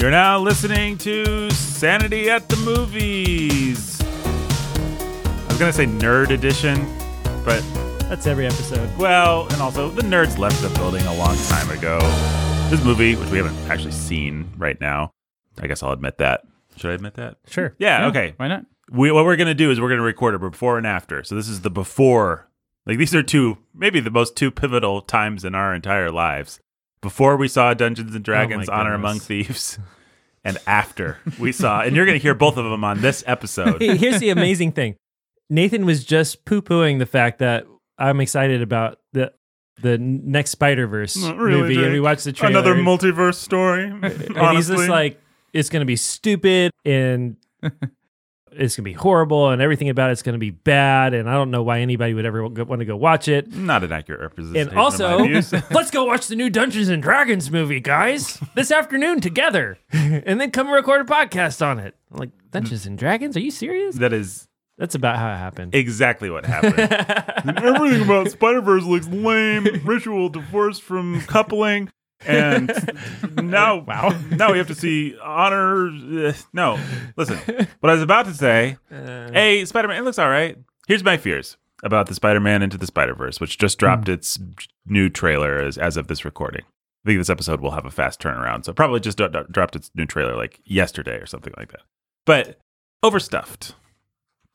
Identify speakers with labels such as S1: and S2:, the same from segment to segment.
S1: You're now listening to Sanity at the Movies. I was going to say Nerd Edition, but
S2: That's every episode.
S1: well, and also the nerds left the building a long time ago. This movie, which we haven't actually seen right now, I guess I'll admit that. Should I admit that?
S2: Sure.
S1: Yeah, okay.
S3: Why not?
S1: We, what we're going to do is we're going to record a before and after. So this is the before. Like these are two, maybe the most two pivotal times in our entire lives. Before we saw Dungeons and oh Dragons:
S2: Oh
S1: Honor
S2: goodness.
S1: Among Thieves, and after we saw, and you're going to hear both of them on this episode.
S2: Here's the amazing thing. Nathan was just poo pooing the fact that I'm excited about the the next Spider Verse
S1: really,
S2: movie, and we watched the trailer.
S1: Another multiverse story.
S2: and he's just like, it's going to be stupid and it's going to be horrible and everything about it's going to be bad. And I don't know why anybody would ever want to go watch it.
S1: not an accurate representation.
S2: And also,
S1: of my
S2: let's go watch the new Dungeons and Dragons movie, guys, this afternoon together, and then come record a podcast on it. I'm like Dungeons and Dragons? Are you serious?
S1: that is
S2: That's about how it happened.
S1: exactly what happened. Everything about Spider Verse looks lame. Ritual divorced from coupling, and now, wow, now we have to see honor. uh, no, listen. What I was about to say.
S2: Uh,
S1: Hey, Spider Man, it looks all right. Here's my fears about the Spider Man into the Spider Verse, which just dropped its new trailer as, as of this recording. I think this episode will have a fast turnaround, so probably just do- do- dropped its new trailer like yesterday or something like that. But overstuffed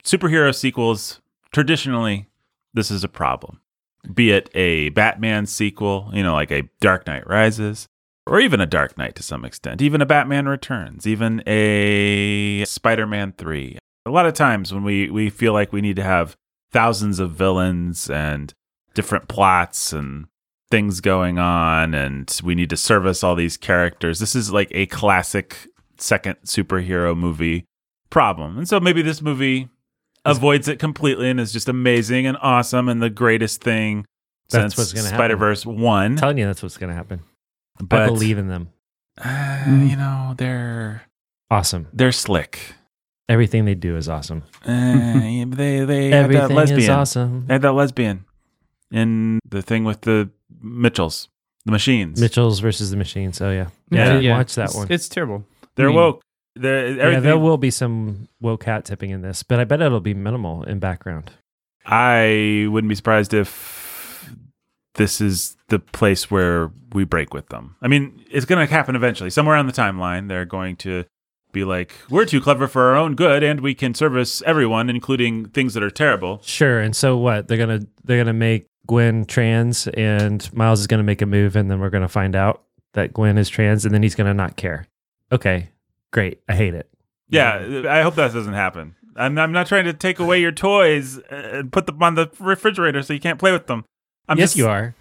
S1: superhero sequels traditionally this is a problem be it a batman sequel you know like a dark knight rises or even a dark knight to some extent even a batman returns even a spider-man 3 a lot of times when we we feel like we need to have thousands of villains and different plots and things going on and we need to service all these characters this is like a classic second superhero movie problem. And so maybe this movie avoids it completely and is just amazing and awesome and the greatest thing
S2: That's
S1: since
S2: what's gonna happen.
S1: Spider Verse one.
S2: I'm telling you, that's what's going to happen.
S1: but
S2: I believe in them.
S1: uh, you know they're
S2: Awesome.
S1: they're slick.
S2: Everything they do is awesome.
S1: Uh, yeah, but they they had that
S2: Everything
S1: lesbian.
S2: is awesome.
S1: They had that lesbian in the thing with the Mitchells, the machines.
S2: Mitchell's versus the Machines. Oh yeah,
S1: Yeah.
S2: I didn't
S3: Yeah.
S2: watch that
S3: It's,
S2: one.
S3: it's terrible.
S1: They're
S3: I mean,
S1: woke. They're,
S2: yeah, there will be some woke cat tipping in this, but I bet it'll be minimal in background.
S1: I wouldn't be surprised if this is the place where we break with them. I mean, it's going to happen eventually. Somewhere on the timeline, they're going to be like, we're too clever for our own good, and we can service everyone, including things that are terrible.
S2: Sure. And so what? They're gonna they're gonna make Gwen trans, and Miles is gonna make a move, and then we're gonna find out that Gwen is trans, and then he's gonna not care. Okay, great. I hate it.
S1: Yeah, I hope that doesn't happen. I'm, I'm not trying to take away your toys uh, and put them on the refrigerator so you can't play with them. I'm
S2: yes,
S1: just,
S2: you are.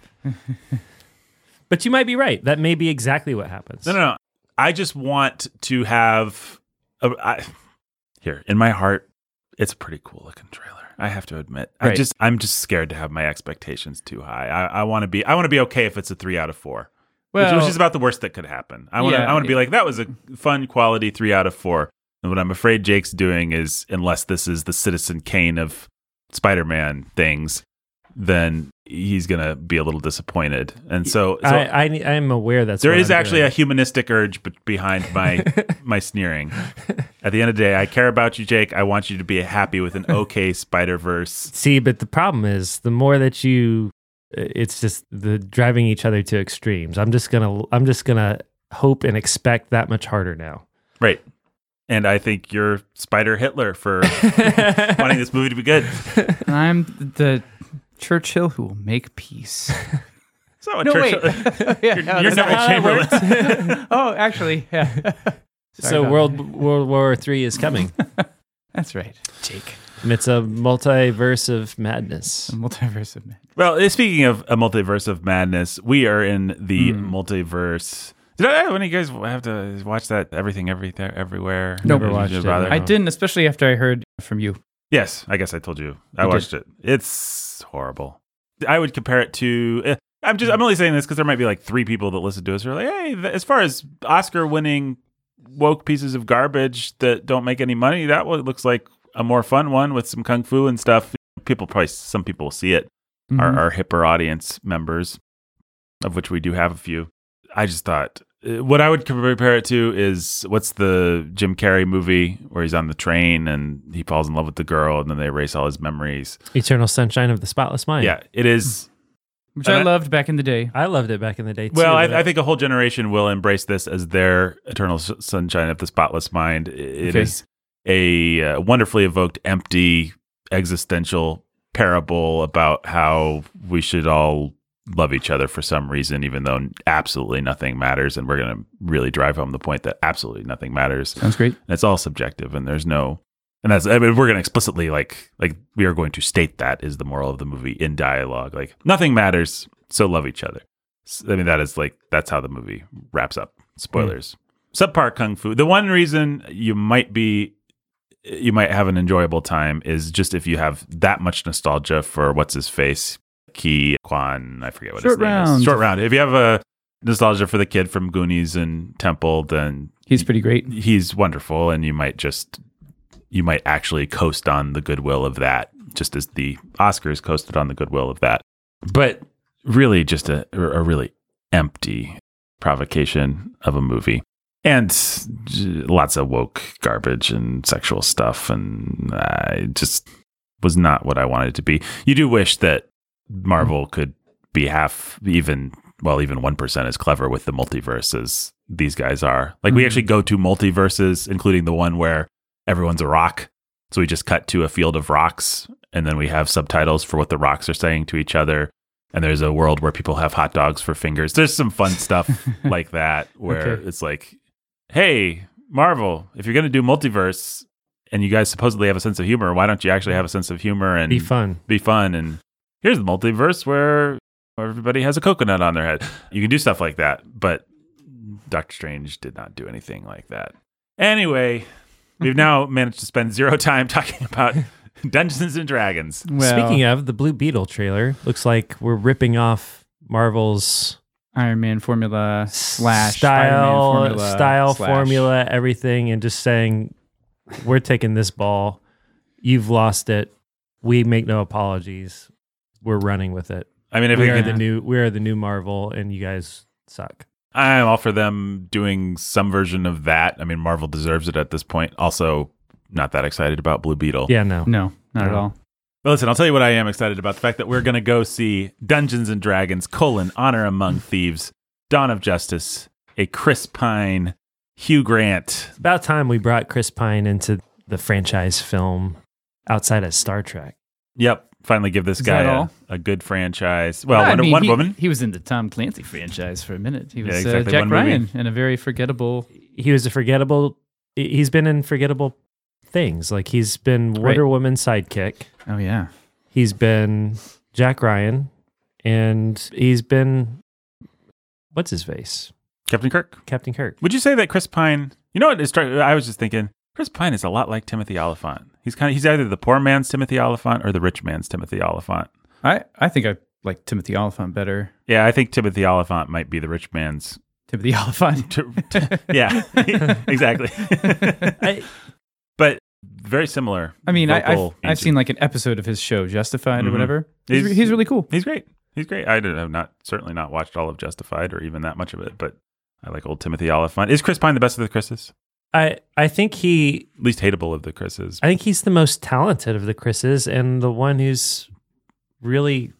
S2: but you might be right. That may be exactly what happens.
S1: No, no, no. I just want to have a, I, here in my heart. It's a pretty cool looking trailer. I have to admit. I just I'm just scared to have my expectations too high. I, I want to be I want to be okay if it's a three out of four,
S3: Well,
S1: which is about the worst that could happen. I want to
S3: Yeah.
S1: I want to be like that was a fun quality three out of four. And what I'm afraid Jake's doing is unless this is the Citizen Kane of Spider-Man things, then he's gonna be a little disappointed. And so, so
S2: I, I I'm aware that
S1: there is
S2: I'm
S1: actually
S2: doing.
S1: a humanistic urge be- behind my my sneering. At the end of the day, I care about you, Jake. I want you to be happy with an okay Spider Verse.
S2: See, but the problem is the more that you, it's just the driving each other to extremes. I'm just gonna, I'm just gonna hope and expect that much harder now.
S1: Right. And I think you're Spider Hitler for wanting this movie to be good.
S3: I'm the Churchill who will make peace.
S1: So
S3: No, wait.
S1: Churchill- oh,
S3: Yeah,
S1: you're,
S3: no,
S1: you're Neville
S3: not how
S1: Chamberlain.
S3: oh, actually, yeah. Sorry
S2: so
S3: about
S2: World World War Three is coming.
S3: That's right. Jake.
S2: and it's a multiverse of madness.
S3: A multiverse of men.
S1: Well, uh, speaking of a multiverse of madness, we are in the
S3: Hmm.
S1: multiverse. Did I, when you guys have to watch that everything, everything, everywhere?
S3: Nope.
S2: Never watched it.
S3: I didn't, especially after I heard from you.
S1: Yes, I guess I told you. I
S3: You did.
S1: watched it. It's horrible. I would compare it to. eh, I'm just. I'm only saying this because there might be like three people that listen to us who are like, "Hey, as far as Oscar-winning woke pieces of garbage that don't make any money, that one looks like a more fun one with some kung fu and stuff." People probably some people will see it. Our,
S3: Mhm.
S1: our hipper audience members, of which we do have a few. I just thought uh, what I would compare it to is what's the Jim Carrey movie where he's on the train and he falls in love with the girl and then they erase all his memories.
S2: Eternal Sunshine of the Spotless Mind.
S1: Yeah, it is.
S3: Which I
S1: I-
S3: loved back in the day.
S2: I loved it back in the day too.
S1: Well, I, I think a whole generation will embrace this as their eternal s- sunshine of the spotless mind. It is
S3: Okay.
S1: a uh, wonderfully evoked, empty, existential parable about how we should all love each other for some reason, even though absolutely nothing matters. And we're going to really drive home the point that absolutely nothing matters.
S3: Sounds great.
S1: And it's all subjective, and there's no. And that's I mean, we're going to explicitly like like we are going to state that is the moral of the movie in dialogue. Like nothing matters, so love each other. I mean that is like that's how the movie wraps up. Spoilers. Hmm. Subpar kung fu. The one reason you might be you might have an enjoyable time is just if you have that much nostalgia for what's his face, Ke Quan. I forget what
S3: Short
S1: his name is.
S3: Round.
S1: Short round. If you have a nostalgia for the kid from Goonies and Temple, then
S3: He's pretty great.
S1: he's wonderful and you might just you might actually coast on the goodwill of that just as the oscars coasted on the goodwill of that but really just a, a really empty provocation of a movie and lots of woke garbage and sexual stuff. And i just was not what i wanted it to be. You do wish that marvel could be half even well even 1% as clever with the multiverse as these guys are. Like we
S3: Mhm.
S1: actually go to multiverses including the one where everyone's a rock. So we just cut to a field of rocks and then we have subtitles for what the rocks are saying to each other. And there's a world where people have hot dogs for fingers. There's some fun stuff like that where
S3: Okay.
S1: it's like hey marvel if you're going to do multiverse and you guys supposedly have a sense of humor why don't you actually have a sense of humor and
S2: be fun.
S1: be fun? And here's the multiverse where everybody has a coconut on their head. You can do stuff like that but doctor strange did not do anything like that. Anyway we've now managed to spend zero time talking about dungeons and dragons.
S3: Well,
S2: Speaking of the Blue Beetle trailer, looks like we're ripping off Marvel's
S3: Iron Man formula slash
S2: style,
S3: formula
S2: style
S3: slash-
S2: formula, everything, and just saying we're taking this ball. You've lost it. We make no apologies. We're running with it.
S1: i mean if
S2: we
S1: we
S2: are
S1: could,
S2: the new. We are the new Marvel, and you guys suck.
S1: i'm all for them doing some version of that i mean marvel deserves it at this point also not that excited about blue beetle
S2: Yeah, no.
S3: No, not at all.
S1: But listen, I'll tell you what I am excited about. The fact that we're going to go see Dungeons and Dragons, colon, Honor Among Thieves, Dawn of Justice, a Chris Pine, Hugh Grant.
S2: It's about time we brought Chris Pine into the franchise film outside of Star Trek.
S1: Yep. Finally give this
S3: Is
S1: guy a, a good franchise. Well,
S3: I
S1: Wonder,
S3: mean,
S1: Wonder
S3: he,
S1: Woman.
S3: He was in the Tom Clancy franchise for a minute. He was
S1: Yeah, exactly.
S3: uh, Jack
S1: One movie.
S3: Ryan in a very forgettable.
S2: He was a forgettable. He's been in forgettable things. Like he's been Wonder Woman sidekick.
S3: Oh yeah,
S2: He's been Jack Ryan, and he's been what's his face,
S1: Captain Kirk.
S2: Captain Kirk.
S1: Would you say that Chris Pine, you know what? I was just thinking, Chris Pine is a lot like Timothy Olyphant. He's kind of, he's either the poor man's Timothy Olyphant or the rich man's Timothy Olyphant.
S3: I I think I like Timothy Olyphant better.
S1: Yeah, I think Timothy Olyphant might be the rich man's.
S3: Timothy Olyphant.
S1: yeah, exactly.
S2: I,
S1: but very similar.
S3: I mean, I, I've, I've seen like an episode of his show Justified
S1: Mhm.
S3: or whatever. He's,
S1: He's-
S3: he's really cool.
S1: he's great. He's great. I have not certainly not watched all of Justified or even that much of it, but I like old Timothy Olyphant. Is Chris Pine the best of the Chris's?
S2: I I think he
S1: Least hateable of the Chris's.
S2: I think he's the most talented of the Chris's and the one who's really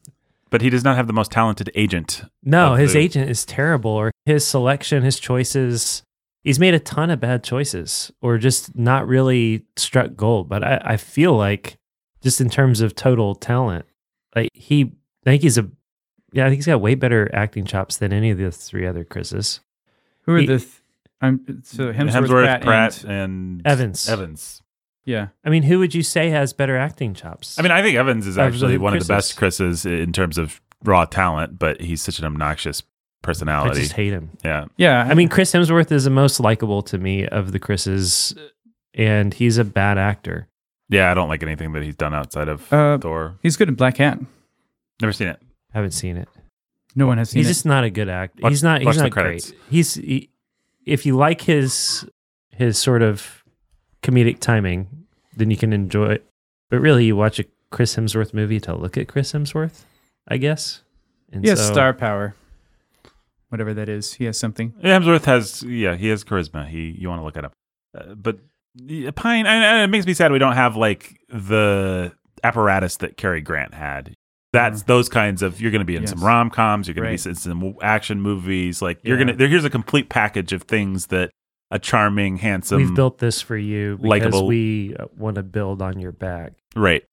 S1: But he does not have the most talented agent.
S2: no. His
S1: the-
S2: agent is terrible, or his selection, his choices. He's made a ton of bad choices, or just not really struck gold. But I, I feel like, just in terms of total talent, like he, I think he's a, yeah, I think he's got way better acting chops than any of the three other Chris's.
S3: Who are
S2: He-
S3: the? Th- I'm so Hemsworth,
S1: Hemsworth,
S3: Pratt, and-
S1: and
S2: Evans.
S1: Evans.
S3: yeah.
S2: I mean, who would you say has better acting chops?
S1: I mean, I think Evans is actually
S2: the
S1: one of the best Chris's in terms of raw talent, but he's such an obnoxious
S2: I just hate him.
S1: yeah.
S3: Yeah,
S2: I mean, Chris Hemsworth is the most likable to me of the Chris's, and he's a bad actor.
S1: Yeah, I don't like anything that he's done outside of
S3: Uh,
S1: Thor.
S3: he's good in Blackhat.
S1: Never seen it.
S2: Haven't seen it.
S3: No one has seen
S2: He's
S3: it.
S2: He's just not a good actor.
S1: Watch-
S2: he's not. He's not
S1: credits.
S2: great. He's he, if you like his his sort of comedic timing, then you can enjoy it. But really, you watch a Chris Hemsworth movie to look at Chris Hemsworth, I guess. And
S3: He has
S2: so-
S3: star power. Whatever that is. He has something.
S1: Hemsworth has yeah, he has charisma. He you want to look at him, uh, but Pine. And, and it makes me sad we don't have like the apparatus that Cary Grant had. That's those kinds of. You're going to be in
S3: Yes.
S1: some rom coms. You're going
S3: Right.
S1: to be in some action movies. Like you're
S2: Yeah.
S1: gonna. There, here's a complete package of things that a charming, handsome,
S2: We've built this for you because
S1: likable-
S2: we want to build on your back.
S1: Right.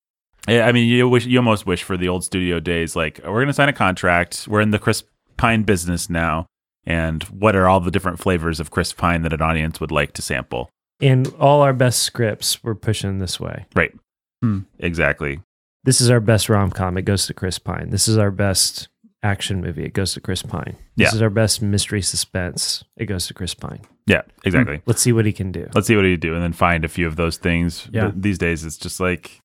S1: I mean, you wish you almost wish for the old studio days. Like, we're going to sign a contract. We're in the Chris Pine business now, and what are all the different flavors of Chris Pine that an audience would like to sample?
S2: And all our best scripts we're pushing this way.
S1: Right.
S3: Hmm.
S1: Exactly.
S2: This is our best rom com. It goes to Chris Pine. This is our best action movie. It goes to Chris Pine. This
S1: Yeah.
S2: is our best mystery suspense. It goes to Chris Pine.
S1: Yeah. Exactly.
S2: Let's see what he can do.
S1: Let's see what he do, and then find a few of those things.
S3: Yeah.
S1: But these days, it's just like,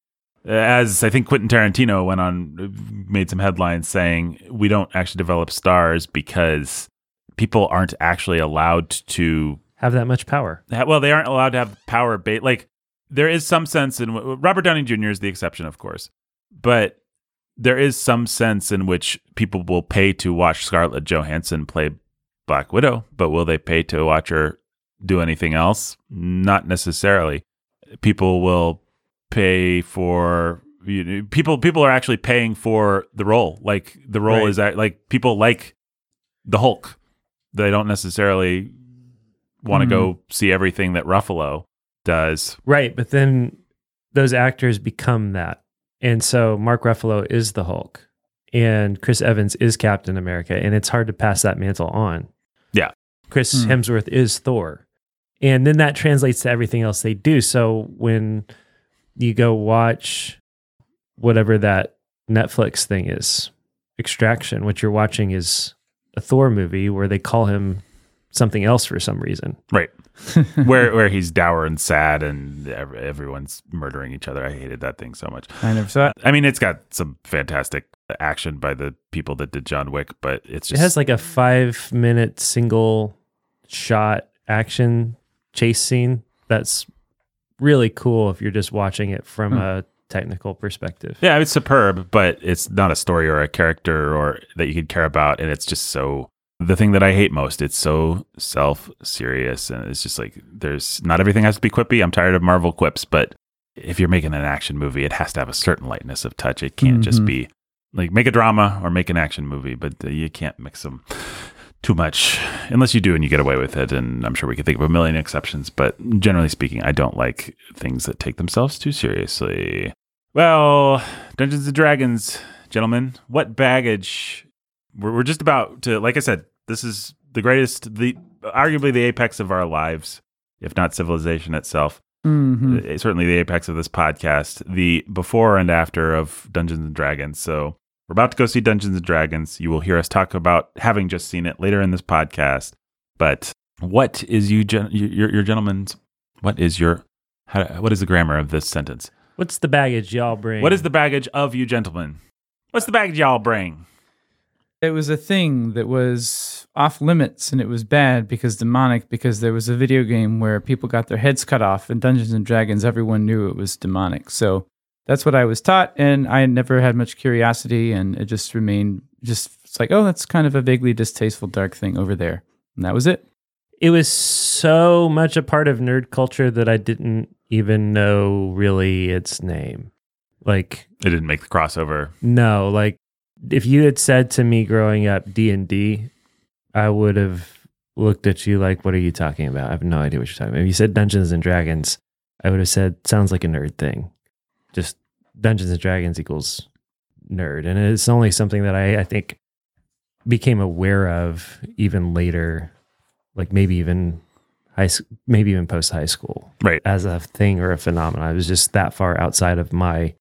S1: as I think Quentin Tarantino went on, made some headlines saying we don't actually develop stars because people aren't actually allowed to
S2: Have that much power.
S1: well, they aren't allowed to have power bait. Like there is some sense in Robert Downey Jr. is the exception, of course, but there is some sense in which people will pay to watch Scarlett Johansson play Black Widow, but will they pay to watch her do anything else? Not necessarily. People will pay for you know, people. People are actually paying for the role. Like the role
S2: Right.
S1: is that like people like the Hulk. They don't necessarily want to go see everything that Ruffalo does.
S2: Right. But then those actors become that. And so Mark Ruffalo is the Hulk and Chris Evans is Captain America. And it's hard to pass that mantle on.
S1: Yeah.
S2: Chris
S3: Hmm.
S2: Hemsworth is Thor. And then that translates to everything else they do. So when you go watch whatever that Netflix thing is, Extraction, what you're watching is a Thor movie where they call him something else for some reason.
S1: Right. where where he's dour and sad and everyone's murdering each other. I hated that thing so much.
S3: I never saw it.
S1: I mean, it's got some fantastic action by the people that did John Wick, but it's just It
S2: has like a five minute single shot action chase scene that's really cool if you're just watching it from
S3: Hmm.
S2: a technical perspective.
S1: yeah, it's superb, but it's not a story or a character or that you could care about, and it's just so. The thing that I hate most, it's so self serious, and it's just like there's not everything has to be quippy. I'm tired of Marvel quips, but if you're making an action movie, it has to have a certain lightness of touch. It can't just
S3: Mhm.
S1: be like make a drama or make an action movie, but uh, you can't mix them too much unless you do and you get away with it. And I'm sure we could think of a million exceptions, but generally speaking, I don't like things that take themselves too seriously. Well, Dungeons and Dragons, gentlemen, what baggage? We're, we're just about to, like I said, this is the greatest, the arguably the apex of our lives, if not civilization itself.
S3: Mhm.
S1: Uh, certainly the apex of this podcast, the before and after of Dungeons and Dragons. So we're about to go see Dungeons and Dragons. You will hear us talk about having just seen it later in this podcast. But what is you, gen- your, your gentlemen's? What is your? How, what is the grammar of this sentence?
S2: What's the baggage y'all bring?
S1: What is the baggage of you gentlemen? What's the baggage y'all bring?
S3: It was a thing that was off limits and it was bad because demonic because there was a video game where people got their heads cut off in Dungeons and Dragons everyone knew it was demonic. So that's what I was taught and I never had much curiosity and it just remained just it's like oh that's kind of a vaguely distasteful dark thing over there. And that was it.
S2: It was so much a part of nerd culture that I didn't even know really its name. Like
S1: It didn't make the crossover.
S2: no, like if you had said to me growing up D and D, I would have looked at you like, "What are you talking about?" I have no idea what you're talking about. If you said Dungeons and Dragons, I would have said, "Sounds like a nerd thing." Just Dungeons and Dragons equals nerd, and it's only something that I, I think became aware of even later, like maybe even high, maybe even post high school
S1: Right.
S2: as a thing or a phenomenon. I was just that far outside of my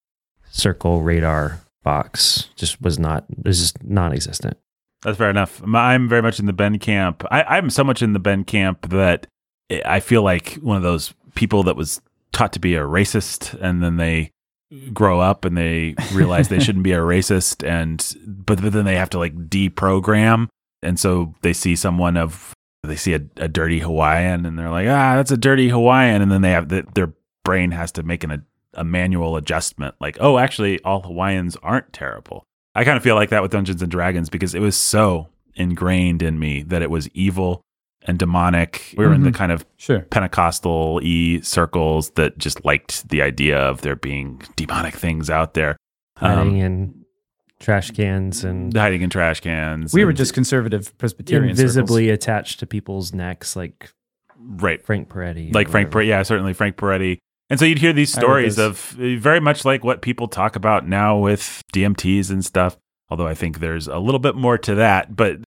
S2: circle radar box. Just was not. It was just non-existent.
S1: That's fair enough. I'm very much in the Ben camp. I, I'm so much in the Ben camp that I feel like one of those people that was taught to be a racist and then they grow up and they realize they shouldn't be a racist and but, but then they have to like deprogram. And so they see someone of they see a, a dirty Hawaiian and they're like ah that's a dirty Hawaiian. And then they have the, their brain has to make an, a, a manual adjustment like oh actually all Hawaiians aren't terrible. I kind of feel like that with Dungeons and Dragons because it was so ingrained in me that it was evil and demonic. We were in the
S3: Mhm.
S1: kind of
S3: Sure.
S1: Pentecostal e circles that just liked the idea of there being demonic things out there.
S2: hiding
S1: Um,
S2: in trash cans and
S1: hiding in trash cans.
S3: We were just conservative Presbyterian
S2: invisibly attached to people's necks, like
S1: right.
S2: Frank Peretti.
S1: like Frank. Peretti, yeah, certainly Frank Peretti. And so you'd hear these stories of uh, very much like what people talk about now with DMTs and stuff. Although I think there's a little bit more to that. But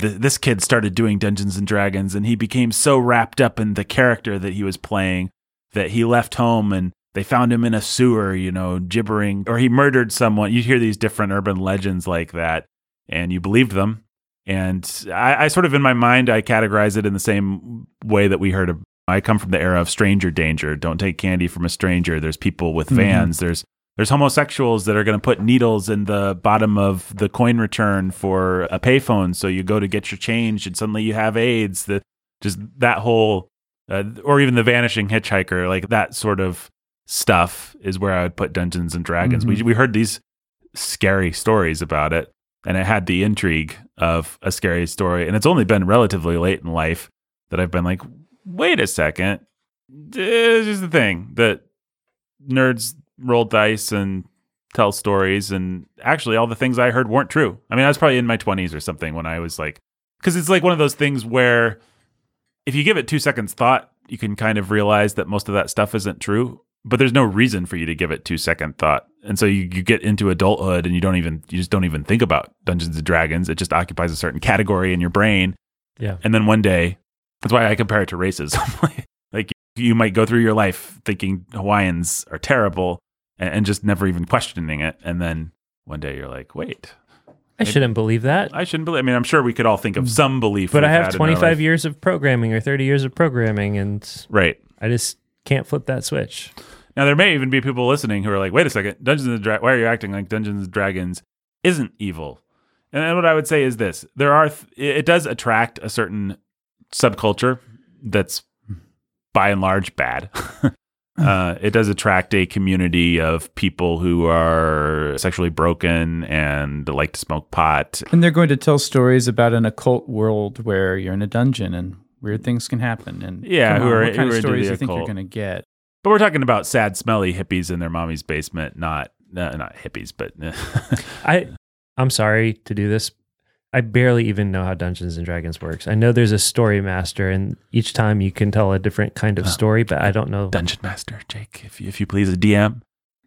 S1: th- this kid started doing Dungeons and Dragons, and he became so wrapped up in the character that he was playing that he left home and they found him in a sewer, you know, gibbering, or he murdered someone. You hear these different urban legends like that, and you believed them. And I, I sort of, in my mind, I categorize it in the same way that we heard of. I come from the era of stranger danger. Don't take candy from a stranger. There's people with
S3: Mhm.
S1: vans. There's there's homosexuals that are going to put needles in the bottom of the coin return for a payphone. So you go to get your change, and suddenly you have AIDS. The just that whole, uh, or even the vanishing hitchhiker, like that sort of stuff is where I would put Dungeons and Dragons. We we heard these scary stories about it, and it had the intrigue of a scary story. And it's only been relatively late in life that I've been like, wait a second, this is the thing that nerds roll dice and tell stories, and actually all the things I heard weren't true. I mean, I was probably in my twenties or something when I was like, because it's like one of those things where if you give it two seconds thought, you can kind of realize that most of that stuff isn't true. But there's no reason for you to give it two second thought, and so you, you get into adulthood and you don't even you just don't even think about Dungeons and Dragons. It just occupies a certain category in your brain,
S2: Yeah.
S1: and then one day, that's why I compare it to racism. like you might go through your life thinking Hawaiians are terrible and, and just never even questioning it, and then one day you're like, wait,
S2: I shouldn't believe that.
S1: I shouldn't believe. I mean, I'm sure we could all think of some belief,
S2: But I have
S1: had in our
S2: 25 years of programming or 30 years of programming, and
S1: right?
S2: I just can't flip that switch.
S1: Now there may even be people listening who are like, "Wait a second, Dungeons and Dra- why are you acting like Dungeons and Dragons isn't evil?" And what I would say is this: there are th- it does attract a certain subculture that's by and large bad. uh, it does attract a community of people who are sexually broken and like to smoke pot.
S3: And they're going to tell stories about an occult world where you're in a dungeon and weird things can happen. And
S1: Yeah, who
S3: on,
S1: are-
S3: what kind
S1: who
S3: of
S1: into
S3: stories do you think you're going to get?
S1: But we're talking about sad, smelly hippies in their mommy's basement, not uh, not hippies, but
S2: I I'm sorry to do this. I barely even know how Dungeons and Dragons works. I know there's a story master, and each time you can tell a different kind of story, but I don't know.
S1: Dungeon Master Jake, if you, if you please, a DM.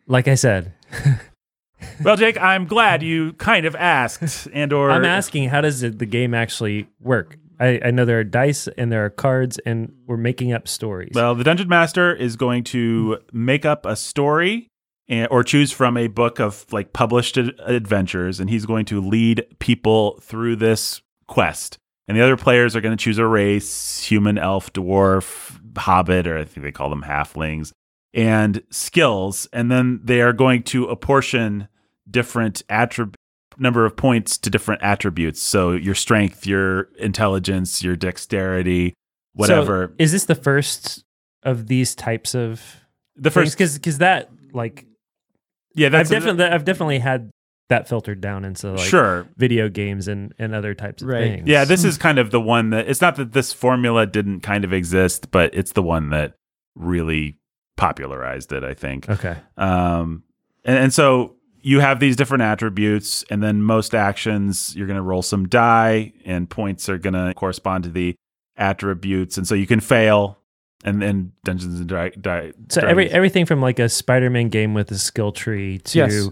S2: Like I said,
S1: Well, Jake, I'm glad you kind of asked, and or
S2: I'm asking how does it, the game actually work? I, I know there are dice and there are cards, and we're making up stories.
S1: Well, the Dungeon Master is going to make up a story and, or choose from a book of like published ad- adventures, and he's going to lead people through this quest. And the other players are going to choose a race: human, elf, dwarf, hobbit, or I think they call them halflings, and skills. And then they are going to apportion different attributes number of points to different attributes. So your strength, your intelligence, your dexterity, whatever.
S2: So is this the first of these types of
S1: the first
S2: because because that like
S1: Yeah,
S2: I've definitely I've definitely had that filtered down into like
S1: sure.
S2: video games and and other types of
S3: Right.
S2: things.
S1: Yeah, this is kind of the one that it's not that this formula didn't kind of exist, but it's the one that really popularized it, I think.
S2: okay.
S1: Um, and, and so you have these different attributes, and then most actions you're going to roll some die, and points are going to correspond to the attributes, and so you can fail. And then Dungeons and Dra- Di-
S2: So
S1: Dragons.
S2: every everything from like a Spider-Man game with a skill tree to
S3: Yes.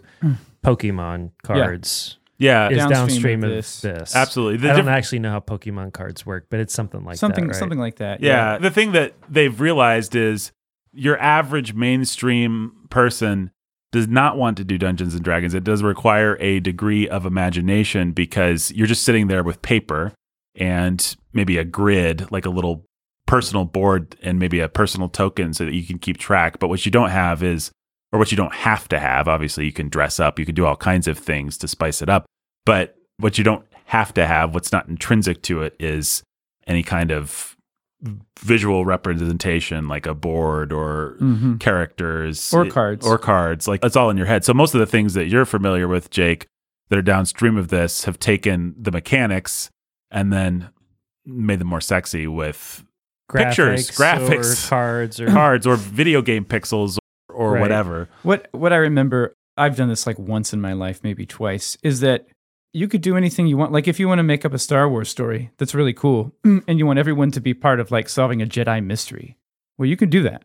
S2: Pokemon cards
S1: yeah,
S2: is
S3: Downstream
S2: downstream
S3: of
S2: of
S3: this.
S2: this.
S1: absolutely. The
S2: I don't actually know how Pokemon cards work, but it's something like
S3: something
S2: that, right?
S3: something like that.
S1: Yeah. The thing that they've realized is your average mainstream person does not want to do Dungeons and Dragons. It does require a degree of imagination because you're just sitting there with paper and maybe a grid, like a little personal board and maybe a personal token so that you can keep track. But what you don't have is, or what you don't have to have, obviously, you can dress up, you can do all kinds of things to spice it up. But what you don't have to have, what's not intrinsic to it, is any kind of visual representation like a board or
S3: hmm
S1: characters
S3: Or cards.
S1: or cards like it's all in your head so most of the things that you're familiar with jake that are downstream of this have taken the mechanics and then made them more sexy with
S2: graphics,
S1: Pictures, graphics.
S2: or cards, or
S1: cards or video game pixels or
S2: Right.
S1: whatever.
S3: What what I remember, I've done this like once in my life, maybe twice, is that you could do anything you want. Like if you want to make up a Star Wars story that's really cool, and you want everyone to be part of like solving a Jedi mystery, well, you can do that.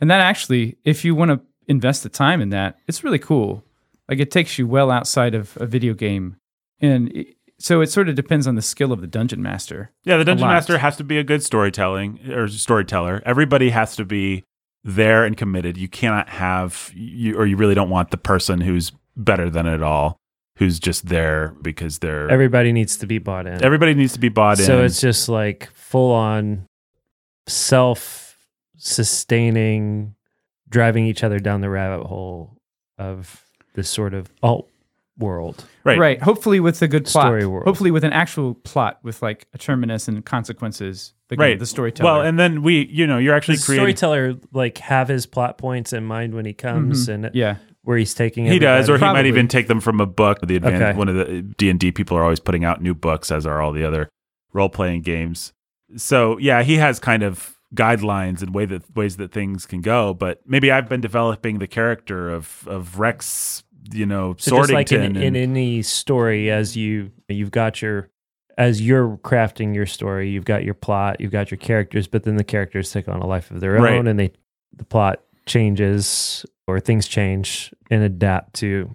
S3: And that actually, if you want to invest the time in that, it's really cool. Like it takes you well outside of a video game, and it, so it sort of depends on the skill of the dungeon master.
S1: Yeah, the dungeon master has to be a good storytelling or storyteller. Everybody has to be there and committed. You cannot have you or you really don't want the person who's better than it all, who's just there because they're
S2: everybody needs to be bought in.
S1: everybody needs to be bought in.
S2: so it's just like full on self sustaining, driving each other down the rabbit hole of this sort of alt world.
S1: right.
S3: Right. Hopefully with a good plot.
S2: Story world.
S3: Hopefully with an actual plot with like a terminus and consequences. Again,
S1: Right.
S3: The storyteller.
S1: Well, and then we, you know, you're actually
S2: the
S1: creating
S2: storyteller like have his plot points in mind when he comes mm-hmm. and
S3: yeah.
S2: where he's taking it.
S1: He does, or he
S2: everybody.
S1: might even take them from a book. The advanced,
S2: Okay.
S1: one of the D and D people are always putting out new books, as are all the other role playing games. So yeah, he has kind of guidelines and way that ways that things can go. But maybe I've been developing the character of of Rex, you know,
S2: So just
S1: Sortington.
S2: like in,
S1: and-
S2: in any story, as you you've got your as you're crafting your story, you've got your plot, you've got your characters, but then the characters take on a life of their
S1: Right.
S2: own, and they the plot changes or things change and adapt to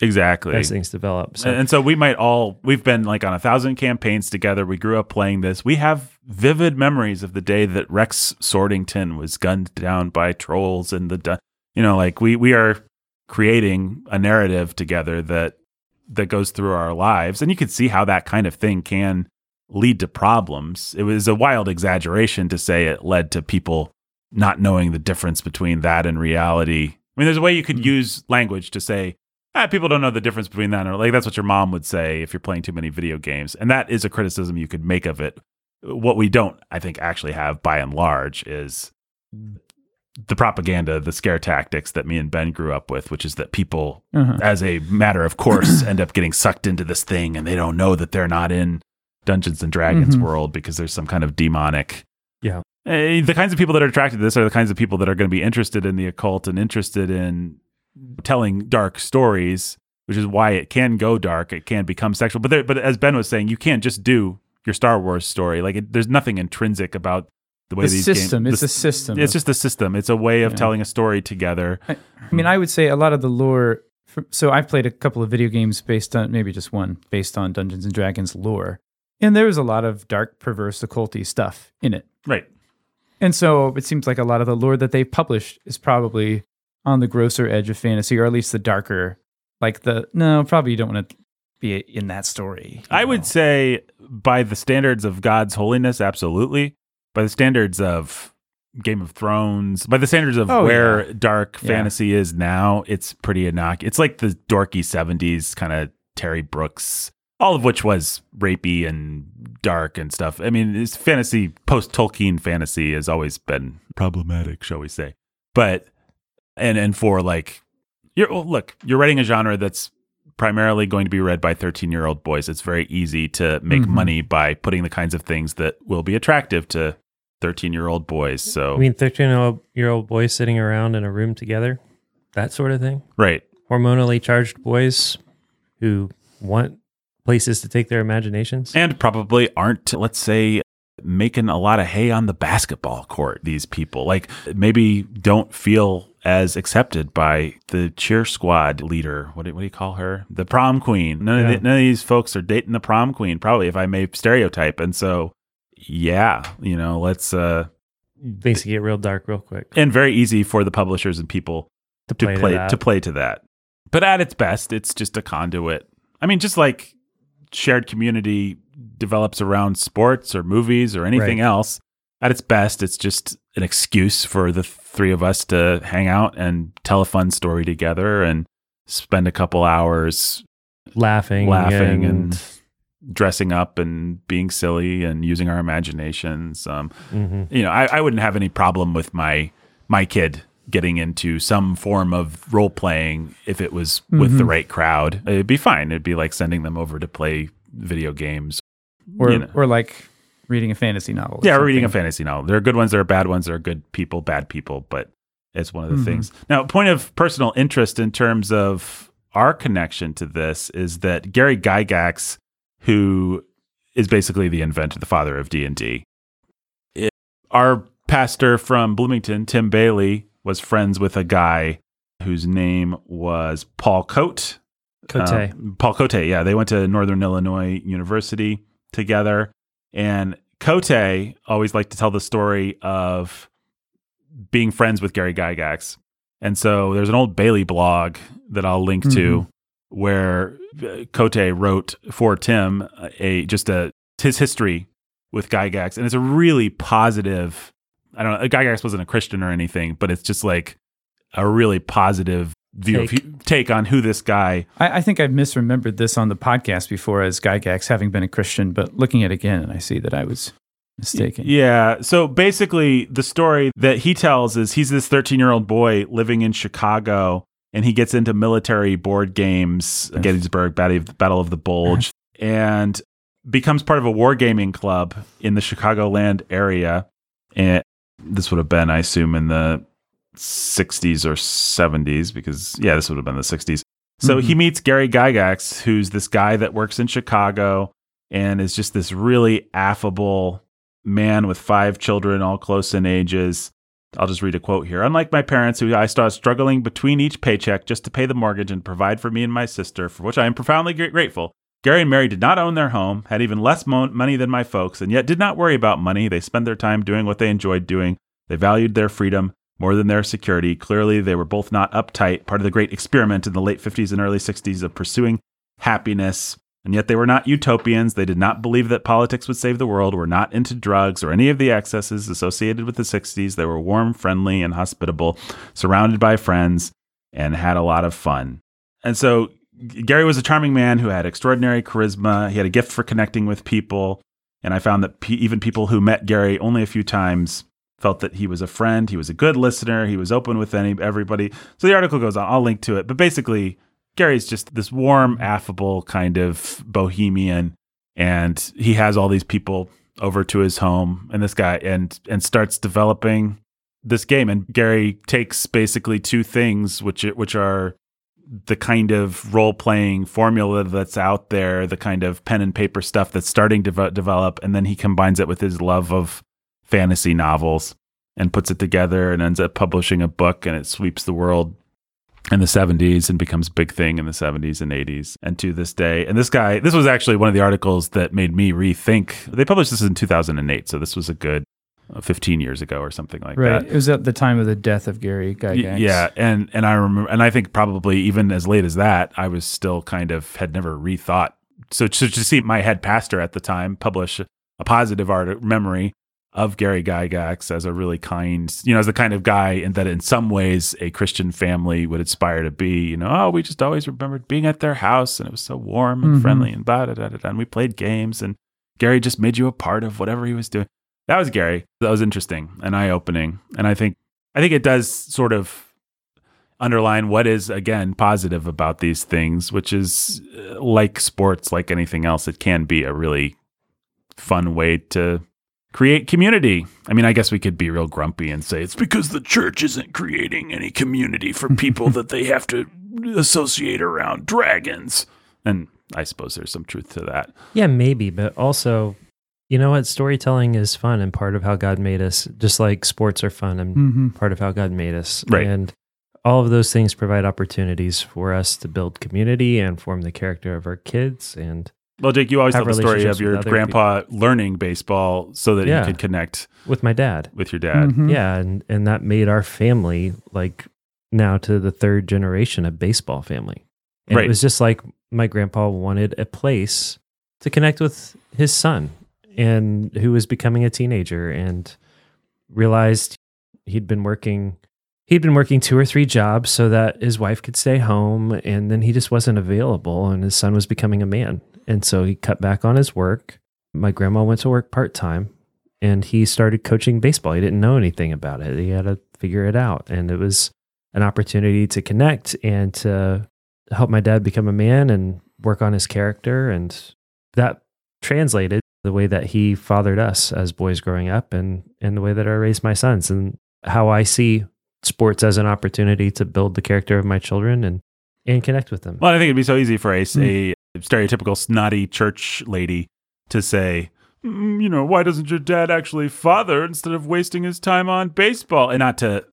S1: exactly.
S2: as things develop. So
S1: And, and so we might all we've been like on a thousand campaigns together. We grew up playing this. We have vivid memories of the day that Rex Sortington was gunned down by trolls and the you know like we we are creating a narrative together that that goes through our lives and you can see how that kind of thing can lead to problems. It was a wild exaggeration to say it led to people not knowing the difference between that and reality. I mean, there's a way you could use language to say, ah, people don't know the difference between that. Or like that's what your mom would say if you're playing too many video games. And that is a criticism you could make of it. What we don't, I think, actually have by and large is the propaganda, the scare tactics that me and Ben grew up with, which is that people,
S3: Uh-huh.
S1: as a matter of course, end up getting sucked into this thing and they don't know that they're not in Dungeons and Dragons
S3: Mhm.
S1: world because there's some kind of demonic
S2: Yeah.
S1: Eh, the kinds of people that are attracted to this are the kinds of people that are going to be interested in the occult and interested in telling dark stories, which is why it can go dark. It can become sexual. But there, but as Ben was saying, you can't just do your Star Wars story. Like it, there's nothing intrinsic about the way
S3: The
S1: these
S3: system.
S1: games.
S3: it's
S1: the-
S3: a system.
S1: it's just a system. It's a way of
S3: Yeah.
S1: telling a story together.
S3: I mean, I would say a lot of the lore. fr- So I've played a couple of video games based on maybe just one based on Dungeons and Dragons lore, and there was a lot of dark, perverse, occulty stuff in it.
S1: Right.
S3: And so it seems like a lot of the lore that they've published is probably on the grosser edge of fantasy, or at least the darker. Like the no, probably you don't want to be in that story.
S1: I
S3: know.
S1: would say, by the standards of God's holiness, absolutely. By the standards of Game of Thrones, by the standards of
S3: Oh,
S1: where
S3: yeah.
S1: dark
S3: Yeah.
S1: fantasy is now, it's pretty innocuous. It's like the dorky 70s kind of Terry Brooks, all of which was rapey and dark and stuff. I mean, it's fantasy, post Tolkien fantasy has always been problematic, shall we say. But, and, and for like, you're, well, look, you're writing a genre that's primarily going to be read by 13 year old boys. It's very easy to make
S3: Mhm.
S1: money by putting the kinds of things that will be attractive to 13 year old boys. So,
S2: I mean, thirteen year old boys sitting around in a room together, that sort of thing.
S1: right.
S2: Hormonally charged boys who want places to take their imaginations.
S1: And probably aren't, let's say, making a lot of hay on the basketball court, these people. Like, maybe don't feel as accepted by the cheer squad leader. What do, what do you call her? The prom queen. None,
S2: Yeah.
S1: of the, none of these folks are dating the prom queen, probably, if I may stereotype. And so, yeah, you know, let's, uh,
S2: Things get real dark real quick.
S1: and very easy for the publishers and people
S2: To
S1: to
S2: play,
S1: play
S2: to, that.
S1: to play to that. But at its best, it's just a conduit. I mean, just like shared community develops around sports or movies or anything
S2: Right.
S1: else, at its best, it's just an excuse for the three of us to hang out and tell a fun story together and spend a couple hours
S2: laughing,
S1: laughing
S2: and,
S1: and dressing up and being silly and using our imaginations. Um,
S2: Mhm.
S1: you know, I, I wouldn't have any problem with my my kid getting into some form of role playing if it was with the
S3: Mhm.
S1: right crowd. It'd be fine. It'd be like sending them over to play video games.
S3: or
S1: you know.
S3: or like reading a fantasy novel.
S1: yeah, we're reading a fantasy novel. There are good ones, there are bad ones, there are good people, bad people, but it's one of the
S3: Mhm.
S1: things. Now, point of personal interest in terms of our connection to this is that Gary Gygax, who is basically the inventor, the father of D and D, our pastor from Bloomington, Tim Bailey, was friends with a guy whose name was Paul Cote.
S2: Cote.
S1: Uh, Paul Cote, yeah. They went to Northern Illinois University together. And Cote always liked to tell the story of being friends with Gary Gygax. And so there's an old Bailey blog that I'll link to where Cote wrote for Tim a just a his history with Gygax. And it's a really positive I don't know, Gygax wasn't a Christian or anything, but it's just like a really positive view
S2: Take.
S1: of take on who this guy
S3: I, I think I've misremembered this on the podcast before as Gygax having been a Christian, but looking at it again, and I see that I was mistaken.
S1: Yeah. So basically, the story that he tells is he's this 13 year old boy living in Chicago and he gets into military board games, Gettysburg, Battle of, the Bulge, and becomes part of a wargaming club in the Chicagoland area. And this would have been, I assume, in the 60s or 70s, because, yeah, this would have been the 60s. So
S3: Mhm.
S1: he meets Gary Gygax, who's this guy that works in Chicago and is just this really affable man with five children, all close in ages. I'll just read a quote here. Unlike my parents, who I started struggling between each paycheck just to pay the mortgage and provide for me and my sister, for which I am profoundly grateful, Gary and Mary did not own their home, had even less mo- money than my folks, and yet did not worry about money. They spent their time doing what they enjoyed doing. They valued their freedom more than their security. Clearly, they were both not uptight, part of the great experiment in the late 50s and early 60s of pursuing happiness. And yet they were not utopians. They did not believe that politics would save the world, were not into drugs or any of the excesses associated with the 60s. They were warm, friendly, and hospitable, surrounded by friends, and had a lot of fun. And so Gary was a charming man who had extraordinary charisma. He had a gift for connecting with people. And I found that even people who met Gary only a few times felt that he was a friend. He was a good listener. He was open with any everybody. So the article goes on. I'll link to it. But basically, Gary's just this warm, affable kind of bohemian, and he has all these people over to his home, and this guy and and starts developing this game. And Gary takes basically two things, which which are the kind of role playing formula that's out there, the kind of pen and paper stuff that's starting to ve- develop, and then he combines it with his love of fantasy novels and puts it together and ends up publishing a book, and it sweeps the world in the 70s and becomes a big thing in the 70s and 80s and to this day. And this guy, this was actually one of the articles that made me rethink. They published this in 2008, so this was a good uh, 15 years ago or something like
S3: Right.
S1: that. Right.
S3: It was at the time of the death of Gary
S1: Y-
S3: Gygax.
S1: Yeah, and and I remember, and I think probably even as late as that, I was still kind of had never rethought. So to, to see my head pastor at the time publish a positive art memory of Gary Gygax as a really kind, you know, as the kind of guy, and that in some ways a Christian family would aspire to be. You know, oh, we just always remembered being at their house, and it was so warm and
S3: Mhm.
S1: friendly, and blah, da, da, da, da, and we played games, and Gary just made you a part of whatever he was doing. That was Gary. That was interesting and eye opening, and I think I think it does sort of underline what is again positive about these things, which is uh, like sports, like anything else, it can be a really fun way to create community. I mean, I guess we could be real grumpy and say it's because the church isn't creating any community for people that they have to associate around dragons. And I suppose there's some truth to that.
S2: Yeah, maybe, but also, you know what? Storytelling is fun and part of how God made us, just like sports are fun and
S3: hmm
S2: part of how God made us.
S1: Right.
S2: And all of those things provide opportunities for us to build community and form the character of our kids. And
S1: Well, Jake, you always
S2: Have
S1: tell the story of your
S2: with other
S1: grandpa learning baseball so that
S2: Yeah.
S1: he could connect
S2: with my dad,
S1: with your dad.
S3: Mhm.
S2: yeah, and and that made our family like now to the third generation of baseball family. And
S1: Right.
S2: it was just like my grandpa wanted a place to connect with his son and who was becoming a teenager and realized he'd been working he'd been working two or three jobs so that his wife could stay home and then he just wasn't available and his son was becoming a man and so he cut back on his work. My grandma went to work part-time and he started coaching baseball. He didn't know anything about it. He had to figure it out. And it was an opportunity to connect and to help my dad become a man and work on his character. And that translated the way that he fathered us as boys growing up and and the way that I raised my sons and how I see sports as an opportunity to build the character of my children and and connect with them.
S1: Well, I think it'd be so easy for mm. a, a stereotypical snotty church lady to say, "Mm, you know, why doesn't your dad actually father instead of wasting his time on baseball? And not to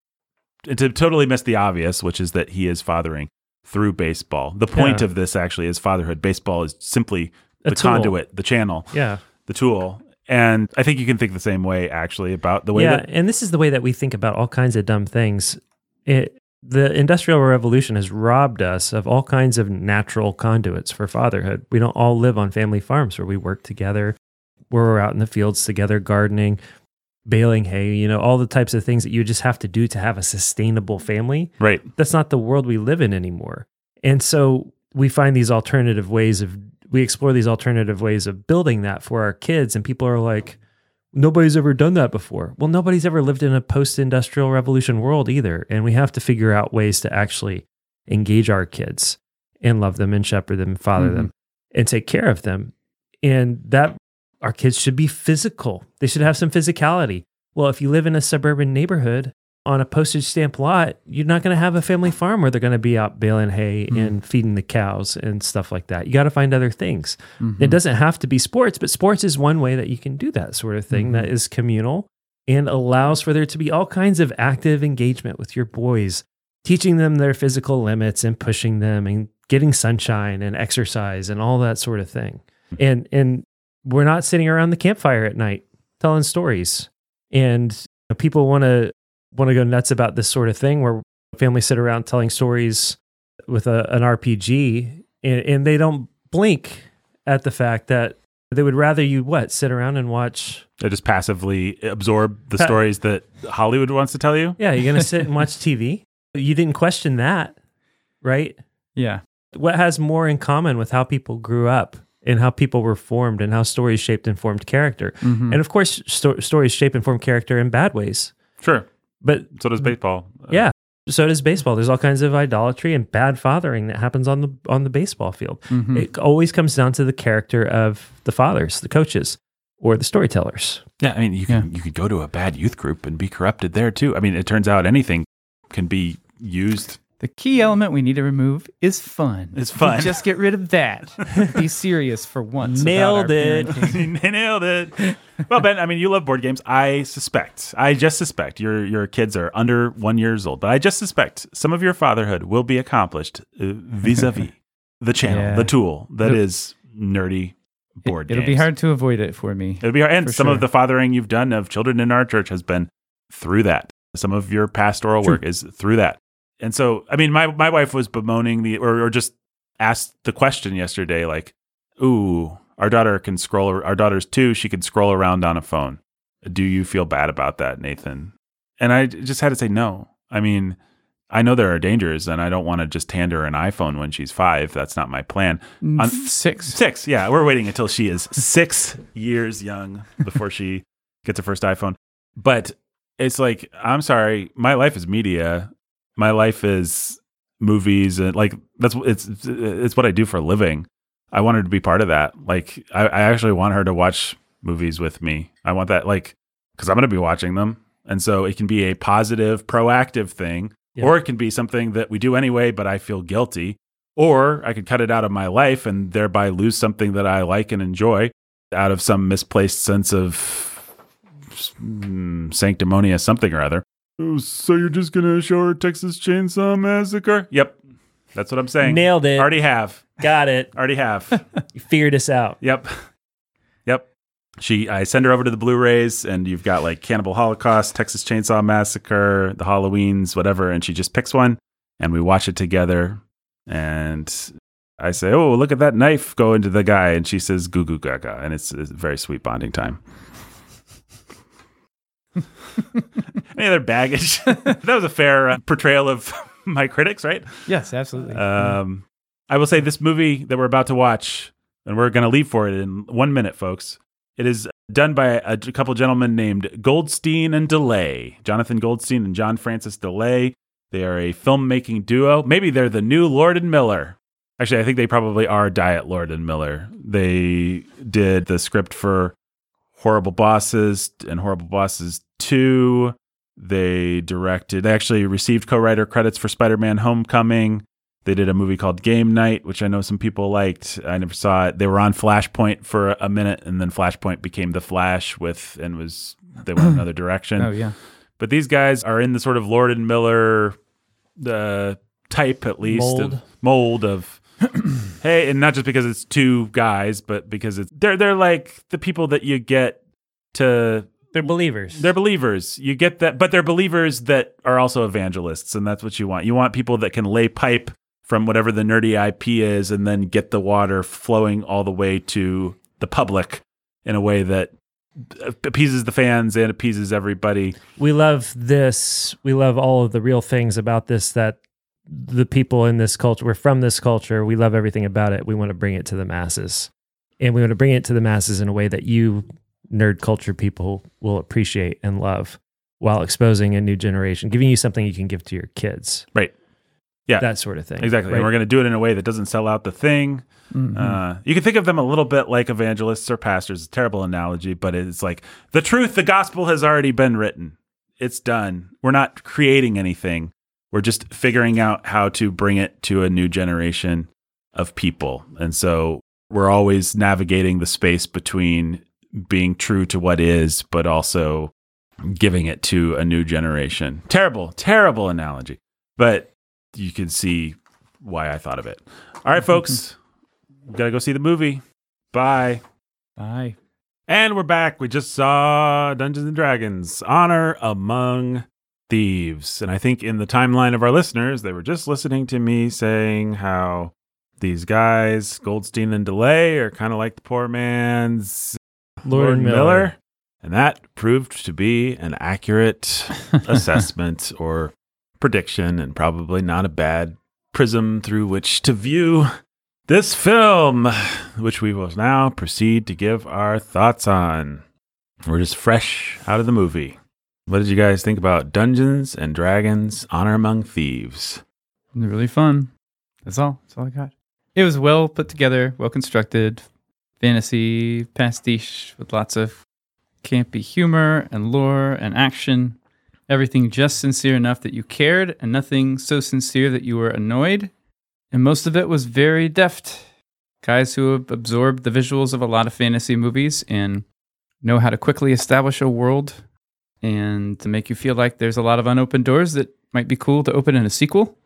S1: to totally miss the obvious, which is that he is fathering through baseball. The point
S2: Yeah.
S1: of this actually is fatherhood. Baseball is simply
S2: A
S1: the
S2: tool.
S1: conduit, the channel,
S2: Yeah.
S1: the tool. And I think you can think the same way actually about the way
S2: yeah,
S1: that
S2: and this is the way that we think about all kinds of dumb things. It, the Industrial Revolution has robbed us of all kinds of natural conduits for fatherhood. We don't all live on family farms where we work together, where we're out in the fields together, gardening, baling hay, you know, all the types of things that you just have to do to have a sustainable family.
S1: right.
S2: That's not the world we live in anymore. And so we find these alternative ways of, we explore these alternative ways of building that for our kids. And people are like, nobody's ever done that before. Well, nobody's ever lived in a post industrial revolution world either. And we have to figure out ways to actually engage our kids and love them and shepherd them and father
S3: Mhm.
S2: them and take care of them. And that our kids should be physical, they should have some physicality. Well, if you live in a suburban neighborhood on a postage stamp lot, you're not going to have a family farm where they're going to be out baling hay
S3: Mhm.
S2: and feeding the cows and stuff like that. You got to find other things.
S3: Mhm.
S2: It doesn't have to be sports, but sports is one way that you can do that sort of thing that is communal and allows for there to be all kinds of active engagement with your boys, teaching them their physical limits and pushing them and getting sunshine and exercise and all that sort of thing. And and we're not sitting around the campfire at night telling stories. And people want to want to go nuts about this sort of thing where families sit around telling stories with a, an RPG and, and they don't blink at the fact that they would rather you what sit around and watch
S1: They just passively absorb the
S2: Pa-
S1: stories that Hollywood wants to tell you.
S2: yeah you're gonna sit and watch tv you didn't question that right
S3: yeah.
S2: what has more in common with how people grew up and how people were formed and how stories shaped and formed character
S3: Mhm.
S2: and of course sto- stories shape and form character in bad ways
S1: Sure.
S2: But
S1: So does baseball.
S2: Yeah so does baseball there's all kinds of idolatry and bad fathering that happens on the on the baseball field
S3: Mhm.
S2: it always comes down to the character of the fathers the coaches or the storytellers
S1: Yeah, I mean, you can you could go to a bad youth group and be corrupted there too. I mean, it turns out anything can be used.
S3: The key element we need to remove is fun.
S1: It's fun.
S3: Just get rid of that. Be serious for once.
S2: Nailed it.
S1: Nailed it. Well, Ben, I mean, you love board games. I suspect, I just suspect your your kids are under one years old, but I just suspect some of your fatherhood will be accomplished uh, vis-a-vis the channel,
S3: Yeah.
S1: the tool that
S3: It'll-
S1: is nerdy board games.
S3: It'll
S1: games.
S3: be hard to avoid it for me.
S1: It'll be hard. And some
S3: sure.
S1: of the fathering you've done of children in our church has been through that. Some of your pastoral
S3: True.
S1: work is through that. And so, I mean, my, my wife was bemoaning the, or, or just asked the question yesterday, like, ooh, our daughter can scroll, our daughter's two, she can scroll around on a phone. Do you feel bad about that, Nathan? And I just had to say no. I mean, I know there are dangers, and I don't want to just hand her an iPhone when she's five. That's not my plan.
S3: Mm,
S1: On-
S3: Six.
S1: Six, yeah. We're waiting until she is six years young before she gets her first iPhone. But it's like, I'm sorry, my life is media. My life is movies, and like that's it's it's what I do for a living. I want her to be part of that. Like, I, I actually want her to watch movies with me. I want that, like, because I'm going to be watching them, and so it can be a positive, proactive thing,
S2: Yeah.
S1: or it can be something that we do anyway, but I feel guilty or I could cut it out of my life and thereby lose something that I like and enjoy out of some misplaced sense of mm, sanctimonious something or other. Oh, so you're just gonna show her Texas Chainsaw Massacre? Yep, that's what I'm saying.
S2: nailed it
S1: Already have.
S2: got it
S1: Already have.
S2: you figured us out
S1: yep. Yep. She, I send her over to the Blu-rays, and you've got like Cannibal Holocaust, Texas Chainsaw Massacre, the Halloweens, whatever, and she just picks one, and we watch it together. And I say, "Oh, look at that knife go into the guy," and she says, "Goo goo gaga," and it's, it's a very sweet bonding time. Any other baggage? that was a fair uh, portrayal of my critics, right?
S3: Yes, absolutely.
S1: Um, I will say this movie that we're about to watch, and we're going to leave for it in one minute, folks. It is done by a, a couple gentlemen named Goldstein and Daley, Jonathan Goldstein and John Francis Daley. They are a filmmaking duo. Maybe they're the new Lord and Miller. Actually, I think they probably are Diet Lord and Miller. They did the script for Horrible Bosses and Horrible Bosses 2. They directed, they actually received co writer credits for Spider Man Homecoming. They did a movie called Game Night, which I know some people liked. I never saw it. They were on Flashpoint for a minute, and then Flashpoint became The Flash with, and was, they went another direction.
S3: Oh yeah.
S1: But these guys are in the sort of Lord and Miller uh, type, at least,
S2: Mold.
S1: of mold of hey, and not just because it's two guys, but because it's they're they're like the people that you get to
S2: They're believers.
S1: they're believers. You get that, but they're believers that are also evangelists, and that's what you want. You want people that can lay pipe from whatever the nerdy IP is, and then get the water flowing all the way to the public in a way that appeases the fans and appeases everybody.
S2: we love this. We love all of the real things about this that the people in this culture, we're from this culture. We love everything about it. We want to bring it to the masses. And we want to bring it to the masses in a way that you nerd culture people will appreciate and love while exposing a new generation, giving you something you can give to your kids.
S1: Right. Yeah.
S2: That sort of thing.
S1: Exactly.
S2: Right?
S1: And we're going to do it in a way that doesn't sell out the thing.
S3: Mhm.
S1: Uh, you can think of them a little bit like evangelists or pastors. It's a terrible analogy, but it's like the truth, the gospel has already been written. It's done. We're not creating anything. We're just figuring out how to bring it to a new generation of people. And so we're always navigating the space between being true to what is, but also giving it to a new generation. Terrible, terrible analogy. But you can see why I thought of it. All right, folks, gotta go see the movie. Bye.
S3: Bye.
S1: And we're back. We just saw Dungeons and Dragons Honor Among Thieves. And I think in the timeline of our listeners, they were just listening to me saying how these guys, Goldstein and Daley, are kind of like the poor man's
S2: Lord, and Miller.
S1: And that proved to be an accurate assessment or prediction, and probably not a bad prism through which to view this film, which we will now proceed to give our thoughts on. We're just fresh out of the movie. What did you guys think about Dungeons and Dragons Honor Among Thieves?
S3: Really fun. That's all. That's all I got. It was well put together, well constructed, fantasy pastiche with lots of campy humor and lore and action. Everything just sincere enough that you cared, and nothing so sincere that you were annoyed. And most of it was very deft. Guys who have absorbed the visuals of a lot of fantasy movies and know how to quickly establish a world and to make you feel like there's a lot of unopened doors that might be cool to open in a sequel.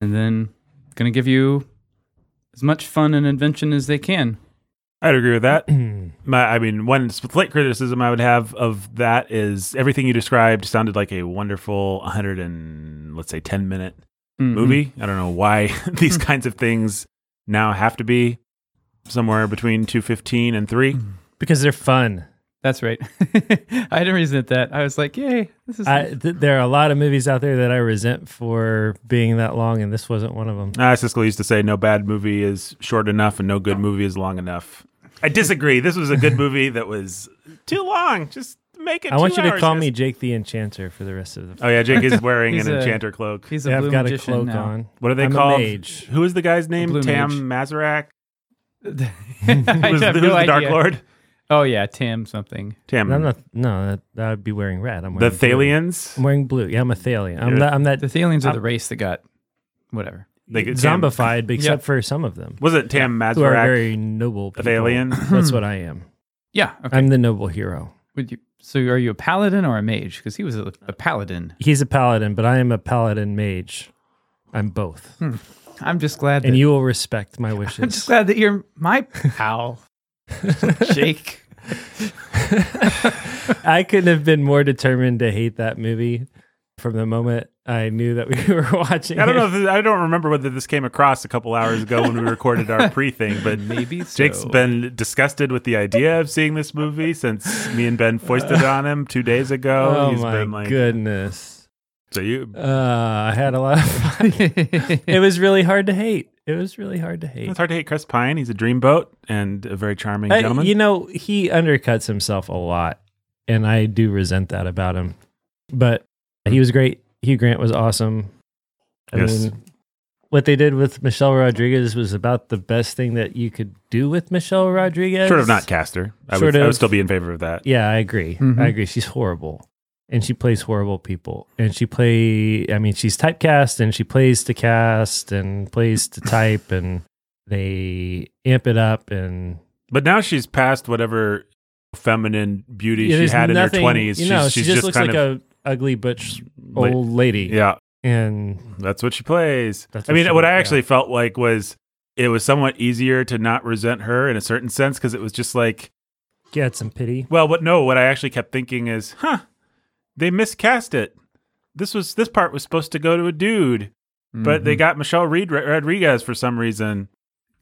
S3: And then to give you as much fun and invention as they can.
S1: I'd agree with that. My, I mean, one slight criticism I would have of that is everything you described sounded like a wonderful 100 and let's say 10 minute
S3: Mhm.
S1: movie. I don't know why these kinds of things now have to be somewhere between 215 and 3.
S2: because they're fun.
S3: That's right. I didn't resent that. I was like, yay, this is
S2: I, th- there are a lot of movies out there that I resent for being that long, and this wasn't one of them.
S1: Ah, Siskel used to say no bad movie is short enough and no good movie is long enough. I disagree. This was a good movie that was too long. Just make it
S2: I want
S1: two
S2: you to call
S1: guys.
S2: me Jake the Enchanter for the rest of the.
S1: Oh yeah, Jake is wearing an
S3: a-
S1: enchanter cloak.
S3: he's a
S2: yeah,
S3: blue
S2: I've got a
S3: magician
S2: cloak
S3: now.
S2: on.
S1: What are they
S2: I'm a
S1: called?
S2: mage.
S1: Who is the guy's name?
S3: blue
S1: Tam
S3: mage.
S1: Mazarak?
S3: I
S1: Who's,
S3: have
S1: who's
S3: no
S1: the Dark
S3: idea.
S1: Lord?
S3: Oh yeah, Tam something.
S1: Tam.
S2: I'm not. No, that, that would be wearing red. I'm
S1: the
S2: wearing blue.
S1: Thalians.
S2: I'm wearing blue. Yeah, I'm a Thalian. I'm
S1: You're-
S2: that. I'm that
S3: The Thalians are
S2: I'm-
S3: the race that got whatever.
S1: They get
S2: zombified, but except
S3: Yeah.
S2: for some of them
S1: Was it Tam
S2: who are
S1: Mazarak?
S2: very noble.
S1: a
S2: People.
S1: Thalian?
S2: That's hmm. what I am.
S3: Yeah. Okay.
S2: I'm the noble hero.
S3: Would you? So are you a paladin or a mage? Because he was a, a paladin.
S2: He's a paladin, but I am a paladin mage. I'm both, hmm.
S3: I'm just glad.
S2: and you will respect my wishes.
S3: I'm just glad that you're my pal, Jake.
S2: I couldn't have been more determined to hate that movie from the moment I knew that we were watching.
S1: I don't know. If this, I don't remember whether this came across a couple hours ago when we recorded our pre thing, but
S3: Maybe so.
S1: Jake's been disgusted with the idea of seeing this movie since me and Ben foisted it on him two days ago.
S2: Oh
S1: He's
S2: my
S1: been like,
S2: goodness!
S1: so you.
S2: Uh, I had a lot of fun. it was really hard to hate. It was really hard to hate.
S1: It's hard to hate Chris Pine. He's a dreamboat and a very charming
S2: Uh,
S1: gentleman.
S2: you know, he undercuts himself a lot, and I do resent that about him. But he was great. Hugh Grant was awesome. I
S1: Yes.
S2: mean, what they did with Michelle Rodriguez was about the best thing that you could do with Michelle Rodriguez.
S1: Sort of not cast her. I
S2: Sort
S1: would, I would still be in favor of that.
S2: Yeah, I agree.
S3: Mhm.
S2: I agree. She's horrible. And she plays horrible people. And she play I mean, she's typecast and she plays to cast and plays to type and they amp it up and
S1: But now she's past whatever feminine beauty
S2: Yeah,
S1: she
S2: there's
S1: had in her twenties.
S2: You know,
S1: she's,
S2: she just,
S1: just,
S2: looks
S1: kind
S2: like
S1: of
S2: a ugly butch old lady.
S1: yeah.
S2: And
S1: That's what she plays.
S2: That's
S1: I mean, what I
S2: yeah.
S1: actually felt like was it was somewhat easier to not resent her in a certain sense because it was just like,
S2: get some pity.
S1: well, what? No, what I actually kept thinking is, huh, they miscast it. This was this part was supposed to go to a dude, but
S3: Mm-hmm.
S1: they got Michelle Reed Rodriguez for some reason.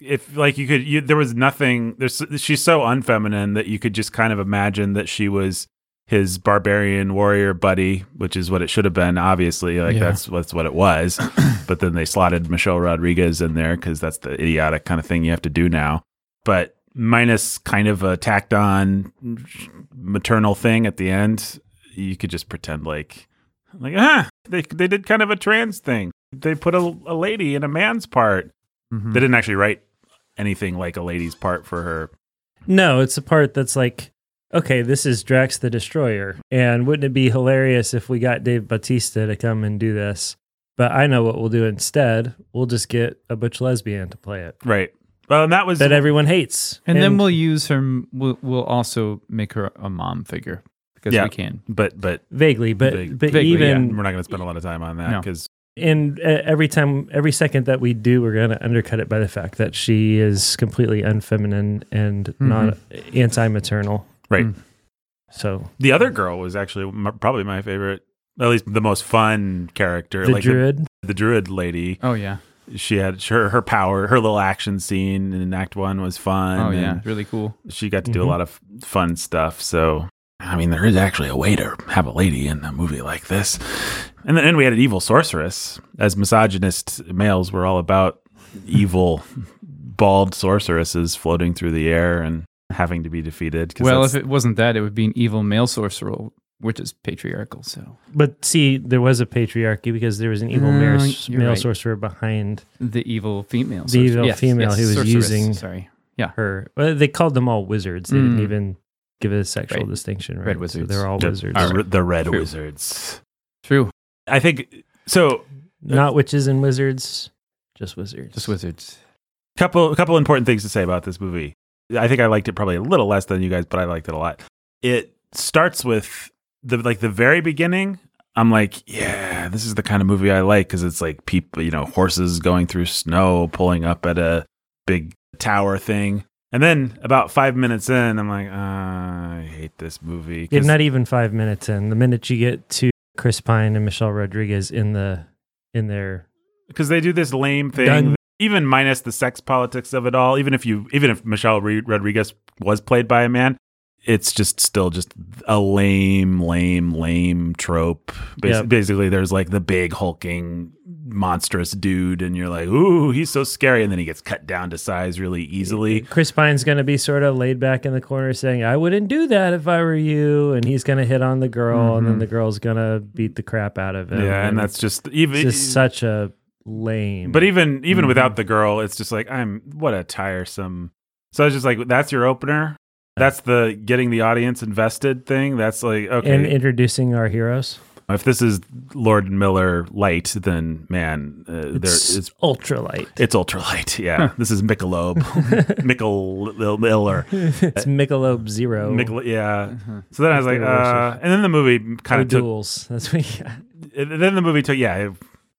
S1: If like you could, you, there was nothing. There's she's so unfeminine that you could just kind of imagine that she was his barbarian warrior buddy, which is what it should have been. Obviously, like
S3: Yeah.
S1: that's that's what it was. but then they slotted Michelle Rodriguez in there because that's the idiotic kind of thing you have to do now. But minus kind of a tacked on maternal thing at the end, you could just pretend like like ah they they did kind of a trans thing. They put a, a lady in a man's part.
S3: Mhm.
S1: They didn't actually write anything like a lady's part for her.
S2: No, it's a part that's like, okay, this is Drax the Destroyer. And wouldn't it be hilarious if we got Dave Bautista to come and do this? But I know what we'll do instead. We'll just get a butch lesbian to play it
S1: Right. Well, and that was
S2: that everyone hates.
S3: And, then we'll use her. We'll, we'll also make her a mom figure because
S1: Yeah.
S3: we can.
S1: but but
S2: vaguely, but
S1: Vague-
S2: but
S3: vaguely, yeah.
S2: even
S1: we're not going to spend a lot of time on that
S3: No.
S1: because
S2: and uh, every time, every second that we do, we're going to undercut it by the fact that she is completely unfeminine and not anti-maternal.
S1: Right.
S3: Mm.
S2: So
S1: The other girl was actually m- probably my favorite, at least the most fun character,
S2: the
S1: like
S2: druid,
S1: The, the druid lady.
S3: Oh yeah.
S1: She had her her power, her little action scene in Act One was fun.
S3: Oh yeah. Really cool.
S1: she got to do
S2: Mhm.
S1: a lot of fun stuff. So, I mean, there is actually a way to have a lady in a movie like this. And then and we had an evil sorceress, as misogynist males were all about evil, bald sorceresses floating through the air and having to be defeated.
S3: Well, if it wasn't that, it would be an evil male sorcerer, which is patriarchal. So
S2: but see, there was a patriarchy because there was an evil
S3: Uh,
S2: male, male
S3: right.
S2: sorcerer behind
S3: the evil female.
S2: The
S3: sorcerer-
S2: evil
S3: yes,
S2: female
S3: yes,
S2: who was
S3: sorceress,
S2: using-
S3: Sorry. Yeah.
S2: her. Well, they called them all wizards. They didn't
S3: Mm.
S2: even give it a sexual
S3: Right.
S2: distinction. Right?
S3: Red
S2: So
S3: wizards.
S2: they're all
S1: the,
S2: wizards,
S1: are the red
S3: True.
S1: wizards.
S3: True.
S1: I think so.
S2: not witches and wizards, just wizards.
S3: Just wizards.
S1: couple a couple important things to say about this movie. I think I liked it probably a little less than you guys, but I liked it a lot. It starts with the like the very beginning. I'm like, yeah, this is the kind of movie I like because it's like people, you know, horses going through snow, pulling up at a big tower thing. And then about five minutes in, I'm like, uh, I hate this movie.
S2: Yeah, not even five minutes in. The minute you get to Chris Pine and Michelle Rodriguez in the in their
S1: because they do this lame thing. Even minus the sex politics of it all even if you even if michelle rodriguez was played by a man it's just still just a lame lame lame trope Bas-
S2: Yep.
S1: basically there's like the big hulking monstrous dude and you're like ooh he's so scary and then he gets cut down to size really easily
S2: Chris Pine's going to be sort of laid back in the corner saying, I wouldn't do that if I were you. And he's going to hit on the girl, and then
S3: Mhm.
S2: the girl's going to beat the crap out of him.
S1: yeah and that's just even
S2: just such a lame.
S1: But even even
S3: Mhm.
S1: without the girl, it's just like I'm what a tiresome. So I was just like that's your opener. That's the getting the audience invested thing. That's like okay.
S2: and introducing our heroes.
S1: if this is Lord Miller light, then man, uh, there
S2: It's
S1: is
S2: ultralight.
S1: it's ultra light. Yeah, this is Michelob, Michel Miller.
S2: it's Michelob Zero.
S1: Michel, yeah.
S3: Mhm.
S1: So then I was like, uh, and then the movie kind of took
S2: duels. That's what you
S1: and then the movie took yeah it-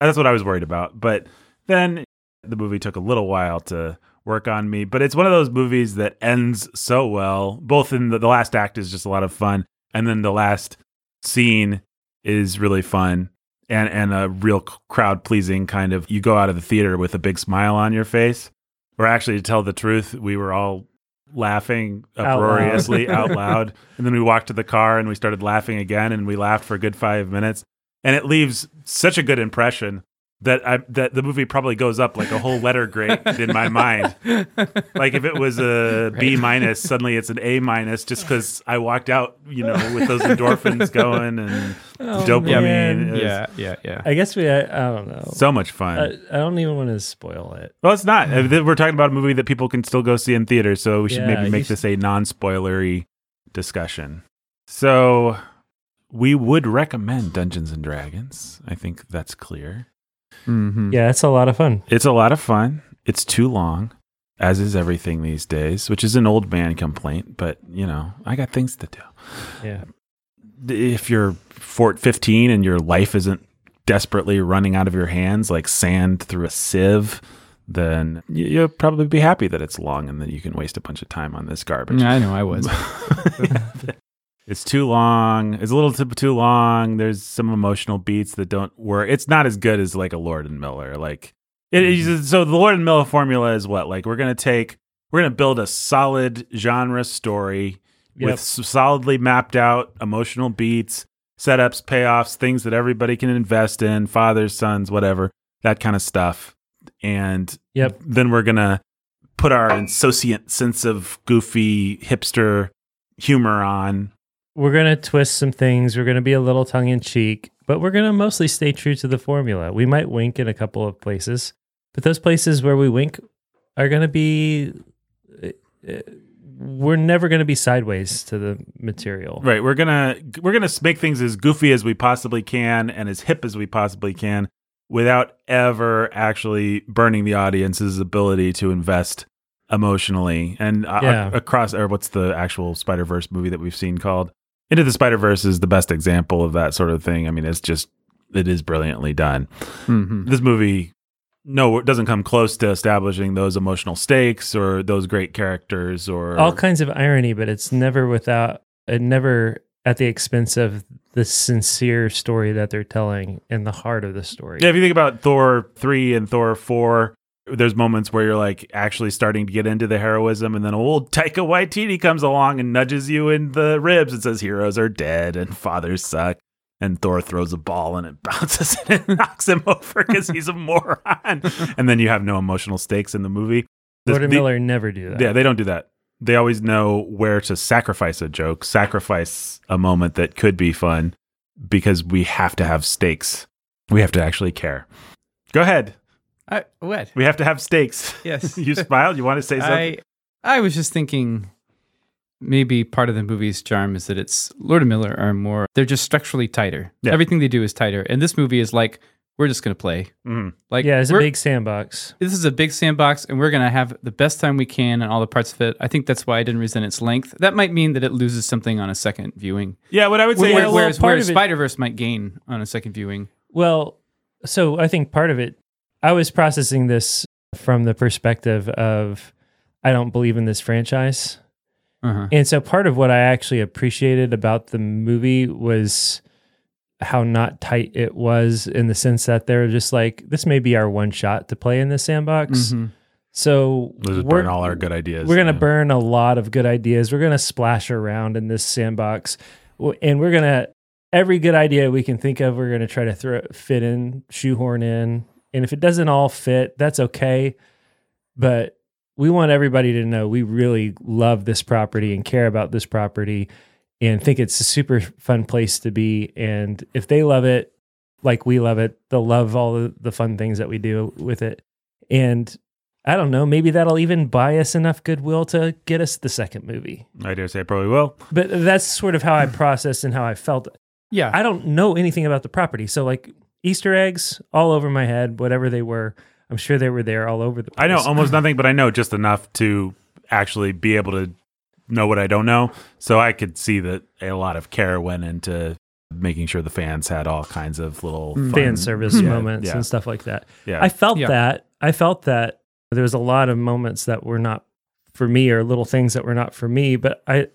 S1: that's what i was worried about. But then the movie took a little while to work on me. But it's one of those movies that ends so well both in the, the last act is just a lot of fun and then the last scene is really fun and and a real crowd pleasing kind of you go out of the theater with a big smile on your face. Or actually to tell the truth we were all laughing
S2: Out loud.
S1: uproariously out loud. And then we walked to the car and we started laughing again and we laughed for a good five minutes and it leaves such a good impression that I that the movie probably goes up like a whole letter grade in my mind. Like if it was a B minus, suddenly it's an A minus just because I walked out, you know, with those endorphins going and dopamine.
S2: man.
S1: Was
S3: yeah, yeah, yeah.
S2: I guess we. I, I don't know.
S1: so much fun.
S2: I, I don't even want to spoil it.
S1: well, it's not. Uh, We're talking about a movie that people can still go see in theaters, so we should
S2: Yeah,
S1: maybe
S2: you
S1: make
S2: should-
S1: this a non-spoilery discussion. So we would recommend Dungeons and Dragons. I think that's clear.
S3: Mm-hmm.
S2: Yeah, it's a lot of fun.
S1: It's a lot of fun. It's too long, as is everything these days, which is an old man complaint, but you know, I got things to do.
S2: Yeah.
S1: If you're Fort 15 and your life isn't desperately running out of your hands like sand through a sieve, then you'll probably be happy that it's long and that you can waste a bunch of time on this garbage.
S3: Yeah, I know I was.
S1: it's too long. It's a little too, too long. There's some emotional beats that don't work. It's not as good as like a Lord and Miller. Like it is. Mm-hmm. So the Lord and Miller formula is what? Like we're gonna take, we're gonna build a solid genre story
S2: Yep.
S1: with solidly mapped out emotional beats, setups, payoffs, things that everybody can invest in, fathers, sons, whatever, that kind of stuff. And
S2: Yep.
S1: then we're gonna put our insouciant sense of goofy hipster humor on.
S2: We're gonna twist some things. We're gonna be a little tongue in cheek, but we're gonna mostly stay true to the formula. We might wink in a couple of places, but those places where we wink are gonna be. uh, uh, We're never gonna be sideways to the material.
S1: Right, we're gonna we're gonna make things as goofy as we possibly can and as hip as we possibly can, without ever actually burning the audience's ability to invest emotionally. And uh,
S2: Yeah.
S1: across, or what's the actual Spider Verse movie that we've seen called? Into the Spider Verse is the best example of that sort of thing. I mean, it's just it is brilliantly done.
S3: mm-hmm.
S1: This movie, no, it doesn't come close to establishing those emotional stakes or those great characters or
S2: All kinds of irony, but it's never without. It never at the expense of the sincere story that they're telling in the heart of the story.
S1: Yeah, if you think about Thor 3 and Thor 4, there's moments where you're like actually starting to get into the heroism, and then old Taika Waititi comes along and nudges you in the ribs and says, Heroes are dead and fathers suck. And Thor throws a ball and it bounces and it knocks him over because he's a moron. and then you have no emotional stakes in the movie. This-
S2: and
S1: the-
S2: Miller never do that.
S1: Yeah, they don't do that. They always know where to sacrifice a joke, sacrifice a moment that could be fun because we have to have stakes. We have to actually care. Go ahead.
S3: I, what?
S1: We have to have stakes.
S3: Yes.
S1: you smiled. You want to say something?
S3: I I was just thinking maybe part of the movie's charm is that it's Lord and Miller are more they're just structurally tighter.
S1: Yeah.
S3: Everything they do is tighter. And this movie is like we're just gonna play.
S1: Mhm.
S3: Like
S2: yeah, it's a big sandbox.
S3: this is a big sandbox and we're gonna have the best time we can and all the parts of it. I think that's why I didn't resent its length. That might mean that it loses something on a second viewing.
S1: Yeah, what I would say
S3: Whereas,
S1: is
S2: well,
S3: whereas,
S2: part
S3: whereas
S2: of it-
S3: Spider Verse might gain on a second viewing.
S2: Well, so I think part of it, I was processing this from the perspective of I don't believe in this franchise.
S3: Uh-huh.
S2: And so part of what I actually appreciated about the movie was how not tight it was in the sense that they're just like, this may be our one shot to play in this sandbox.
S3: Mhm.
S2: So we're,
S1: burn all our good ideas.
S2: we're going to
S1: Yeah.
S2: burn a lot of good ideas. We're going to splash around in this sandbox. And we're going to, every good idea we can think of, we're going to try to throw fit in, shoehorn in. And if it doesn't all fit, that's okay. But we want everybody to know we really love this property and care about this property and think it's a super fun place to be. And if they love it like we love it, they'll love all the, the fun things that we do with it. And I don't know, maybe that'll even buy us enough goodwill to get us the second movie.
S1: I dare say I probably will.
S2: But that's sort of how I processed and how I felt.
S3: Yeah.
S2: I don't know anything about the property. So, like Easter eggs all over my head, whatever they were, I'm sure they were there all over the place.
S1: I know almost nothing, but I know just enough to actually be able to know what I don't know. So I could see that a lot of care went into making sure the fans had all kinds of little
S3: Mm.
S2: fan service
S1: Yeah,
S2: moments
S1: yeah,
S2: and stuff like that.
S1: Yeah,
S2: I felt
S3: Yeah.
S2: that. I felt that there was a lot of moments that were not for me or little things that were not for me, but I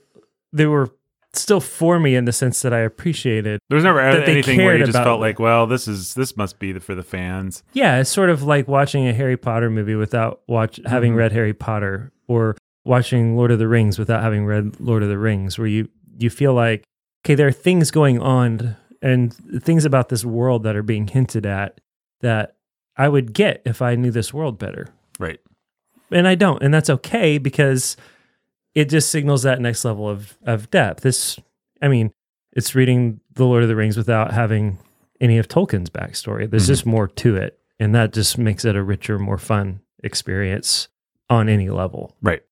S2: they were still for me in the sense that I appreciated.
S1: there was never
S2: that they
S1: anything where you just felt like, well, this is this must be the, for the fans.
S2: Yeah, it's sort of like watching a Harry Potter movie without watch having
S3: Mhm.
S2: read Harry Potter or watching Lord of the Rings without having read Lord of the Rings where you you feel like okay, there are things going on and things about this world that are being hinted at that I would get if I knew this world better.
S1: Right.
S2: And I don't, and that's okay because it just signals that next level of of depth. This, I mean, it's reading the Lord of the Rings without having any of Tolkien's backstory. There's
S1: Mhm.
S2: just more to it, and that just makes it a richer, more fun experience on any level.
S1: Right.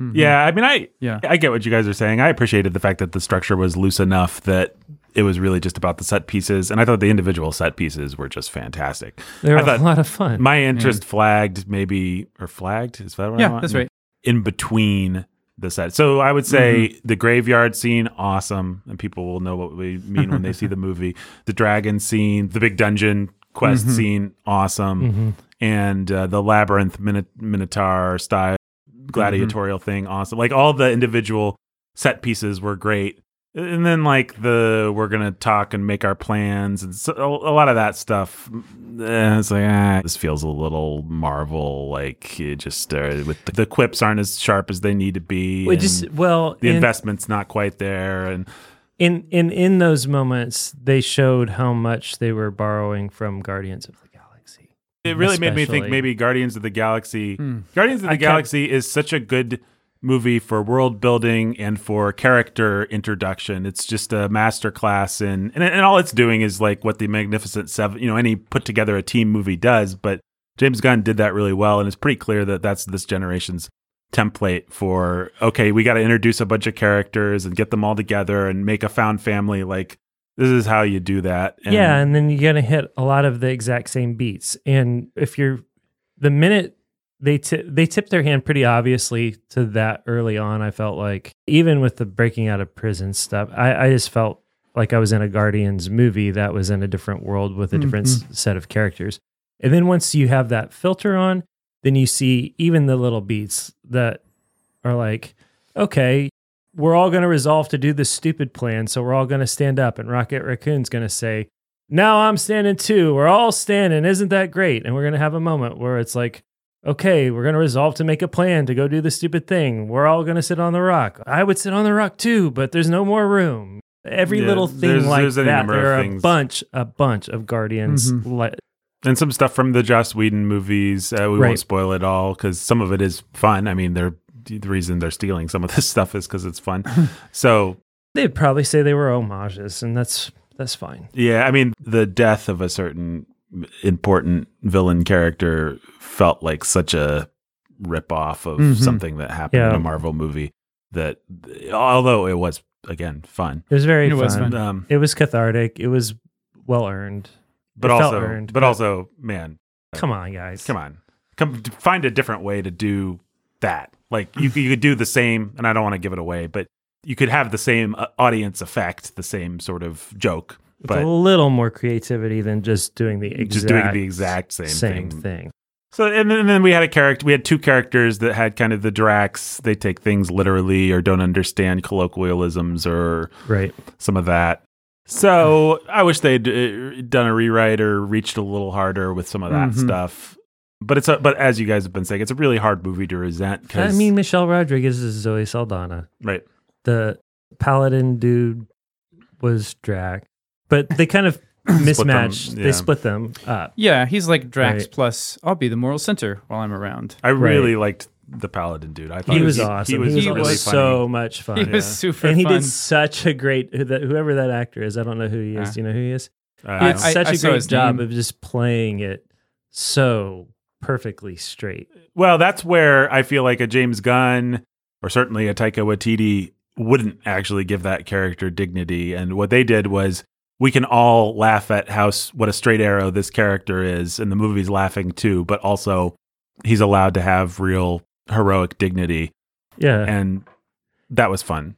S3: Mhm.
S1: Yeah. I mean, I
S3: Yeah.
S1: I get what you guys are saying. I appreciated the fact that the structure was loose enough that it was really just about the set pieces, and I thought the individual set pieces were just fantastic.
S2: They're
S1: I
S2: a
S1: thought
S2: lot of fun.
S1: My interest flagged, maybe or flagged. Is that what I
S3: Yeah,
S1: want?
S3: that's right.
S1: In between the set, so I would say the graveyard scene, awesome, and people will know what we mean when they see the movie. The dragon scene, the big dungeon quest
S3: Mhm.
S1: scene, awesome,
S2: Mhm.
S1: and uh, the labyrinth Min- minotaur style gladiatorial thing, awesome. Like all the individual set pieces were great. And then like the we're gonna talk and make our plans and so, a a lot of that stuff. eh, It's like ah, this feels a little Marvel. Like it just uh, with the, the quips aren't as sharp as they need to be.
S2: We just well,
S1: the
S2: in,
S1: investment's not quite there. And
S2: in in in those moments, they showed how much they were borrowing from Guardians of the Galaxy.
S1: it really made me think maybe Guardians of the Galaxy.
S3: Hmm.
S1: Guardians of the
S2: I
S1: Galaxy is such a good movie for world building and for character introduction. It's just a masterclass in and, and all it's doing is like what the Magnificent Seven, you know, any put together a team movie does. But James Gunn did that really well, and it's pretty clear that that's this generation's template for okay, we got to introduce a bunch of characters and get them all together and make a found family. Like this is how you do that. And
S2: yeah, and then you're gonna hit a lot of the exact same beats. And if you're the minute they ti they tip their hand pretty obviously to that early on, I felt like even with the breaking out of prison stuff, I, I just felt like I was in a Guardians movie that was in a different world with a different mm-hmm. s- set of characters. And then once you have that filter on, then you see even the little beats that are like, okay, we're all going to resolve to do this stupid plan. So we're all going to stand up, and Rocket Raccoon's going to say, Now I'm standing too. We're all standing. Isn't that great? And we're going to have a moment where it's like, Okay, we're going to resolve to make a plan to go do the stupid thing. We're all going to sit on the rock. I would sit on the rock too, but there's no more room. Every
S1: Yeah,
S2: little thing
S1: there's-
S2: like
S1: there's
S2: that.
S1: number
S2: There are a bunch, a bunch of Guardians.
S3: Mhm.
S2: li-
S1: and some stuff from the Joss Whedon movies. Uh, we
S2: Right.
S1: won't spoil it all because some of it is fun. I mean, they're the reason they're stealing some of this stuff is because it's fun. so
S2: They'd probably say they were homages, and that's that's fine.
S1: yeah, I mean, the death of a certain important villain character felt like such a rip off of
S3: Mhm.
S1: something that happened in a Marvel movie. That although it was again fun,
S2: It was very
S3: It
S2: fun.
S3: was fun.
S1: um,
S2: It was cathartic. It was well earned.
S1: but
S2: It
S1: also,
S2: earned,
S1: but
S2: but-
S1: also, man,
S2: Come on, guys.
S1: come on, come find a different way to do that. Like you, you could do the same, and I don't want to give it away, but you could have the same uh, audience effect, the same sort of joke,
S2: With
S1: but
S2: a little more creativity than just doing the exact
S1: just doing the exact same,
S2: same
S1: thing.
S2: thing.
S1: So and then, and then we had a character. We had two characters that had kind of the Drax. They take things literally or don't understand colloquialisms or
S2: Right.
S1: some of that. So I wish they'd uh, done a rewrite or reached a little harder with some of that
S3: Mhm.
S1: stuff. But it's a, but as you guys have been saying, it's a really hard movie to resent.
S2: I mean, Michelle Rodriguez is Zoe Saldana.
S1: right?
S2: The paladin dude was Drax, but they kind of
S1: them,
S2: mismatched.
S1: yeah.
S2: They split them up.
S3: Yeah, he's like Drax
S2: Right.
S3: plus I'll be the moral center while I'm around.
S1: I really liked the Paladin dude. I thought
S2: He was awesome. He was,
S3: he
S1: really
S3: was
S2: so much fun.
S3: He was
S1: yeah.
S3: super
S2: and he
S3: fun.
S2: did such a great whoever that actor is. I don't know who he is.
S3: Ah.
S2: Do you know who he is?
S1: Uh,
S2: He
S3: I-
S2: did such
S3: I
S2: a
S3: saw
S2: great job
S3: name.
S2: of just playing it so perfectly straight.
S1: Well, that's where I feel like a James Gunn or certainly a Taika Waititi wouldn't actually give that character dignity. And what they did was we can all laugh at how what a straight arrow this character is, and the movie's laughing too. But also, he's allowed to have real heroic dignity,
S2: Yeah,
S1: and that was fun.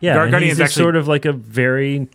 S2: yeah.
S1: Gar- Guardians
S2: he's
S1: actually-
S2: sort of like a very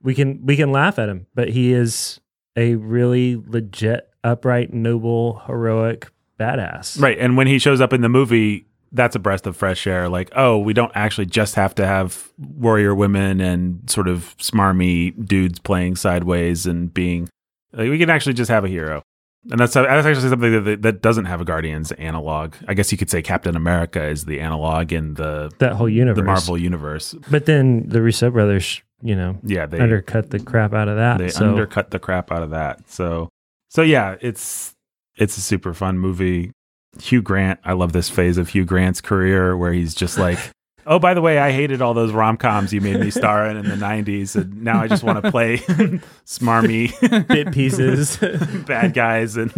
S2: we can we can laugh at him, but he is a really legit, upright, noble, heroic badass.
S1: Right. And when he shows up in the movie, that's a breath of fresh air. Like, oh, we don't actually just have to have warrior women and sort of smarmy dudes playing sideways and being like, we can actually just have a hero. And that's, that's actually something that, that doesn't have a Guardians analog. I guess you could say Captain America is the analog in the
S2: That whole universe.
S1: the Marvel universe.
S2: But then the Russo brothers, you know,
S1: Yeah, they
S2: undercut the crap out of that.
S1: they
S2: so
S1: undercut the crap out of that. So So yeah, it's it's a super fun movie. Hugh Grant, I love this phase of Hugh Grant's career where he's just like, "Oh, by the way, I hated all those rom-coms you made me star in in the 90s and now I just want to play smarmy
S2: Bit pieces,
S1: bad guys and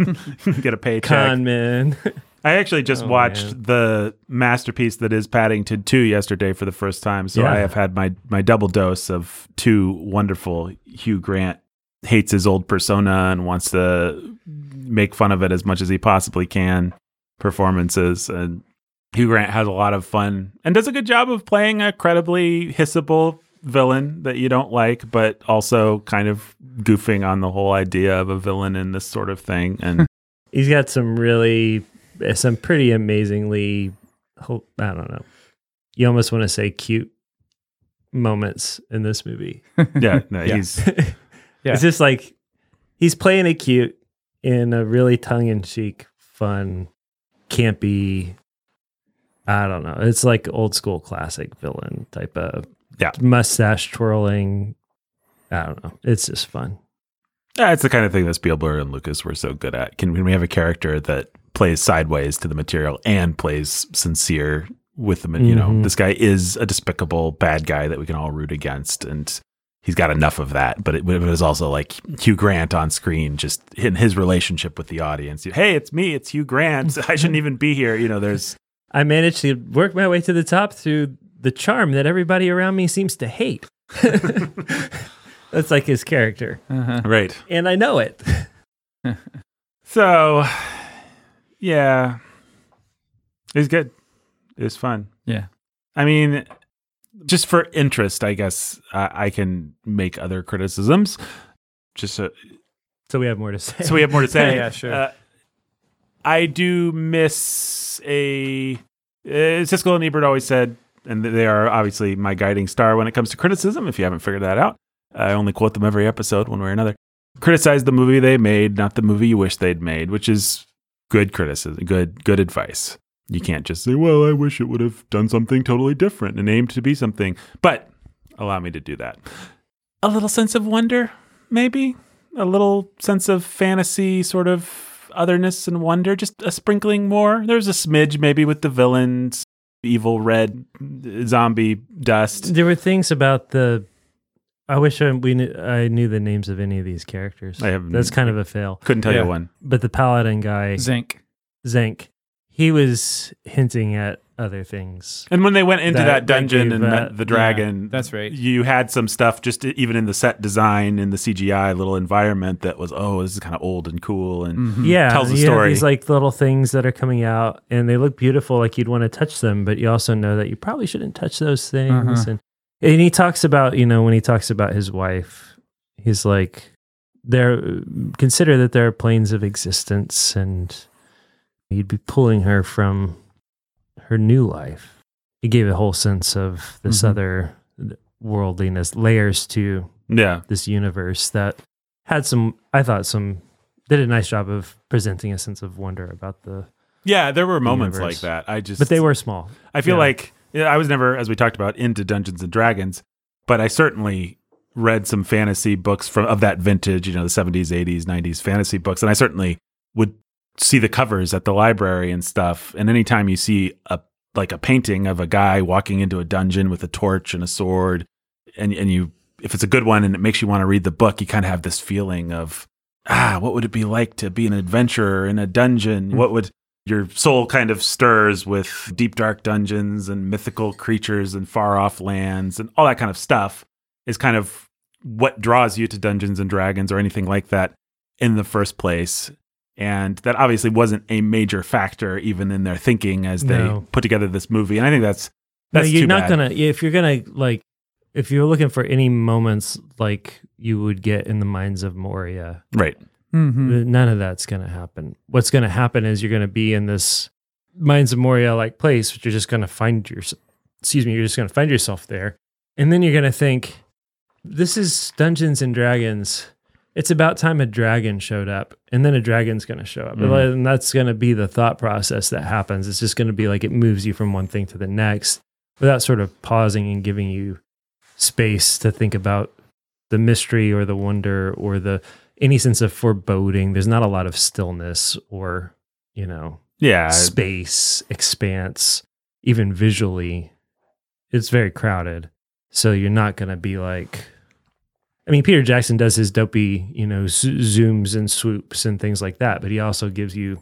S1: get a paycheck."
S2: con man.
S1: I actually just
S2: Oh,
S1: watched
S2: man.
S1: the masterpiece that is Paddington 2 yesterday for the first time. So
S2: Yeah.
S1: I have had my my double dose of two wonderful Hugh Grant hates his old persona and wants to make fun of it as much as he possibly can performances and Hugh Grant has a lot of fun and does a good job of playing a credibly hissable villain that you don't like but also kind of goofing on the whole idea of a villain in this sort of thing and
S2: He's got some really, eh, some pretty amazingly, I don't know. You almost want to say cute moments in this movie.
S1: yeah, no,
S3: Yeah.
S1: he's
S3: Yeah.
S2: It's just like he's playing it cute in a really tongue in cheek, fun, campy. I don't know. It's like old school classic villain type of
S1: Yeah.
S2: mustache twirling. I don't know. It's just fun.
S1: Yeah, it's the kind of thing that Spielberg and Lucas were so good at. Can, can we have a character that plays sideways to the material and plays sincere with the, ma- you know,
S2: Mhm.
S1: this guy is a despicable bad guy that we can all root against, and he's got enough of that. But it, it was also like Hugh Grant on screen, just in his relationship with the audience. Hey, it's me, it's Hugh Grant. I shouldn't even be here. You know, there's
S2: I managed to work my way to the top through the charm that everybody around me seems to hate. That's like his character.
S3: Uh-huh.
S1: right.
S2: And I know it.
S1: So, yeah, it was good. It was fun.
S3: Yeah.
S1: I mean, just for interest, I guess uh, I can make other criticisms. Just so,
S2: So we have more to say.
S1: so we have more to say.
S3: Yeah, sure.
S1: Uh, I do miss a. Uh, Siskel and Ebert always said, and they are obviously my guiding star when it comes to criticism. If you haven't figured that out, I only quote them every episode, one way or another. Criticize the movie they made, not the movie you wish they'd made, which is good criticism, good good advice. You can't just say, "Well, I wish it would have done something totally different and aimed to be something." But allow me to do that. A little sense of wonder, maybe a little sense of fantasy, sort of otherness and wonder, just a sprinkling more. There's a smidge maybe with the villains, evil red zombie dust.
S2: There were things about the. I wish I, we knew, I knew the names of any of these characters.
S1: I have-
S2: That's kind of a fail.
S1: Couldn't tell
S3: Yeah.
S1: you one.
S2: But the paladin guy,
S3: Zinc.
S2: Xenk, he was hinting at other things.
S1: And when they went into
S2: That-
S1: that,
S2: that
S1: dungeon and
S2: that-
S1: met the dragon,
S3: that's right.
S1: You had some stuff just even in the set design, in the CGI little environment that was, oh, this is kind of old and cool. And
S3: Mhm.
S2: Yeah,
S1: Tells a story.
S2: these like little things that are coming out, and they look beautiful. Like you'd want to touch them, but you also know that you probably shouldn't touch those things.
S3: Uh-huh.
S2: And and he talks about you know when he talks about his wife, he's like, there consider that there are planes of existence, and you'd be pulling her from her new life. It gave a whole sense of this
S3: Mhm.
S2: other worldliness, layers to
S1: yeah,
S2: this universe that had some I thought some did a nice job of presenting a sense of wonder about the
S1: yeah, there were moments like that. I just,
S2: but they were small.
S1: I feel
S2: Yeah.
S1: like yeah, I was never, as we talked about, into Dungeons and Dragons, but I certainly read some fantasy books from of that vintage, you know, the seventies, eighties, nineties fantasy books, and I certainly would see the covers at the library and stuff. And anytime you see a like a painting of a guy walking into a dungeon with a torch and a sword, and and you if it's a good one and it makes you want to read the book, you kind of have this feeling of ah, what would it be like to be an adventurer in a dungeon? What would your soul kind of stirs with deep dark dungeons and mythical creatures and far off lands and all that kind of stuff is kind of what draws you to Dungeons and Dragons or anything like that in the first place. And that obviously wasn't a major factor even in their thinking as they
S2: No.
S1: put together this movie. And I think that's
S2: No,
S1: that's
S2: you're
S1: too
S2: not
S1: bad.
S2: gonna if you're gonna like if you're looking for any moments like you would get in the mines of Moria,
S1: right.
S3: Mhm.
S2: none of that's gonna happen. What's gonna happen is you're gonna be in this mines of Moria like place, but you're just gonna find your excuse me, you're just gonna find yourself there. And then you're gonna think, this is Dungeons and Dragons. It's about time a dragon showed up, and then a dragon's going to show up,
S1: Mhm.
S2: and that's going to be the thought process that happens. It's just going to be like it moves you from one thing to the next without sort of pausing and giving you space to think about the mystery or the wonder or the any sense of foreboding. There's not a lot of stillness or, you know,
S1: Yeah,
S2: space, expanse, even visually. It's very crowded. So you're not going to be like, I mean, Peter Jackson does his dopey, you know, zo- zooms and swoops and things like that, but he also gives you,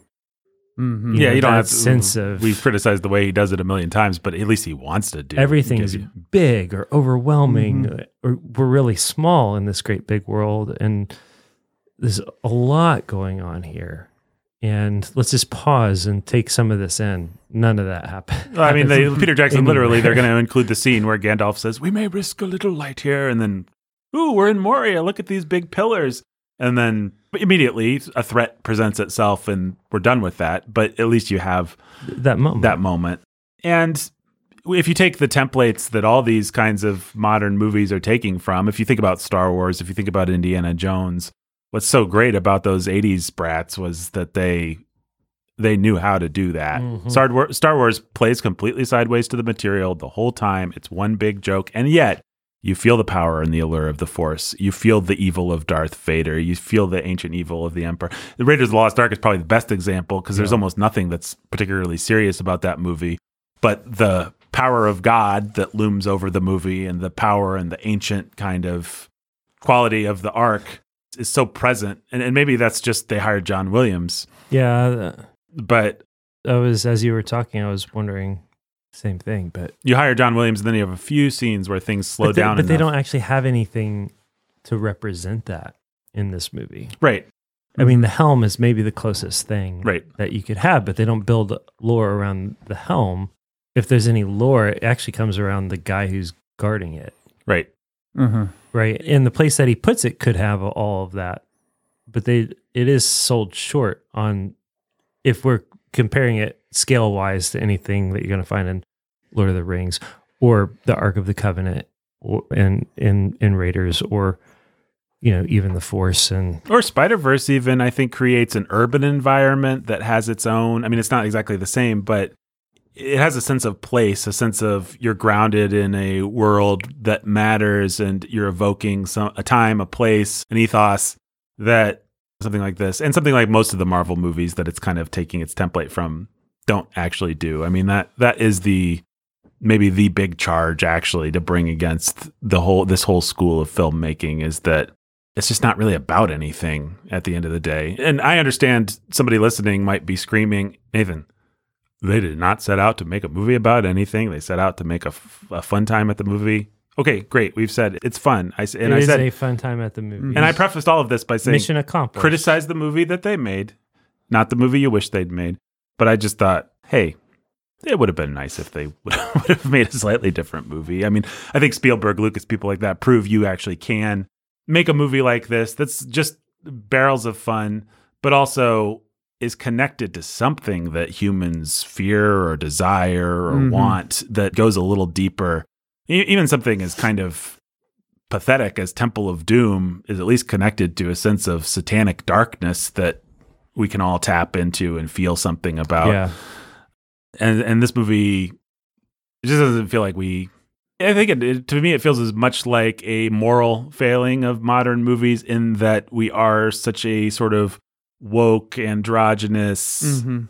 S3: Mhm.
S2: you
S1: yeah.
S2: know,
S1: You don't
S2: that
S1: have to,
S2: sense of
S1: We've criticized the way he does it a million times, but at least he wants to do.
S2: everything is
S1: you-
S2: big or overwhelming
S3: Mm-hmm.
S2: or we're really small in this great big world and there's a lot going on here and let's just pause and take some of this in none of that happened
S1: I mean, they, Peter Jackson literally they're going to include the scene where Gandalf says, "We may risk a little light here," and then, "Ooh, we're in Moria. Look at these big pillars." And then immediately a threat presents itself, and we're done with that. But at least you have
S2: that moment
S1: that moment. And if you take the templates that all these kinds of modern movies are taking from, if you think about Star Wars, if you think about Indiana Jones, what's so great about those 80s brats was that they they knew how to do that.
S2: Mhm.
S1: Star, Wars, Star Wars plays completely sideways to the material the whole time. It's one big joke and yet you feel the power and the allure of the Force. You feel the evil of Darth Vader. You feel the ancient evil of the Emperor. The Raiders of the Lost Ark is probably the best example because there's
S2: Yeah.
S1: almost nothing that's particularly serious about that movie. But the power of God that looms over the movie and the power and the ancient kind of quality of the Ark is so present. And, and maybe that's just they hired John Williams.
S2: yeah uh,
S1: But
S2: i was as you were talking i was wondering same thing but
S1: you hire John Williams and then you have a few scenes where things slow
S2: but, they,
S1: down.
S2: but they don't actually have anything to represent that in this movie
S1: Right.
S2: i mean the helm is maybe the closest thing
S1: Right.
S2: that you could have, but they don't build lore around the helm. If there's any lore, it actually comes around the guy who's guarding it,
S1: Right.
S3: Mhm.
S2: right? And the place that he puts it could have all of that, but they it is sold short on if we're comparing it scale wise to anything that you're going to find in Lord of the Rings or the Ark of the Covenant or in in in Raiders or you know even the Force and
S1: Or Spider Verse, even I think creates an urban environment that has its own. I mean, it's not exactly the same, but it has a sense of place, a sense of you're grounded in a world that matters, and you're evoking some a time, a place, an ethos that something like this, and something like most of the Marvel movies that it's kind of taking its template from, don't actually do. I mean that that is the maybe the big charge actually to bring against the whole this whole school of filmmaking is that it's just not really about anything at the end of the day. And I understand somebody listening might be screaming, Nathan, they did not set out to make a movie about anything. They set out to make a, f- a fun time at the movie. Okay, great. We've said it's fun. I and
S2: it
S1: I
S2: is
S1: said,
S2: a fun time at the movie.
S1: and I prefaced all of this by saying,
S2: Mission accomplished.
S1: criticize the movie that they made, not the movie you wish they'd made. But I just thought, hey, it would have been nice if they would have made a slightly different movie. I mean, I think Spielberg, Lucas, people like that prove you actually can make a movie like this that's just barrels of fun, but also is connected to something that humans fear or desire or
S3: Mhm.
S1: want that goes a little deeper. Even something as kind of pathetic as Temple of Doom is at least connected to a sense of satanic darkness that we can all tap into and feel something about.
S2: yeah.
S1: And and this movie it just doesn't feel like we I think it, it to me it feels as much like a moral failing of modern movies in that we are such a sort of woke androgynous
S3: Mhm.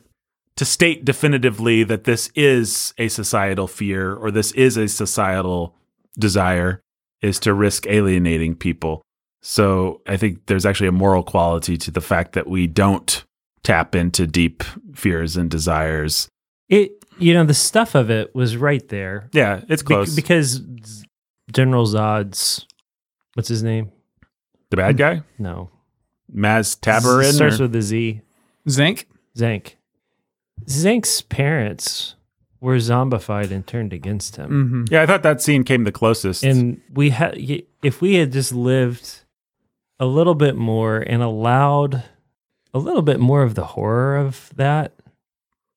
S1: to state definitively that this is a societal fear or this is a societal desire is to risk alienating people. So I think there's actually a moral quality to the fact that we don't tap into deep fears and desires.
S2: It you know the stuff of it was right there
S1: Yeah, it's
S2: Be-
S1: close.
S2: because General Zod's what's his name?
S1: the bad guy,
S2: No,
S1: Maz Tabarin.
S2: starts
S1: or-
S2: with a Z.
S3: Xenk.
S2: Xenk. Xenk's parents were zombified and turned against him.
S3: Mm-hmm.
S1: yeah, I thought that scene came the closest.
S2: And we had if we had just lived a little bit more and allowed a little bit more of the horror of that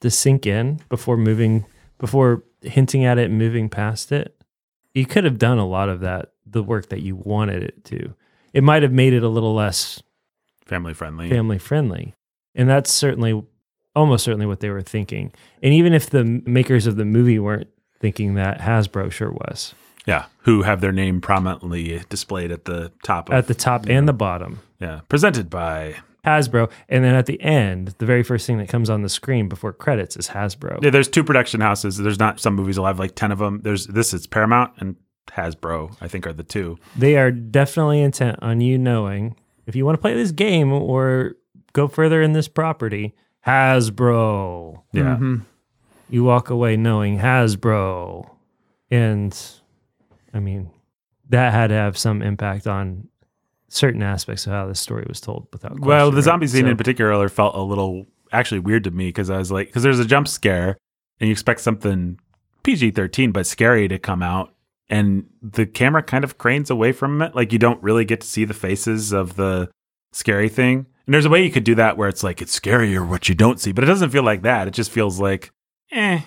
S2: to sink in before moving before hinting at it and moving past it, you could have done a lot of that the work that you wanted it to. It might have made it a little less
S1: family friendly.
S2: family friendly. And that's certainly almost certainly what they were thinking. And even if the makers of the movie weren't thinking that, Hasbro sure was.
S1: Yeah, who have their name prominently displayed at the top of
S2: At the top and the bottom.
S1: Yeah. Presented by.
S2: Hasbro. And then at the end, the very first thing that comes on the screen before credits is Hasbro.
S1: Yeah, there's two production houses. There's not some movies will have like 10 of them. There's this is Paramount and Hasbro, I think are the two.
S2: They are definitely intent on you knowing if you want to play this game or go further in this property, Hasbro.
S1: Yeah.
S3: Mhm.
S2: You walk away knowing Hasbro. And I mean, that had to have some impact on certain aspects of how the story was told without question,
S1: Well, the
S2: right?
S1: zombie scene
S2: So-
S1: in particular felt a little actually weird to me because I was like, because there's a jump scare and you expect something PG 13 but scary to come out. And the camera kind of cranes away from it. Like you don't really get to see the faces of the scary thing. And there's a way you could do that where it's like it's scarier what you don't see, but it doesn't feel like that. It just feels like, eh,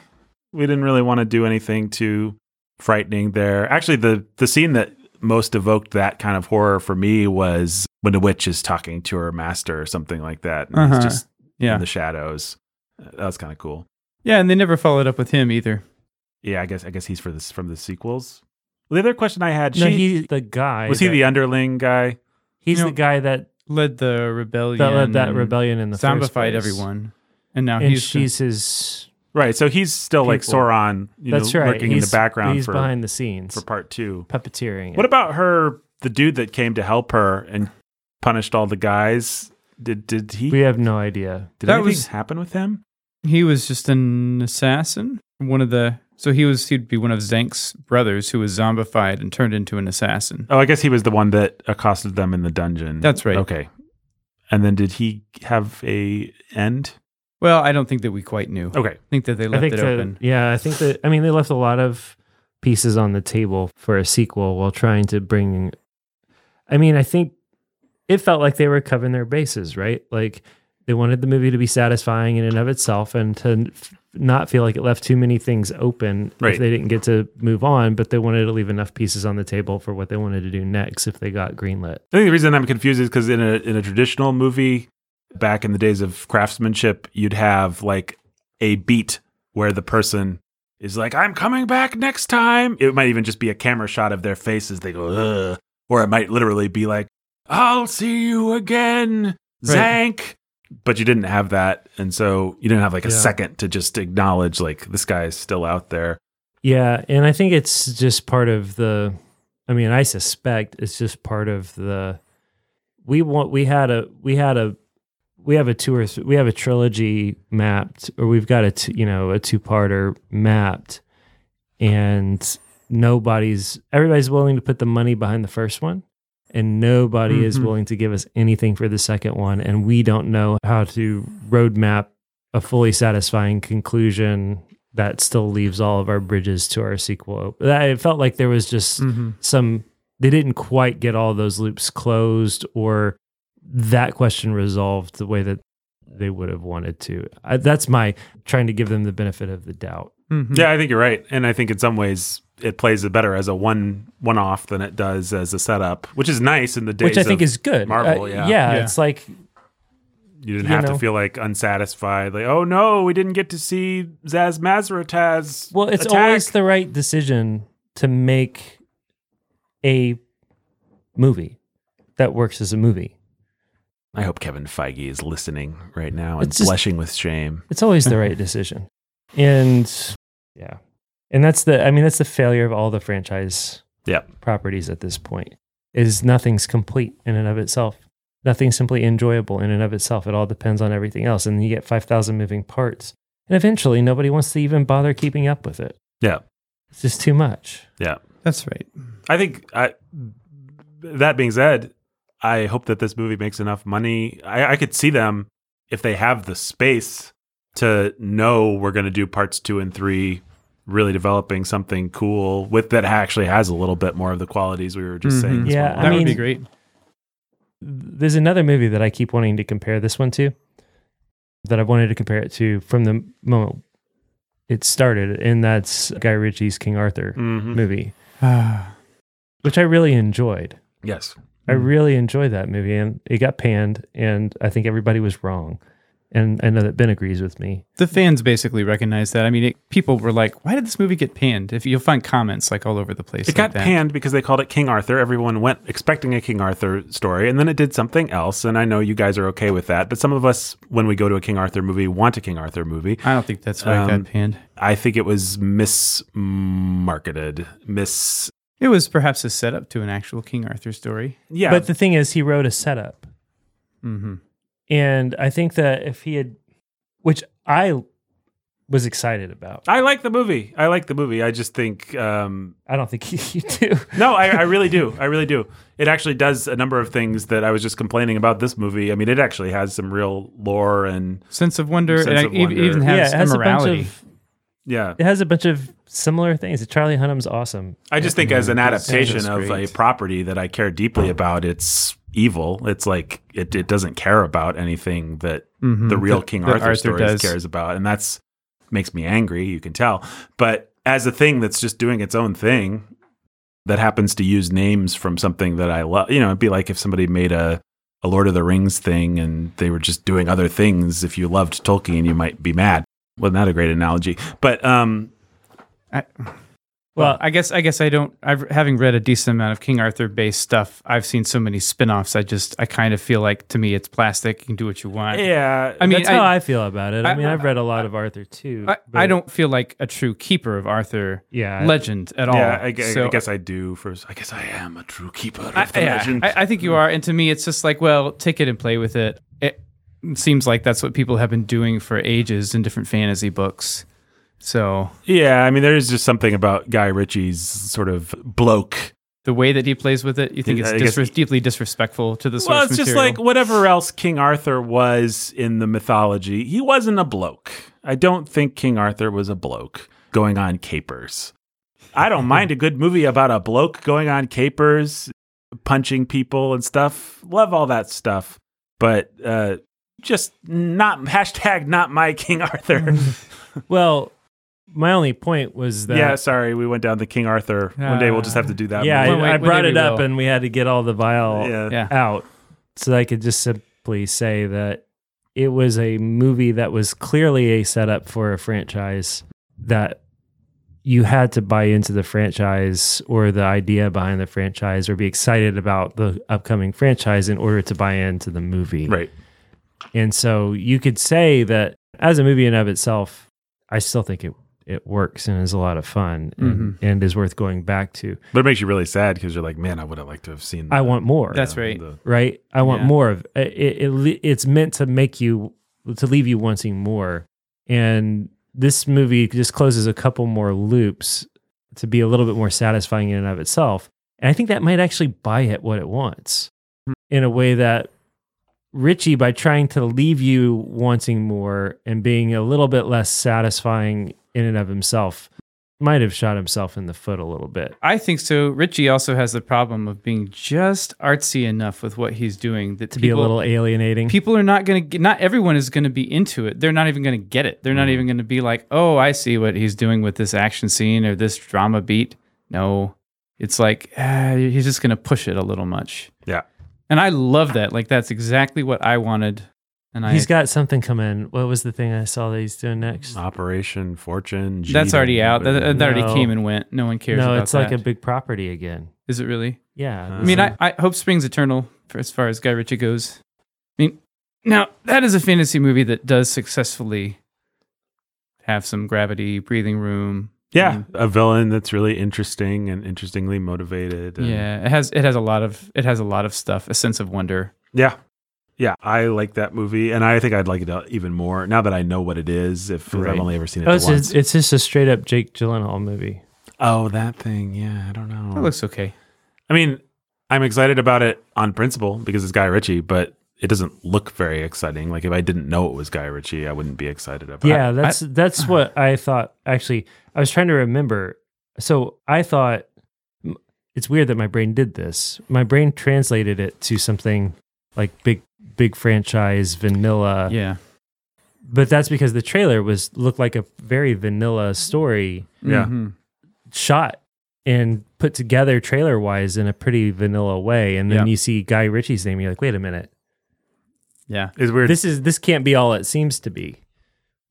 S1: we didn't really want to do anything too frightening there. Actually, the the scene that most evoked that kind of horror for me was when the witch is talking to her master or something like that. And
S3: Uh-huh.
S1: It's just
S3: Yeah.
S1: in the shadows. That was kind of cool.
S3: Yeah, and they never followed up with him either.
S1: Yeah, I guess I guess he's for this from the sequels. The other question I had,
S2: No,
S1: she,
S2: he's the guy.
S1: was he the underling guy?
S2: He's
S3: You
S2: the guy that
S3: Led the rebellion.
S2: that led that rebellion in the first
S3: Zombified
S2: place.
S3: everyone. And now
S2: And
S3: he's
S2: she's his.
S1: Right, so he's still like
S2: People.
S1: Sauron, you
S2: That's
S1: know,
S2: right.
S1: lurking in the background
S2: He's
S1: for
S2: behind the scenes,
S1: for part two.
S2: puppeteering.
S1: What
S2: it.
S1: about her? The dude that came to help her and punished all the guys. Did did he?
S2: We have no idea.
S1: did
S3: That
S1: anything
S3: was-
S1: happen with him?
S3: he was just an assassin. One of the so he was he'd be one of Xenk's brothers who was zombified and turned into an assassin.
S1: Oh, I guess he was the one that accosted them in the dungeon.
S3: That's right.
S1: Okay. And then did he have a end?
S3: Well, I don't think that we quite knew.
S1: Okay.
S3: I think that they left it
S2: that,
S3: open.
S2: yeah, I think that I mean they left a lot of pieces on the table for a sequel while trying to bring I mean, I think it felt like they were covering their bases, right? Like they wanted the movie to be satisfying in and of itself and to not feel like it left too many things open
S1: Right.
S2: if they didn't get to move on, but they wanted to leave enough pieces on the table for what they wanted to do next if they got greenlit.
S1: I think the reason I'm confused is because in a in a traditional movie, back in the days of craftsmanship, you'd have like a beat where the person is like, "I'm coming back next time." It might even just be a camera shot of their faces. they go, Ugh. or it might literally be like, "I'll see you again,
S3: Right.
S1: Xenk." But you didn't have that, and so you didn't have like a
S2: Yeah.
S1: second to just acknowledge like this guy is still out there.
S2: Yeah, and I think it's just part of the I mean, I suspect it's just part of the we want we had a we had a we have a two or th- we have a trilogy mapped or we've got a two, you know a two-parter mapped and nobody's everybody's willing to put the money behind the first one and nobody is
S3: Mhm.
S2: willing to give us anything for the second one and we don't know how to roadmap a fully satisfying conclusion that still leaves all of our bridges to our sequel open. It felt like there was just
S3: Mm-hmm.
S2: some they didn't quite get all those loops closed or that question resolved the way that they would have wanted to. I, that's my trying to give them the benefit of the doubt.
S3: Mm-hmm.
S1: Yeah, I think you're right, and I think in some ways it plays it better as a one one off than it does as a setup, which is nice in the days.
S2: Which I think
S1: of-
S2: is good.
S1: Marvel,
S2: Uh,
S1: yeah.
S2: yeah,
S3: Yeah.
S2: it's like
S1: you didn't
S2: you
S1: have
S2: know.
S1: to feel like unsatisfied, like oh no, we didn't get to see Zaz Mazrataz.
S2: well, it's
S1: attack.
S2: always the right decision to make a movie that works as a movie.
S1: I hope Kevin Feige is listening right now and
S2: It's just-
S1: blushing with shame.
S2: It's always the right decision. And yeah. And that's the I mean that's the failure of all the franchise
S1: Yeah.
S2: properties at this point. Is nothing's complete in and of itself. Nothing's simply enjoyable in and of itself. It all depends on everything else and you get 5000 moving parts. And eventually nobody wants to even bother keeping up with it.
S1: Yeah,
S2: It's just too much.
S1: yeah.
S3: That's right.
S1: I think I. That being said, I hope that this movie makes enough money. I, I could see them if they have the space to know we're going to do parts two and three, really developing something cool with that actually has a little bit more of the qualities we were just saying.
S3: Mhm.
S1: this
S2: Yeah,
S1: one
S2: I
S3: that
S1: was.
S3: would be great.
S2: There's another movie that I keep wanting to compare this one to that I've wanted to compare it to from the moment it started, and that's Guy Ritchie's King Arthur
S1: Mhm.
S2: movie, which I really enjoyed.
S1: Yes.
S2: I
S3: Mhm.
S2: really enjoyed that movie, and it got panned, and I think everybody was wrong. and I know that Ben agrees with me.
S3: The fans basically recognize that. I mean, it, people were like, "Why did this movie get panned?" If you'll find comments like all over the place,
S1: It
S3: like
S1: got
S3: that.
S1: panned because they called it King Arthur. Everyone went expecting a King Arthur story, and then it did something else. And I know you guys are okay with that, but some of us, when we go to a King Arthur movie, want a King Arthur movie.
S3: I don't think that's why it
S1: Um,
S3: got panned.
S1: I think it was mismarketed, miss.
S3: It was perhaps a setup to an actual King Arthur story.
S1: Yeah,
S2: But the thing is, he wrote a setup.
S3: Mm-hmm.
S2: And I think that if he had, which I was excited about,
S1: I like the movie. I like the movie. I just think um,
S2: I don't think you do.
S1: No, I, I really do. I really do. It actually does a number of things that I was just complaining about this movie. I mean, it actually has some real lore and
S3: Sense of wonder,
S1: Sense
S3: and
S1: of
S3: it
S1: wonder.
S3: even
S2: yeah,
S3: has,
S2: it has a bunch of
S1: yeah.
S2: it has a bunch of similar things. Charlie Hunnam's awesome.
S1: I just think as an adaptation of a property that I care deeply about, it's evil. It's like it, it doesn't care about anything that
S3: Mhm.
S1: the real
S3: That-
S1: King
S3: that
S1: Arthur,
S3: Arthur
S1: stories
S3: does.
S1: cares about, and that's makes me angry. You can tell, but as a thing that's just doing its own thing, that happens to use names from something that I love. You know, it'd be like if somebody made a a Lord of the Rings thing and they were just doing other things. If you loved Tolkien, you might be mad. Well, not a great analogy, but um,
S3: I,
S2: Well,
S3: well, I guess I guess I don't. I've having read a decent amount of King Arthur based stuff. I've seen so many spin-offs. I just I kind of feel like to me it's plastic. You can do what you want.
S1: yeah,
S3: I mean,
S2: That's how
S3: I-
S2: I feel about it. I,
S3: I-
S2: mean, I've read a lot of Arthur too.
S3: I, I don't feel like a true keeper of Arthur
S2: Yeah,
S3: legend at all.
S1: Yeah, I, gu- I
S3: So-
S1: guess I do. First, I guess I am a true keeper of
S3: I,
S1: the
S3: yeah,
S1: legend.
S3: I, I think you are. And to me, it's just like, well, take it and play with it. It seems like that's what people have been doing for ages in different fantasy books. So
S1: yeah, I mean, there is just something about Guy Ritchie's sort of bloke.
S3: the way that he plays with it, you think it's
S1: guess-
S3: disres- deeply disrespectful to the source
S1: Well, it's just like whatever else King Arthur was in the mythology. He wasn't a bloke. I don't think King Arthur was a bloke going on capers. I don't mind a good movie about a bloke going on capers, punching people and stuff. Love all that stuff, but uh, just not hashtag not my King Arthur.
S2: Well, my only point was that
S1: yeah, sorry, we went down the King Arthur. One day we'll just have to do that.
S2: yeah,
S1: movie.
S3: Well, wait,
S2: I, I brought
S3: day
S2: it
S3: we
S2: up
S3: will.
S2: and we had to get all the vile
S1: yeah.
S3: yeah.
S2: out so I could just simply say that it was a movie that was clearly a setup for a franchise that you had to buy into the franchise or the idea behind the franchise or be excited about the upcoming franchise in order to buy into the movie.
S1: Right.
S2: And so you could say that as a movie in of itself, I still think it it works and is a lot of fun and, mm-hmm. and is worth going back to.
S1: But it makes you really sad because you're like, man, I would have liked to have seen.
S2: I want more.
S3: That's
S1: the-
S3: right.
S1: the-
S2: right? I want
S3: Yeah.
S2: more of it, it, it. It's meant to make you to leave you wanting more. And this movie just closes a couple more loops to be a little bit more satisfying in and of itself. And I think that might actually buy it what it wants hmm. in a way that Ritchie, by trying to leave you wanting more and being a little bit less satisfying in and of himself, might have shot himself in the foot a little bit.
S3: I think so. Ritchie also has the problem of being just artsy enough with what he's doing that
S2: To be a little alienating.
S3: people are not going to not everyone is going to be into it they're not even going to get it they're not even going to be like oh i see what he's doing with this action scene or this drama beat no it's like ah, he's just going to push it a little much
S1: Yeah.
S3: And i love that like that's exactly what i wanted and i
S2: He's got something coming. What was the thing I saw that he's doing next?
S1: Operation Fortune.
S3: that's already out that, that already came and went no one cares
S2: no,
S3: about
S2: it's like
S3: that.
S2: a big property again.
S3: is it really
S2: Yeah.
S1: Uh,
S3: I mean, I, I Hope Springs Eternal for as far as Guy Ritchie goes. I mean, now that is a fantasy movie that does successfully have some gravity, breathing room.
S1: Yeah, a villain that's really interesting and interestingly motivated. and-
S3: Yeah, it has it has a lot of it has a lot of stuff, a sense of wonder.
S1: yeah, yeah. I like that movie, and I think I'd like it uh, even more now that I know what it is if
S3: Right.
S1: I've only ever seen it
S2: Oh, it's,
S1: once.
S2: just, it's just a straight up Jake Gyllenhaal movie.
S1: oh, that thing. Yeah, I don't know.
S3: It looks okay.
S1: I mean, I'm excited about it on principle because it's Guy Ritchie, but it doesn't look very exciting. Like if I didn't know it was Guy Ritchie, I wouldn't be excited about.
S2: Yeah,
S1: it.
S2: that's that's what I thought. Actually, I was trying to remember. So I thought it's weird that my brain did this. My brain translated it to something like big, big franchise vanilla.
S3: Yeah.
S2: But that's because the trailer was looked like a very vanilla story
S1: Yeah.
S3: Mhm.
S2: shot and put together trailer wise in a pretty vanilla way. And then
S3: Yeah.
S2: you see Guy Ritchie's name, you're like, wait a minute.
S3: Yeah.
S1: Is weird.
S2: This is this can't be all it seems to be.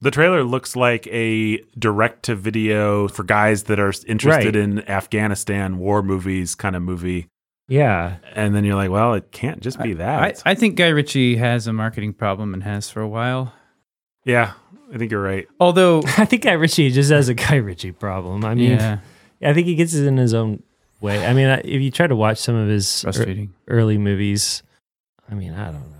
S1: the trailer looks like a direct to video for guys that are interested
S2: Right.
S1: in Afghanistan war movies kind of movie.
S2: Yeah.
S1: And then you're like, well, it can't just be
S3: I,
S1: that.
S3: I think Guy Ritchie has a marketing problem and has for a while.
S1: yeah, I think you're right.
S3: Although,
S2: I think Guy Ritchie just has a Guy Ritchie problem. I mean,
S3: yeah,
S2: I think he gets it in his own way. I mean, if you try to watch some of his ear- early movies, I mean, I don't know.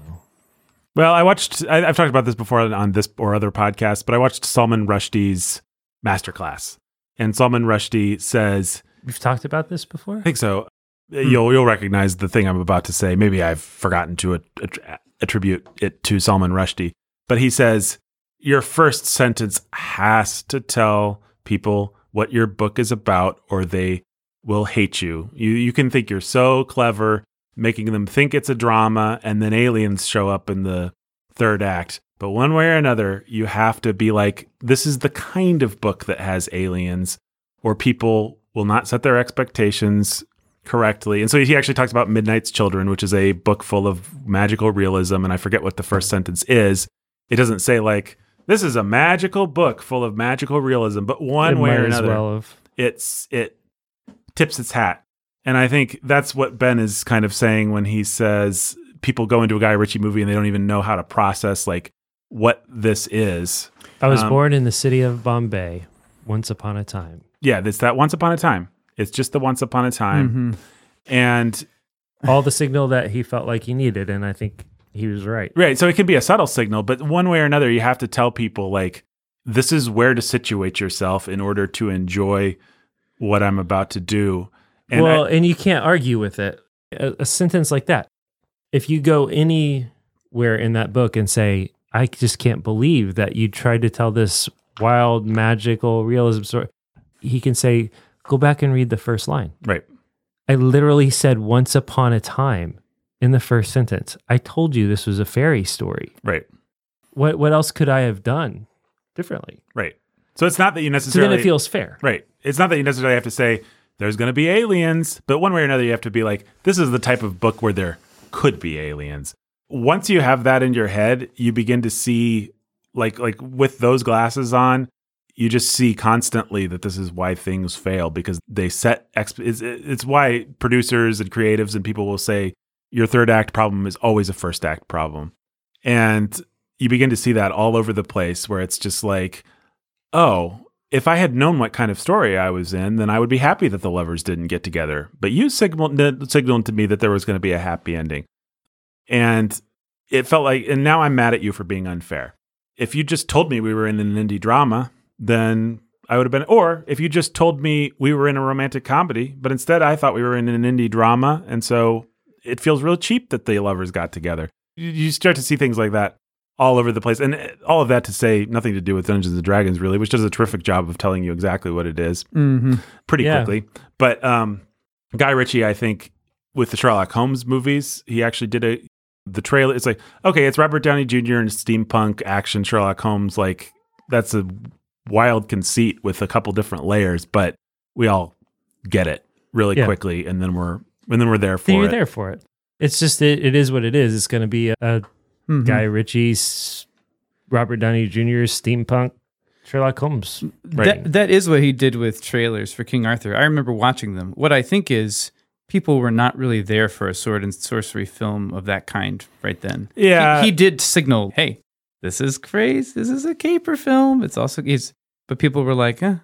S1: Well, I watched. I, I've talked about this before on this or other podcasts, but I watched Salman Rushdie's masterclass, and Salman Rushdie says,
S2: We've talked about this before.
S1: I think so. Hmm. You'll you'll recognize the thing I'm about to say. Maybe I've forgotten to att- attribute it to Salman Rushdie, but he says your first sentence has to tell people what your book is about, or they will hate you. You you can think you're so clever, making them think it's a drama, and then aliens show up in the third act. But one way or another, you have to be like, this is the kind of book that has aliens, or people will not set their expectations correctly. And so he actually talks about Midnight's Children, which is a book full of magical realism. And I forget what the first sentence is. It doesn't say, like, this is a magical book full of magical realism, but one
S2: It
S1: way or another,
S2: well
S1: it's it tips its hat. And I think that's what Ben is kind of saying when he says people go into a Guy Ritchie movie and they don't even know how to process like what this is.
S2: I was
S1: Um,
S2: born in the city of Bombay once upon a time.
S1: Yeah, it's that once upon a time. It's just the once upon a time.
S3: Mhm.
S1: And
S2: All the signal that he felt like he needed, and I think he was right.
S1: right, so it can be a subtle signal, but one way or another you have to tell people like this is where to situate yourself in order to enjoy what I'm about to do. And
S2: well,
S1: I-
S2: and you can't argue with it. A, a sentence like that. If you go anywhere in that book and say, "I just can't believe that you tried to tell this wild, magical realism story," he can say, "Go back and read the first line."
S1: right.
S2: I literally said "once upon a time" in the first sentence. I told you this was a fairy story.
S1: Right.
S2: What what else could I have done differently?
S1: Right. So it's not that you
S2: So
S1: necessarily
S2: then it feels fair.
S1: Right. It's not that you necessarily have to say there's going to be aliens, but one way or another, you have to be like, this is the type of book where there could be aliens. Once you have that in your head, you begin to see, like, like with those glasses on, you just see constantly that this is why things fail because they set. Exp- it's, it's why producers and creatives and people will say your third act problem is always a first act problem, and you begin to see that all over the place where it's just like, oh, if I had known what kind of story I was in, then I would be happy that the lovers didn't get together. But you signaled, signaled to me that there was going to be a happy ending. And it felt like, and now I'm mad at you for being unfair. If you just told me we were in an indie drama, then I would have been, or if you just told me we were in a romantic comedy, but instead I thought we were in an indie drama. And so it feels real cheap that the lovers got together. You- You start to see things like that all over the place. And uh, all of that to say nothing to do with Dungeons and Dragons, really, which does a terrific job of telling you exactly what it is
S3: Mm-hmm.
S1: pretty
S2: Yeah.
S1: quickly. But um, Guy Ritchie, I think, with the Sherlock Holmes movies, he actually did a the trailer. It's like okay, it's Robert Downey Jr. and steampunk action Sherlock Holmes. Like that's a wild conceit with a couple different layers, but we all get it really
S2: Yeah.
S1: quickly, and then we're and then we're there for
S2: Then you're
S1: it.
S2: there for it. It's just it, it is what it is. It's going to be a, a
S3: Mm-hmm.
S2: Guy Ritchie's, Robert Downey Jr.'s steampunk Sherlock Holmes. writing.
S3: That that is what he did with trailers for King Arthur. I remember watching them. What I think is people were not really there for a sword and sorcery film of that kind right then.
S1: Yeah.
S3: he, he did signal, "Hey, this is crazy. This is a caper film." It's also he's, but people were like, eh,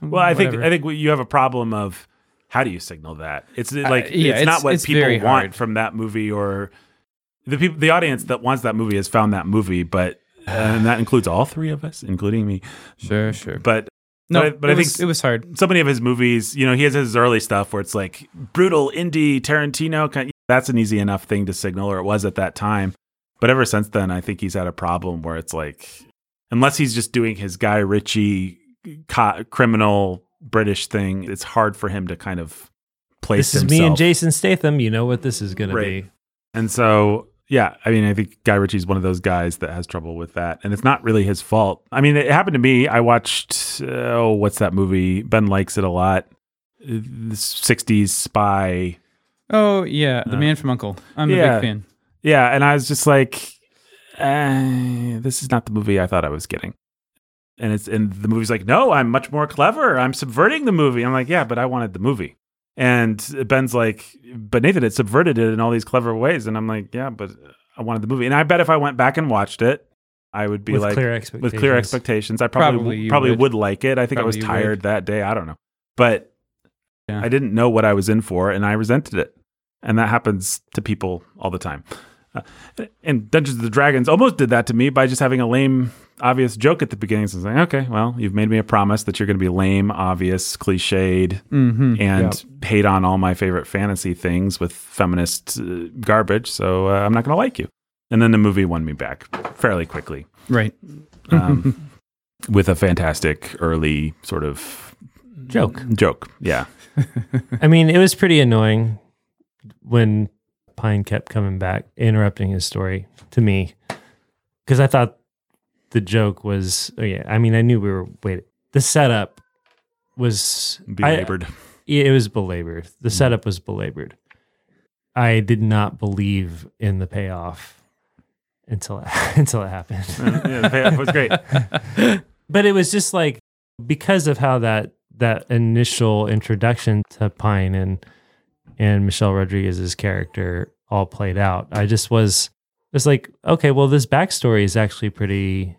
S1: Well, I think. I think you have a problem of how do you signal that? It's like
S3: yeah,
S1: it's, not what
S3: it's
S1: people want
S3: hard.
S1: from that movie, or the people, the audience that wants that movie has found that movie, but uh, and that includes all three of us, including me.
S3: sure, sure.
S1: But
S3: no,
S1: but I- but
S3: it
S1: I think
S3: was, it was hard.
S1: so many of his movies, you know, he has his early stuff where it's like brutal indie Tarantino. Kind that's an easy enough thing to signal, or it was at that time. But ever since then, I think he's had a problem where it's like, unless he's just doing his Guy Ritchie co- criminal British thing, it's hard for him to kind of place
S2: This is
S1: himself.
S2: me and Jason Statham. You know what this is going
S1: Right.
S2: to be.
S1: And so, yeah, I mean, I think Guy Ritchie's one of those guys that has trouble with that, and it's not really his fault. I mean, it happened to me. I watched uh, oh, what's that movie? Ben likes it a lot. The '60s spy.
S3: Oh yeah, the
S1: Uh,
S3: man from Uncle. I'm a big fan.
S1: Yeah, and I was just like, uh, this is not the movie I thought I was getting. And it's and the movie's like, no, I'm much more clever. I'm subverting the movie. I'm like, yeah, but I wanted the movie. And Ben's like, but Nathan, it subverted it in all these clever ways. And I'm like, yeah, but I wanted the movie. And I bet if I went back and watched it, I would be
S2: with
S1: like,
S2: clear
S1: with clear expectations, I probably
S3: Probably
S1: probably, would.
S3: would.
S1: like it. I think I was tired that day. I don't know, but
S3: Yeah.
S1: I didn't know what I was in for, and I resented it. And that happens to people all the time. Uh, and Dungeons and Dragons almost did that to me by just having a lame, obvious joke at the beginning. So like, okay, well, you've made me a promise that you're going to be lame, obvious, cliched,
S3: Mm-hmm.
S1: and hate on all my favorite fantasy things with feminist uh, garbage. So uh, I'm not going to like you. And then the movie won me back fairly quickly
S3: Right.
S1: um, with a fantastic early sort of
S2: Joke.
S1: Joke, yeah.
S2: I mean, it was pretty annoying when Pine kept coming back, interrupting his story to me, because I thought the joke was. Oh yeah, I mean, I knew we were wait. The setup was
S1: Belabored.
S2: yeah, it was belabored. The hmm. setup was belabored. I did not believe in the payoff until until it happened.
S1: yeah, the payoff was great.
S2: but it was just like because of how that that initial introduction to Pine and and Michelle Rodriguez's character all played out. I just was just like, okay, well, this backstory is actually pretty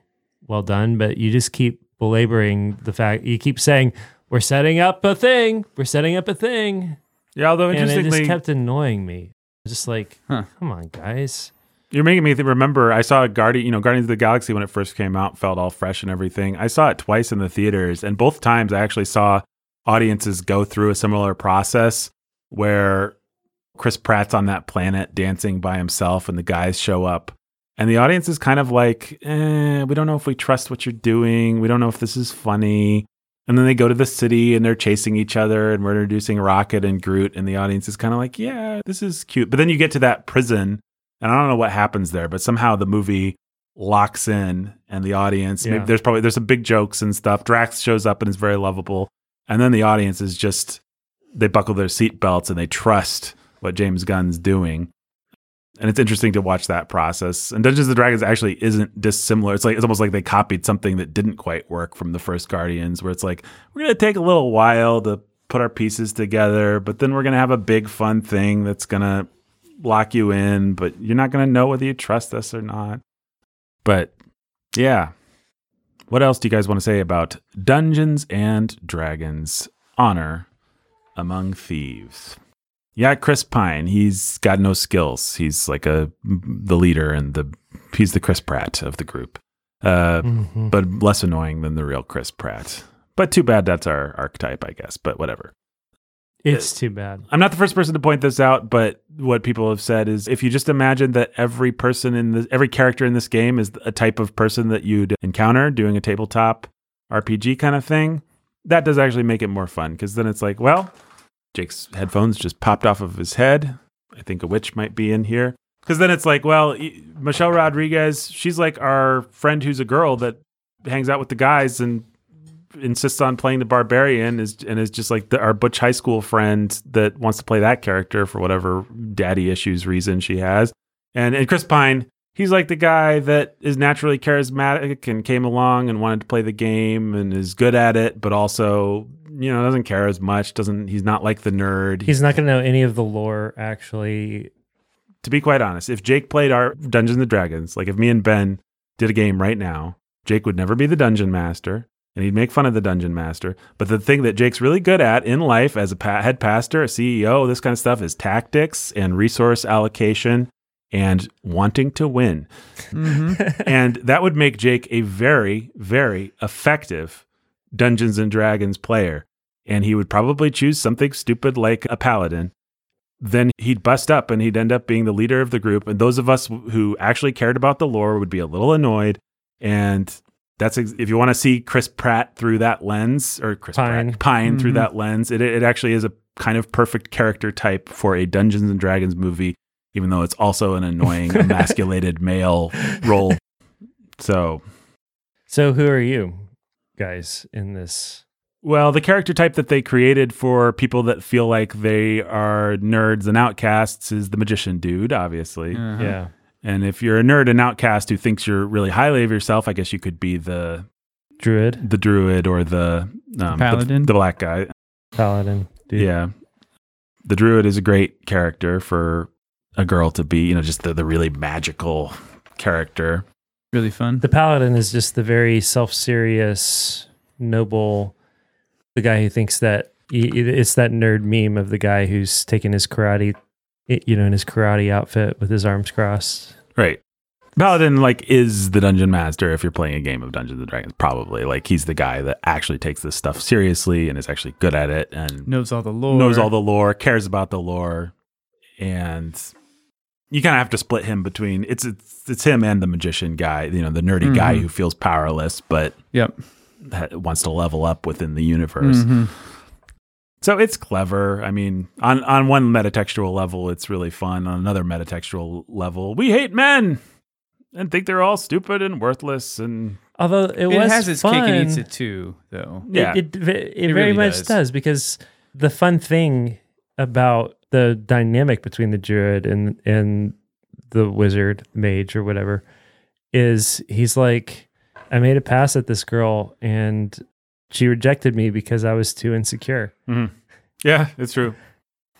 S2: well done, but you just keep belaboring the fact you keep saying we're setting up a thing, we're setting up a thing,
S1: Yeah, although
S2: and it
S1: interestingly,
S2: just kept annoying me. Just like,
S3: Huh.
S2: come on, guys.
S1: You're making me remember. I saw Guardian, you know, Guardians of the Galaxy when it first came out, felt all fresh and everything. I saw it twice in the theaters, and both times I actually saw audiences go through a similar process where Chris Pratt's on that planet dancing by himself, and the guys show up, and the audience is kind of like, eh, "We don't know if we trust what you're doing. We don't know if this is funny." And then they go to the city and they're chasing each other, and we're introducing Rocket and Groot, and the audience is kind of like, "Yeah, this is cute." But then you get to that prison and I don't know what happens there, but somehow the movie locks in and the audience.
S2: Yeah.
S1: Maybe there's probably there's some big jokes and stuff. Drax shows up and is very lovable, and then the audience is just they buckle their seatbelts and they trust what James Gunn's doing. And it's interesting to watch that process. And Dungeons and Dragons actually isn't dissimilar. It's like it's almost like they copied something that didn't quite work from the first Guardians, where it's like we're gonna take a little while to put our pieces together, but then we're gonna have a big fun thing that's gonna lock you in, but you're not going to know whether you trust us or not. But yeah. What else do you guys want to say about Dungeons and Dragons Honor Among Thieves? Yeah, Chris Pine, he's got no skills. He's like a the leader and the he's the Chris Pratt of the group. Uh,
S2: Mhm.
S1: but less annoying than the real Chris Pratt. But too bad that's our archetype, I guess, but whatever.
S2: It's too bad.
S1: I'm not the first person to point this out, but what people have said is if you just imagine that every person in the every character in this game is a type of person that you'd encounter doing a tabletop RPG kind of thing, that does actually make it more fun because then it's like, well, Jake's headphones just popped off of his head. I think a witch might be in here. Because then it's like, well, Michelle Rodriguez, she's like our friend who's a girl that hangs out with the guys and insists on playing the barbarian is and is just like the, our butch high school friend that wants to play that character for whatever daddy issues reason she has and and chris pine he's like the guy that is naturally charismatic and came along and wanted to play the game and is good at it but also you know doesn't care as much doesn't he's not like the nerd
S2: He's not going to know any of the lore, actually.
S1: to be quite honest, if Jake played our Dungeons and Dragons, like if me and Ben did a game right now, Jake would never be the dungeon master and he'd make fun of the dungeon master. But the thing that Jake's really good at in life as a pa- head pastor, a CEO, this kind of stuff is tactics and resource allocation and wanting to win.
S3: Mm-hmm.
S1: and that would make Jake a very, very effective Dungeons and Dragons player. And he would probably choose something stupid like a paladin. Then he'd bust up and he'd end up being the leader of the group. And those of us who actually cared about the lore would be a little annoyed. And that's ex- if you want to see Chris Pratt through that lens, or Chris
S2: Pine.
S1: Pratt, Pine through
S3: Mhm.
S1: that lens, it, it actually is a kind of perfect character type for a Dungeons and Dragons movie, even though it's also an annoying, emasculated male role. So,
S2: So, who are you guys in this?
S1: well, the character type that they created for people that feel like they are nerds and outcasts is the magician dude, obviously.
S3: Uh-huh.
S2: Yeah.
S1: And if you're a nerd and outcast who thinks you're really highly of yourself, I guess you could be the
S2: Druid,
S1: the druid or the um,
S3: Paladin?
S1: the, the black guy.
S2: paladin. Dude.
S1: Yeah, the druid is a great character for a girl to be. You know, just the the really magical character.
S3: Really fun.
S2: The paladin is just the very self-serious, noble, the guy who thinks that he- it's that nerd meme of the guy who's taking his karate, you know, in his karate outfit with his arms crossed.
S1: Right. Paladin like is the dungeon master if you're playing a game of Dungeons and Dragons. Probably like he's the guy that actually takes this stuff seriously and is actually good at it and
S3: Knows all the lore.
S1: knows all the lore, cares about the lore, and you kind of have to split him between it's it's it's him and the magician guy, you know, the nerdy guy
S3: Mhm.
S1: who feels powerless but
S3: Yep.
S1: ha- wants to level up within the universe.
S3: Mhm.
S1: So it's clever. I mean, on on one metatextual level, it's really fun. On another metatextual level, we hate men and think they're all stupid and worthless and
S2: Although it,
S3: It,
S2: was
S3: has its
S2: fun.
S3: cake and eats it too, though.
S1: yeah.
S2: It, it, it,
S3: It
S2: very
S3: really
S2: much
S3: does.
S2: does. because the fun thing about the dynamic between the druid and and the wizard mage or whatever is he's like I made a pass at this girl and she rejected me because I was too insecure. Mm-hmm.
S1: yeah, it's true.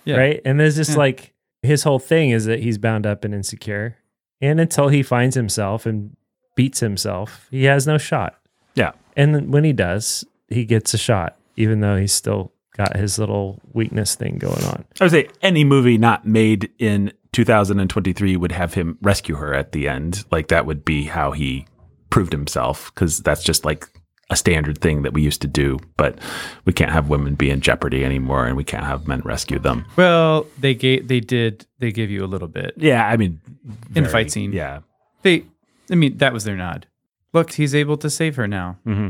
S3: Yeah.
S2: Right? And there's just
S3: Yeah.
S2: like his whole thing is that he's bound up and insecure. And until he finds himself and beats himself, he has no shot.
S1: Yeah.
S2: And when he does, he gets a shot, even though he's still got his little weakness thing going on.
S1: I would say any movie not made in 2023 would have him rescue her at the end. Like that would be how he proved himself because that's just like a standard thing that we used to do. But we can't have women be in jeopardy anymore, and we can't have men rescue them.
S3: Well, they gave they did they give you a little bit
S1: Yeah, I mean,
S3: in the fight scene.
S1: Yeah,
S3: They, I mean, that was their nod. Look, he's able to save her now
S1: hmm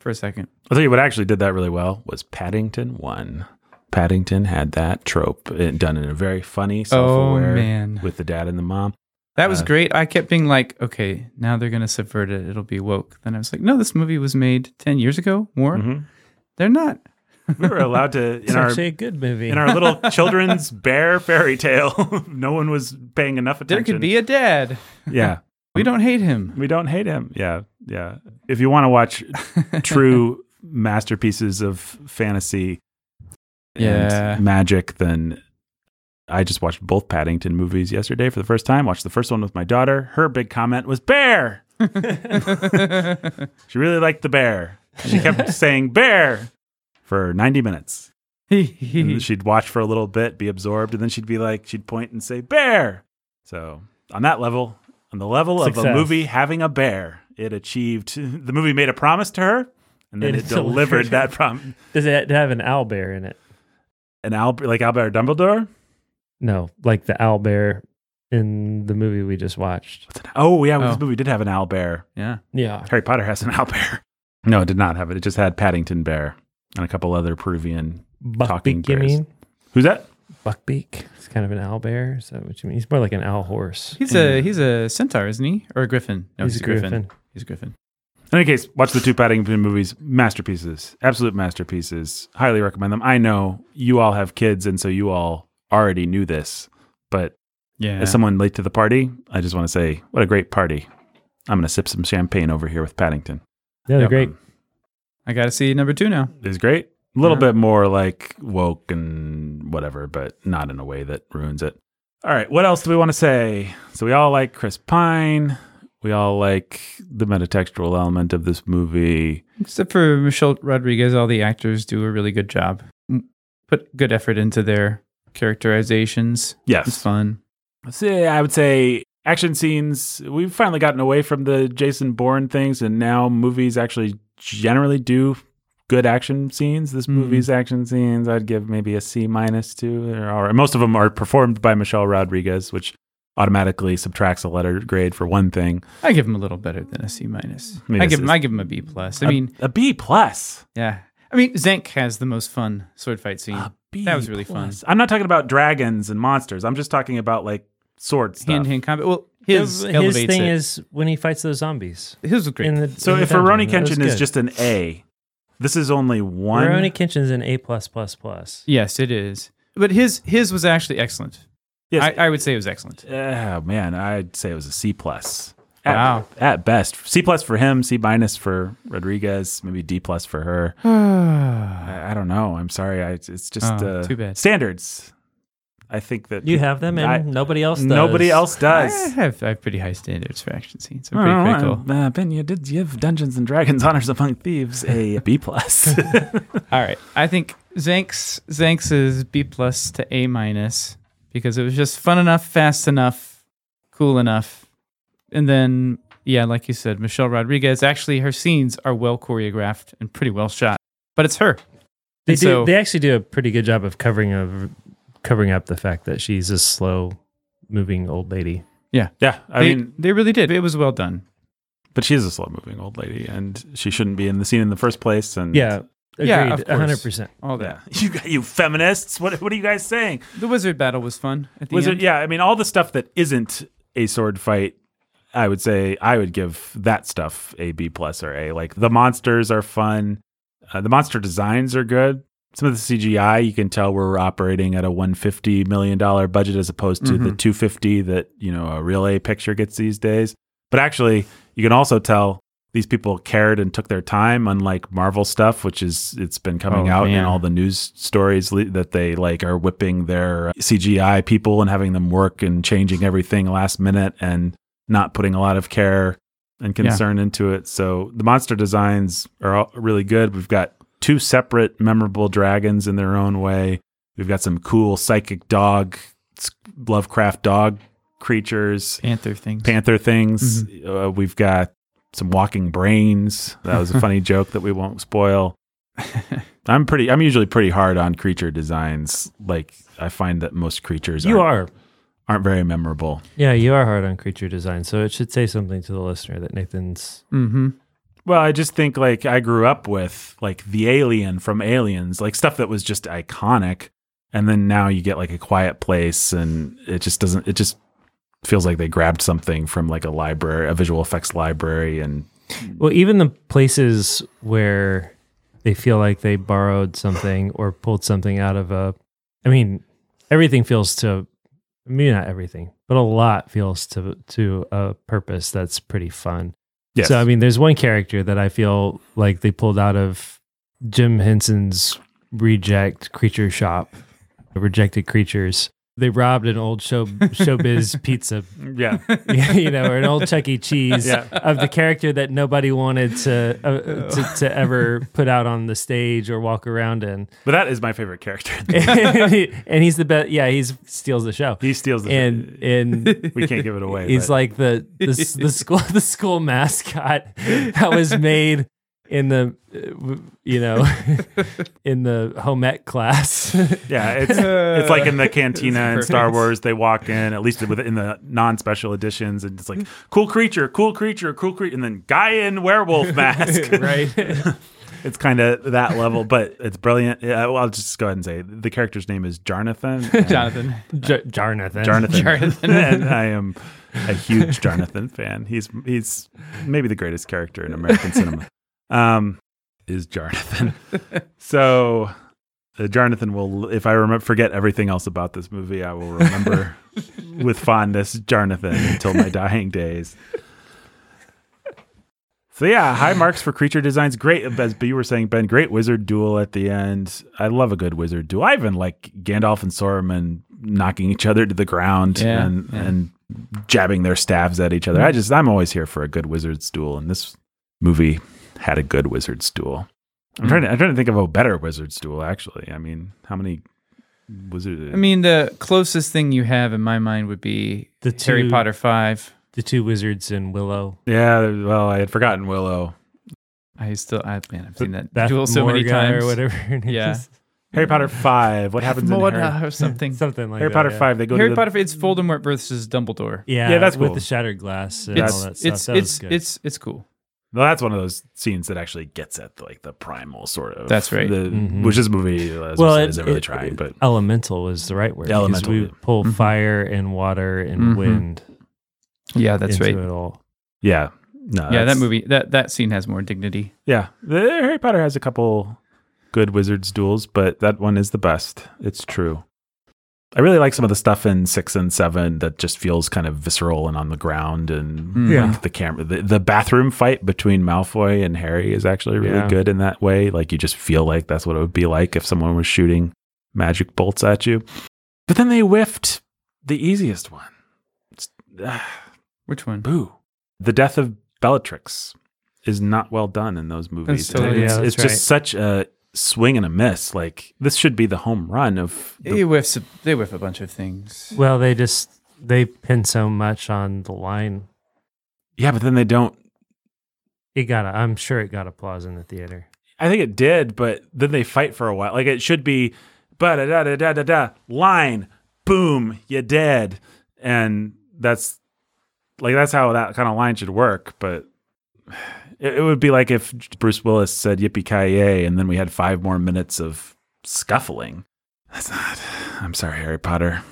S3: for a second.
S1: I'll tell you what actually did that really well was Paddington One. Paddington had that trope uh, done in a very funny, self-aware
S3: Oh, man.
S1: with the dad and the mom.
S3: That was
S1: Uh,
S3: great. I kept being like, okay, now they're gonna subvert it. It'll be woke. Then I was like, no, this movie was made ten years ago. More.
S1: Mhm.
S3: They're not.
S1: We were allowed to
S2: It's
S1: in our
S2: actually a good movie.
S1: in our little children's bear fairy tale. no one was paying enough attention.
S3: There could be a dad.
S1: yeah,
S3: We don't hate him.
S1: we don't hate him. Yeah, yeah. If you want to watch true masterpieces of fantasy and magic, then I just watched both Paddington movies yesterday for the first time. Watched the first one with my daughter. Her big comment was bear. She really liked the bear. She kept saying bear for 90 minutes. And she'd watch for a little bit, be absorbed, and then she'd be like, she'd point and say bear. So on that level, on the level of a movie having a bear, it achieved. The movie made a promise to her, and then
S2: It
S1: it, delivered
S2: delivered.
S1: that promise.
S2: Does it have an owl bear in it?
S1: An Albert, like Albert Dumbledore.
S2: No, like the owl bear in the movie we just watched.
S1: Oh yeah, this
S3: Oh.
S1: movie did have an owl bear.
S3: yeah.
S2: Yeah.
S1: Harry Potter has an owl bear. No, it did not have it. It just had Paddington Bear and a couple other Peruvian. Talking
S2: Buckbeak, you
S1: bears.
S2: mean?
S1: Who's that?
S2: Buckbeak. It's kind of an owl bear. Is that what you mean? He's more like an owl horse.
S3: He's a he's a centaur, isn't he? Or a griffin? No,
S2: He's a griffin.
S3: He's a griffin.
S1: In any case, watch the two Paddington movies. Masterpieces. Absolute masterpieces. Highly recommend them. I know you all have kids, and so you all already knew this. But
S3: Yeah.
S1: as someone late to the party, I just want to say, what a great party. I'm going to sip some champagne over here with Paddington.
S2: Yeah, they're
S3: Yep.
S2: great.
S3: I got to see number two now.
S1: It's great. A little
S3: Yeah.
S1: bit more like woke and whatever, but not in a way that ruins it. All right. What else do we want to say? So we all like Chris Pine. We all like the metatextual element of this movie.
S3: Except for Michelle Rodriguez, all the actors do a really good job. Put good effort into their characterizations.
S1: Yes.
S3: It's
S1: fun. I would say action scenes. We've finally gotten away from the Jason Bourne things, and now movies actually generally do good action scenes. This
S3: Mhm.
S1: movie's action scenes, I'd give maybe a C minus to. They're. Most of them are performed by Michelle Rodriguez, which automatically subtracts a letter grade for one thing.
S3: I give him a little better than a C minus.
S1: I mean,
S3: I give him I give him a B plus. I
S1: A-
S3: mean,
S1: a, B plus.
S3: yeah. I mean, Xenk has the most fun sword fight scene.
S1: A B
S3: That was really fun.
S1: I'm not talking about dragons and monsters. I'm just talking about like sword stuff.
S3: Hand to hand combat. Well, his
S2: his thing
S3: it.
S2: is when he fights those zombies.
S3: his was great.
S2: In the,
S1: So
S2: in
S1: if Rurouni
S2: dungeon. That was
S1: Kenshin is just an A, this is only one.
S2: Rurouni Kenshin's an A plus plus plus.
S3: yes, it is. But his his was actually excellent.
S1: Yes.
S3: I, I would say it was excellent.
S1: oh man, I'd say it was a C plus. At,
S3: Wow.
S1: At best, C plus for him, C minus for Rodriguez, maybe D plus for her. I, I don't know. I'm sorry. I, it's just
S3: Oh,
S1: uh,
S3: too bad.
S1: standards. I think that
S2: You have them, and
S1: I-
S2: nobody else does.
S1: nobody else does.
S3: I have, I have pretty high standards for action scenes. They're
S1: I
S3: pretty,
S1: don't
S3: pretty
S1: know,
S3: cool.
S1: uh, ben, you did give Dungeons and Dragons: Honors Among Thieves a B plus.
S3: All right. I think Xenk's Xenk's is B plus to A minus because it was just fun enough, fast enough, cool enough. And then yeah, like you said, Michelle Rodriguez, actually her scenes are well choreographed and pretty well shot. But it's her.
S2: They
S3: And
S2: do.
S3: so-
S2: they actually do a pretty good job of covering of covering up the fact that she's a slow moving old lady.
S1: Yeah. Yeah, I
S3: they,
S1: mean,
S3: they really did. It was well done.
S1: but she is a slow moving old lady, and she shouldn't be in the scene in the first place. And
S2: Yeah,
S3: Yeah,
S2: agreed,
S3: of course.
S2: hundred percent.
S3: All that.
S1: yeah, you you feminists, what what are you guys saying?
S3: The wizard battle was fun at the
S1: Was
S3: end.
S1: Yeah, I mean, all the stuff that isn't a sword fight, I would say I would give that stuff a B plus or A. Like the monsters are fun, uh, the monster designs are good. Some of the CGI you can tell we're operating at a 150 million dollar budget as opposed to the
S3: Mhm.
S1: 250 that you know a real A picture gets these days. But actually, you can also tell these people cared and took their time, unlike Marvel stuff, which is it's been coming
S3: Oh,
S1: out in all the news stories le- that they like are whipping their CGI people and having them work and changing everything last minute and not putting a lot of care and concern into it. So the monster designs are all really good. We've got two separate memorable dragons in their own way. We've got some cool psychic dog, Lovecraft dog creatures
S3: Panther things.
S1: panther things.
S3: Mm-hmm.
S1: Uh, we've got some walking brains. That was a funny joke that we won't spoil. I'm pretty. I'm usually pretty hard on creature designs. Like I find that most creatures
S2: You
S1: aren't,
S2: are.
S1: aren't very memorable.
S2: Yeah, you are hard on creature design, so it should say something to the listener that Nathan's.
S3: mm-hmm.
S1: Well, I just think like I grew up with like the alien from Aliens, like stuff that was just iconic, and then now you get like a Quiet Place, and it just doesn't. It just feels like they grabbed something from like a library, a visual effects library, and
S2: Well, even the places where they feel like they borrowed something or pulled something out of a. I mean, everything feels to. Maybe not everything, but a lot feels to to a purpose that's pretty fun.
S1: yes,
S2: So I mean, there's one character that I feel like they pulled out of Jim Henson's reject creature shop, rejected creatures. They robbed an old show showbiz pizza,
S1: yeah.
S2: you know, or an old Chuck E. Cheese
S1: Yeah.
S2: of the character that nobody wanted to, uh, to to ever put out on the stage or walk around in,
S1: But that is my favorite character.
S2: and he's the best. Yeah, he steals the show,
S1: he steals the
S2: and and
S1: we can't give it away.
S2: He's
S1: but-
S2: like the, the the school the school mascot that was made in the uh, you know in the home ec class.
S1: yeah, it's it's like in the cantina in Star. Wars. They walk in at least with in the non special editions, and it's like cool creature, cool creature, cool creature, and then guy in werewolf mask.
S2: right.
S1: it's kind of that level, but it's brilliant. Yeah, well, I'll just go ahead and say the character's name is Jarnathan. and-
S3: Jonathan.
S2: J- Jarnathan.
S1: Jarnathan.
S3: Jarnathan.
S1: and I am a huge Jarnathan fan. He's he's maybe the greatest character in American cinema. Um, is Jarnathan. so uh, Jarnathan will, if I remember, forget everything else about this movie, I will remember with fondness Jarnathan until my dying days. So yeah, high marks for creature designs. Great, as you were saying, Ben. Great wizard duel at the end. I love a good wizard duel. I even like Gandalf and Saruman knocking each other to the ground
S3: Yeah,
S1: and
S3: yeah.
S1: and jabbing their staves at each other. I just I'm always here for a good wizard's duel, and this movie had a good wizard's duel. I'm hmm. trying to I'm trying to think of a better wizard's duel. Actually, I mean, how many wizard?
S3: I mean, the closest thing you have in my mind would be
S2: The
S3: Harry Potter 5.
S2: The two wizards in Willow.
S1: yeah. Well, I had forgotten Willow.
S3: I still, I, man, I've seen that
S2: Beth
S3: duel so many times.
S2: or whatever. her name
S3: Yeah.
S1: Harry Potter five. What happens in Harry,
S3: Moda or something.
S2: Something like
S1: Harry
S2: that,
S1: Potter
S2: yeah.
S1: five? They go
S3: Harry
S1: to the,
S3: Potter, it's Voldemort versus Dumbledore.
S2: Yeah,
S1: Yeah, that's
S2: with the shattered glass and
S3: It's,
S2: all that stuff.
S3: it's,
S2: that was
S3: it's,
S2: good.
S3: it's, it's cool.
S1: Well, that's one of those scenes that actually gets at like the primal sort of.
S3: That's right.
S1: The,
S2: Mhm.
S1: Which this movie, as
S2: well,
S1: well,
S2: it-
S1: isn't really
S2: it-
S1: trying, but
S2: elemental was the right word.
S1: Elemental,
S2: We
S1: yeah.
S2: pull
S3: Mhm.
S2: fire and water and
S3: Mhm.
S2: wind
S3: Yeah, that's
S2: into
S3: right.
S2: it all.
S1: yeah, no,
S3: Yeah, that movie, that, that scene has more dignity.
S1: Yeah, the Harry Potter has a couple good wizards duels, but that one is the best. It's true. I really like some of the stuff in six and seven that just feels kind of visceral and on the ground, and
S3: Mm.
S2: Yeah.
S1: like the camera, the, the bathroom fight between Malfoy and Harry is actually really
S2: Yeah.
S1: good in that way. Like you just feel like that's what it would be like if someone was shooting magic bolts at you. But then they whiffed the easiest one. It's, ah,
S3: Which one?
S1: boo. The death of Bellatrix is not well done in those movies.
S3: totally-
S1: it's
S2: yeah,
S1: it's just such a swing and a miss. Like this should be the home run of the
S3: They whiff. a- They whiff a bunch of things.
S2: Well, they just they pin so much on the line.
S1: Yeah, but then they don't.
S2: It got. A, I'm sure it got applause in the theater.
S1: I think it did, but then they fight for a while. Like it should be, ba da da da da da da line, boom, you dead, and that's like that's how that kind of line should work. But it, it would be like if Bruce Willis said "yippee ki yay," and then we had five more minutes of scuffling. That's not. I'm sorry, Harry Potter.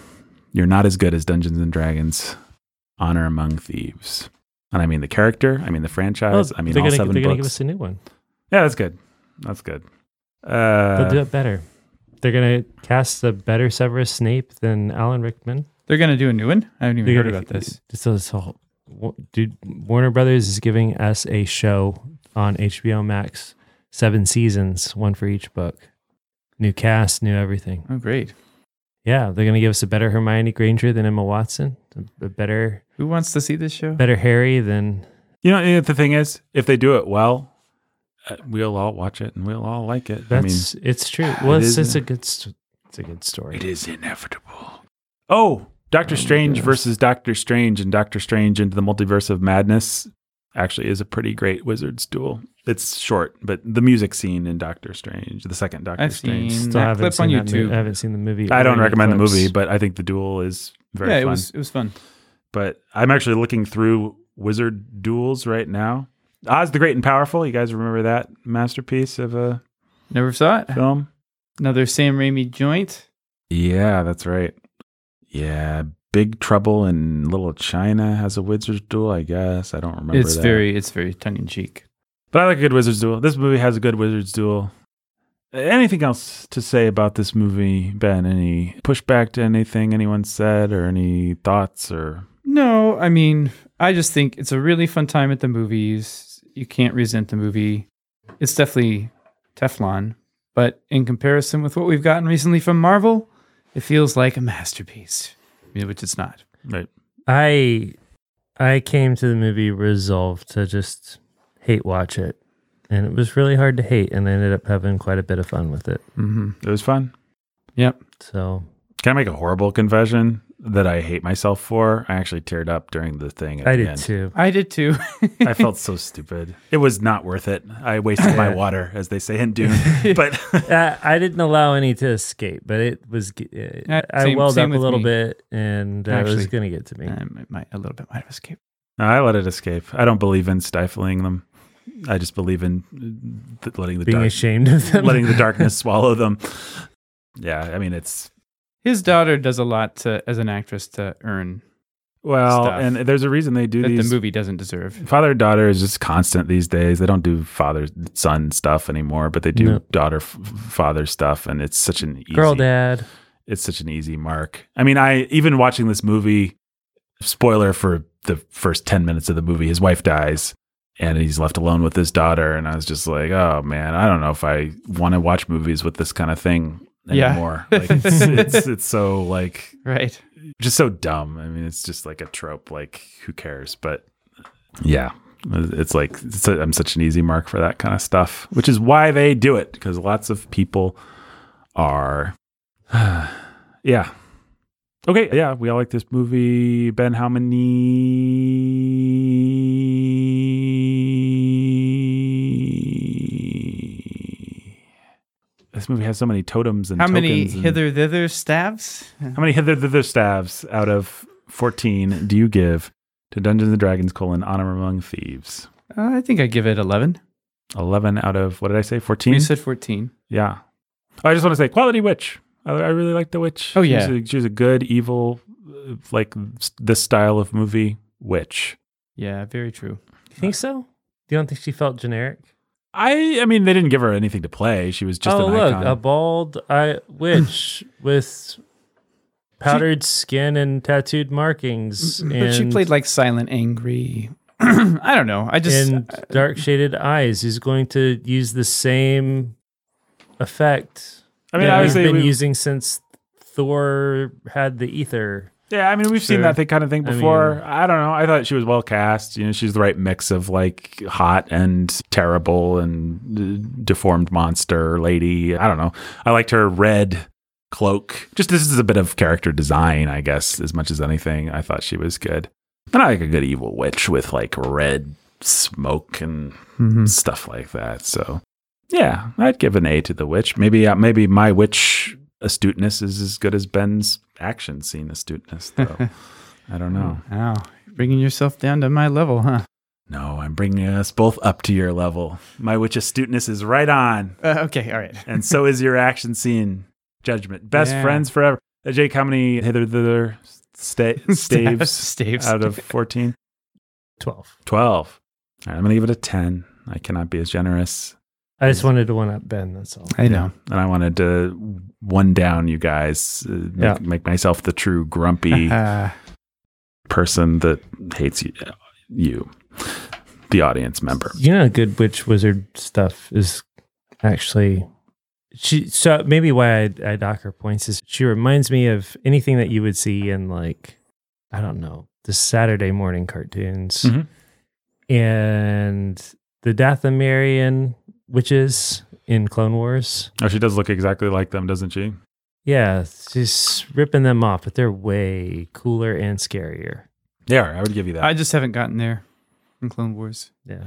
S1: You're not as good as Dungeons and Dragons. Honor Among Thieves. And I mean the character. I mean the franchise. I mean
S2: they're
S1: all
S2: gonna,
S1: 7
S2: they're gonna
S1: books.
S2: give us a new one.
S1: Yeah, that's good. That's good. Uh,
S2: They'll do it better. They're gonna cast a better Severus Snape than Alan Rickman.
S3: They're gonna do a new one. I haven't even
S2: They're
S3: heard
S2: gonna-
S3: about this.
S2: So this whole, dude, Warner Brothers is giving us a show on HBO Max, seven seasons, one for each book, new cast, new everything.
S3: Oh, great.
S2: Yeah, they're gonna give us a better Hermione Granger than Emma Watson, a, a better,
S3: Who wants to see this show?
S2: better Harry than
S1: you know, the thing is, if they do it well, uh, we'll all watch it and we'll all like it.
S2: that's. it's true. Well,
S1: it
S2: it's, it's a good. It's a good story.
S1: It is inevitable. Oh, Doctor
S2: Oh
S1: Strange
S2: goodness.
S1: versus Doctor Strange and Doctor Strange into the Multiverse of Madness actually is a pretty great wizard's duel. It's short, but the music scene in Doctor Strange, the second Doctor
S3: I've
S1: Strange.
S3: seen-
S2: Still
S3: that clip
S2: seen
S3: on
S2: that mo-
S3: YouTube.
S2: I haven't seen the movie.
S1: I don't
S2: any
S1: recommend the movie, but I think the duel is very
S3: yeah,
S1: fun.
S3: it was. It was fun.
S1: but I'm actually looking through Wizard Duels right now. Oz the Great and Powerful. You guys remember that masterpiece of a
S3: Never saw it.
S1: film?
S3: Another Sam Raimi joint.
S1: Yeah, that's right. Yeah, Big Trouble in Little China has a Wizard's Duel. I guess I don't remember.
S3: it's
S1: that.
S3: very. It's very tongue in cheek.
S1: But I like a good Wizard's Duel. This movie has a good Wizard's Duel. Anything else to say about this movie, Ben? Any pushback to anything anyone said, or any thoughts, or
S3: No, I mean, I just think it's a really fun time at the movies. You can't resent the movie. It's definitely Teflon, but in comparison with what we've gotten recently from Marvel, it feels like a masterpiece, I which it's not.
S1: right?
S2: I I came to the movie resolved to just hate watch it, and it was really hard to hate, and I ended up having quite a bit of fun with it.
S3: Mm-hmm.
S1: It was fun.
S3: Yep.
S2: So
S1: Can I make a horrible confession that I hate myself for? I actually teared up during the thing. At
S2: I
S1: the
S2: did
S1: end.
S2: too.
S3: I did too.
S1: I felt so stupid. It was not worth it. I wasted my water, as they say in Dune. But
S2: uh, I didn't allow any to escape, but it was. Uh,
S3: Yeah,
S2: I
S3: same-
S2: welled
S3: same
S2: up a little
S3: me.
S2: bit, and uh, it was going to get to me.
S3: Um, it might, a little bit might have escaped.
S1: I let it escape. I don't believe in stifling them. I just believe in th- letting the
S2: Being
S1: dark,
S2: ashamed of them.
S1: letting the darkness swallow them. Yeah, I mean it's
S3: His daughter does a lot to, as an actress to earn
S1: well,
S3: Stuff
S1: and there's a reason they do
S3: that
S1: these.
S3: the movie doesn't deserve.
S1: Father and daughter is just constant these days. They don't do father son stuff anymore, but they do
S2: No.
S1: daughter f- father stuff, and it's such an easy
S2: Girl, dad.
S1: it's such an easy mark. I mean, I even watching this movie, spoiler for the first 10 minutes of the movie, his wife dies and he's left alone with his daughter. And I was just like, oh man, I don't know if I want to watch movies with this kind of thing
S3: Yeah.
S1: anymore. Like it's, it's, it's so like
S3: Right.
S1: just so dumb. I mean, it's just like a trope. Like who cares? But yeah, it's like it's a, I'm such an easy mark for that kind of stuff, which is why they do it because lots of people are, yeah. Okay, yeah, we all like this movie. Ben, how many? This movie has so many totems and
S3: How many
S1: tokens and-
S3: hither thither stabs?
S1: how many hither thither stabs out of 14 do you give to Dungeons and Dragons colon Honor Among Thieves?
S3: Uh, I think I give it 11.
S1: 11 out of, what did I say, 14?
S3: You said 14.
S1: yeah. Oh, I just want to say, quality witch. I, I really like the witch.
S3: Oh,
S1: She's
S3: yeah.
S1: a, she's a good, evil, uh, like s- this style of movie witch.
S3: Yeah, very true.
S2: You think so? You don't think she felt generic?
S1: I, I mean, they didn't give her anything to play. She was just
S2: oh,
S1: an
S2: look,
S1: icon.
S2: a bald eye witch with powdered skin and tattooed markings.
S3: But she played like silent, angry. I don't know. I just
S2: and uh, dark shaded eyes. He's going to use the same effect.
S1: I mean,
S2: that he's
S1: obviously,
S2: been
S1: we-
S2: using since Thor had the ether.
S1: Yeah, I mean, we've seen that kind of thing
S2: I
S1: before.
S2: mean-
S1: I, don't know. I thought she was well cast. You know, she's the right mix of like hot and terrible and uh, deformed monster lady. I don't know. I liked her red cloak. Just this is a bit of character design, I guess, as much as anything. I thought she was good. And I like a good evil witch with like red smoke and
S3: Mhm.
S1: stuff like that. So, yeah, I'd give an A to the witch. Maybe, uh, maybe my witch astuteness is as good as Ben's action scene astuteness, though. I don't know.
S3: Wow, bringing yourself down to my level, huh?
S1: No, I'm bringing us both up to your level. My witch astuteness is right on,
S3: Uh, okay, all right.
S1: and so is your action scene judgment. Best
S3: Yeah.
S1: friends forever. Uh, Jake, how many hither thither sta- staves
S3: staves
S1: out of 14?
S2: 12.
S1: 12. All right, I'm going to give it a 10. I cannot be as generous.
S2: I just wanted to one up Ben. That's all.
S3: I know.
S1: and I wanted to one down you guys, uh, make,
S2: Yeah.
S1: make myself the true grumpy
S3: Uh,
S1: person that hates you, you, the audience member.
S2: You know, good witch wizard stuff is actually she. So maybe why I, I dock her points is she reminds me of anything that you would see in like I don't know the Saturday morning cartoons
S1: Mhm.
S2: and the Dathomirian witches in Clone Wars.
S1: Oh, she does look exactly like them, doesn't she?
S2: Yeah, she's ripping them off, but they're way cooler and scarier.
S1: Yeah, I would give you that.
S3: I just haven't gotten there in Clone Wars.
S2: Yeah,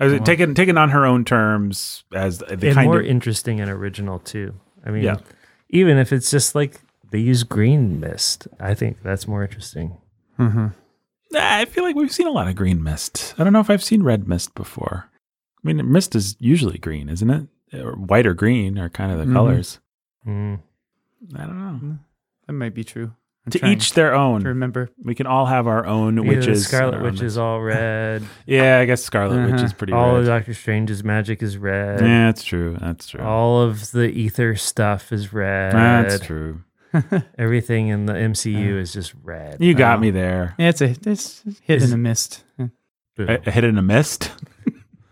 S1: I was taken taken on her own terms as the
S2: and
S1: kind
S2: more
S1: of
S2: interesting and original too. I mean,
S1: Yeah.
S2: even if it's just like they use green mist, I think that's more interesting.
S3: Mm-hmm.
S1: I feel like we've seen a lot of green mist. I don't know if I've seen red mist before. I mean, mist is usually green, isn't it? Or white or green are kind of the
S3: Mhm.
S1: colors.
S2: Mm.
S1: I don't know.
S3: That might be true. I'm
S1: To each their own.
S3: to remember.
S1: We can all have our own
S2: Either
S1: witches.
S2: Scarlet Witch is all red.
S1: Yeah, I guess Scarlet Witch
S3: Uh-huh.
S1: is pretty
S2: all
S1: red.
S2: of Doctor Strange's magic is red.
S1: yeah, that's true. That's true.
S2: All of the ether stuff is red.
S1: that's true.
S2: Everything in the MCU
S3: Uh,
S2: is just red.
S1: You got
S3: Oh.
S1: me there.
S3: Yeah, it's a it's hid
S2: Is-
S3: in a mist.
S1: A, a hit in a mist.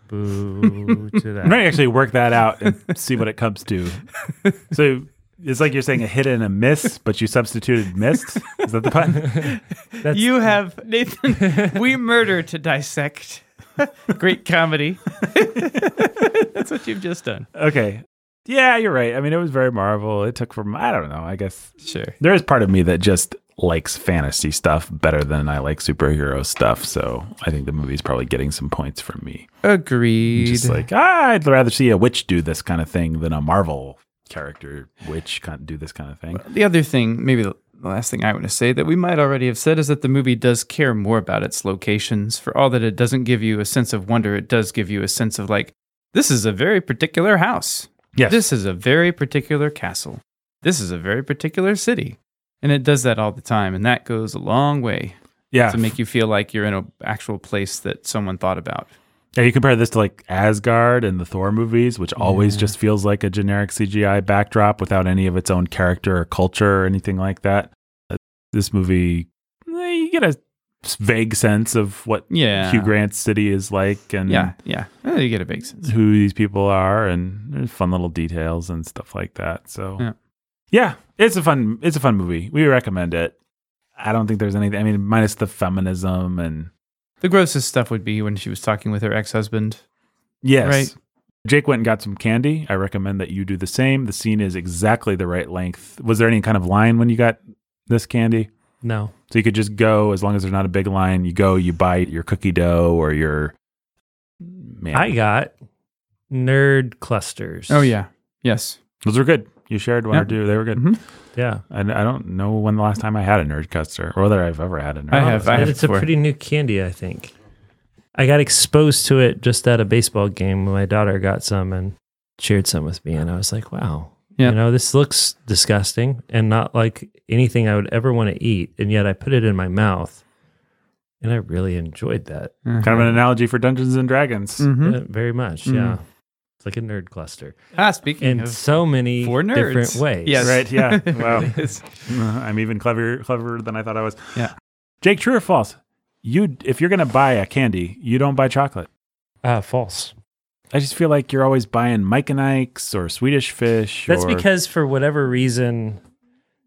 S2: Boo to that.
S1: I'm ready to actually work that out and see what it comes to. So it's like you're saying a hit and a miss, but you substituted mist. Is that the pun?
S2: That's,
S3: you have Nathan. we murder to dissect. Great comedy. That's what you've just done.
S1: Okay. Yeah, you're right. I mean, it was very Marvel. It took from I don't know. I guess
S3: Sure.
S1: there is part of me that just likes fantasy stuff better than I like superhero stuff. So I think the movie's probably getting some points from me.
S3: Agreed.
S1: Just like ah, I'd rather see a witch do this kind of thing than a Marvel character witch kind do this kind of thing.
S3: the other thing, maybe the last thing I want to say that we might already have said is that the movie does care more about its locations. For all that it doesn't give you a sense of wonder, it does give you a sense of like, this is a very particular house.
S1: Yes.
S3: This is a very particular castle. This is a very particular city. And it does that all the time. And that goes a long way
S1: yeah.
S3: to make you feel like you're in an actual place that someone thought about.
S1: Yeah, you compare this to like Asgard and the Thor movies, which always
S3: Yeah.
S1: just feels like a generic CGI backdrop without any of its own character or culture or anything like that. Uh, This movie, eh, you get a vague sense of what
S3: Yeah.
S1: Hugh Grant's city is like and
S3: Yeah. Yeah. Eh, you get a big sense.
S1: who these people are and there's fun little details and stuff like that. So
S3: Yeah.
S1: Yeah, it's a fun it's a fun movie. We recommend it. I don't think there's anything I mean minus the feminism and
S3: The grossest stuff would be when she was talking with her ex husband.
S1: Yes.
S3: Right.
S1: Jake went and got some candy. I recommend that you do the same. The scene is exactly the right length. Was there any kind of line when you got this candy?
S2: No.
S1: So you could just go as long as there's not a big line. You go, you bite your cookie dough or your man.
S2: I got nerd clusters.
S3: Oh, yeah. Yes.
S1: those were good. You shared one or two. They were good.
S3: Mhm.
S2: Yeah.
S1: And I don't know when the last time I had a nerd cluster or whether I've ever had a nerd.
S3: I have- I have
S2: it's a pretty new candy, I think. I got exposed to it just at a baseball game when my daughter got some and shared some with me. And I was like, wow,
S3: Yeah.
S2: you know, this looks disgusting and not like anything I would ever want to eat. And yet I put it in my mouth and I really enjoyed that
S1: kind of an analogy for Dungeons and Dragons.
S3: Mhm.
S2: Yeah, very much.
S3: Mm.
S2: Yeah. Like a nerd cluster
S3: Ah, speaking
S2: in
S3: of
S2: so many
S3: for nerds.
S2: different ways.
S3: Yes.
S1: Right? Yeah. Wow. I'm even clever cleverer than I thought I was.
S3: Yeah.
S1: Jake, true or false? You, if you're gonna buy a candy, you don't buy chocolate.
S2: Uh, false.
S1: I just feel like you're always buying Mike and Ike's or Swedish Fish.
S2: That's
S1: or
S2: because for whatever reason,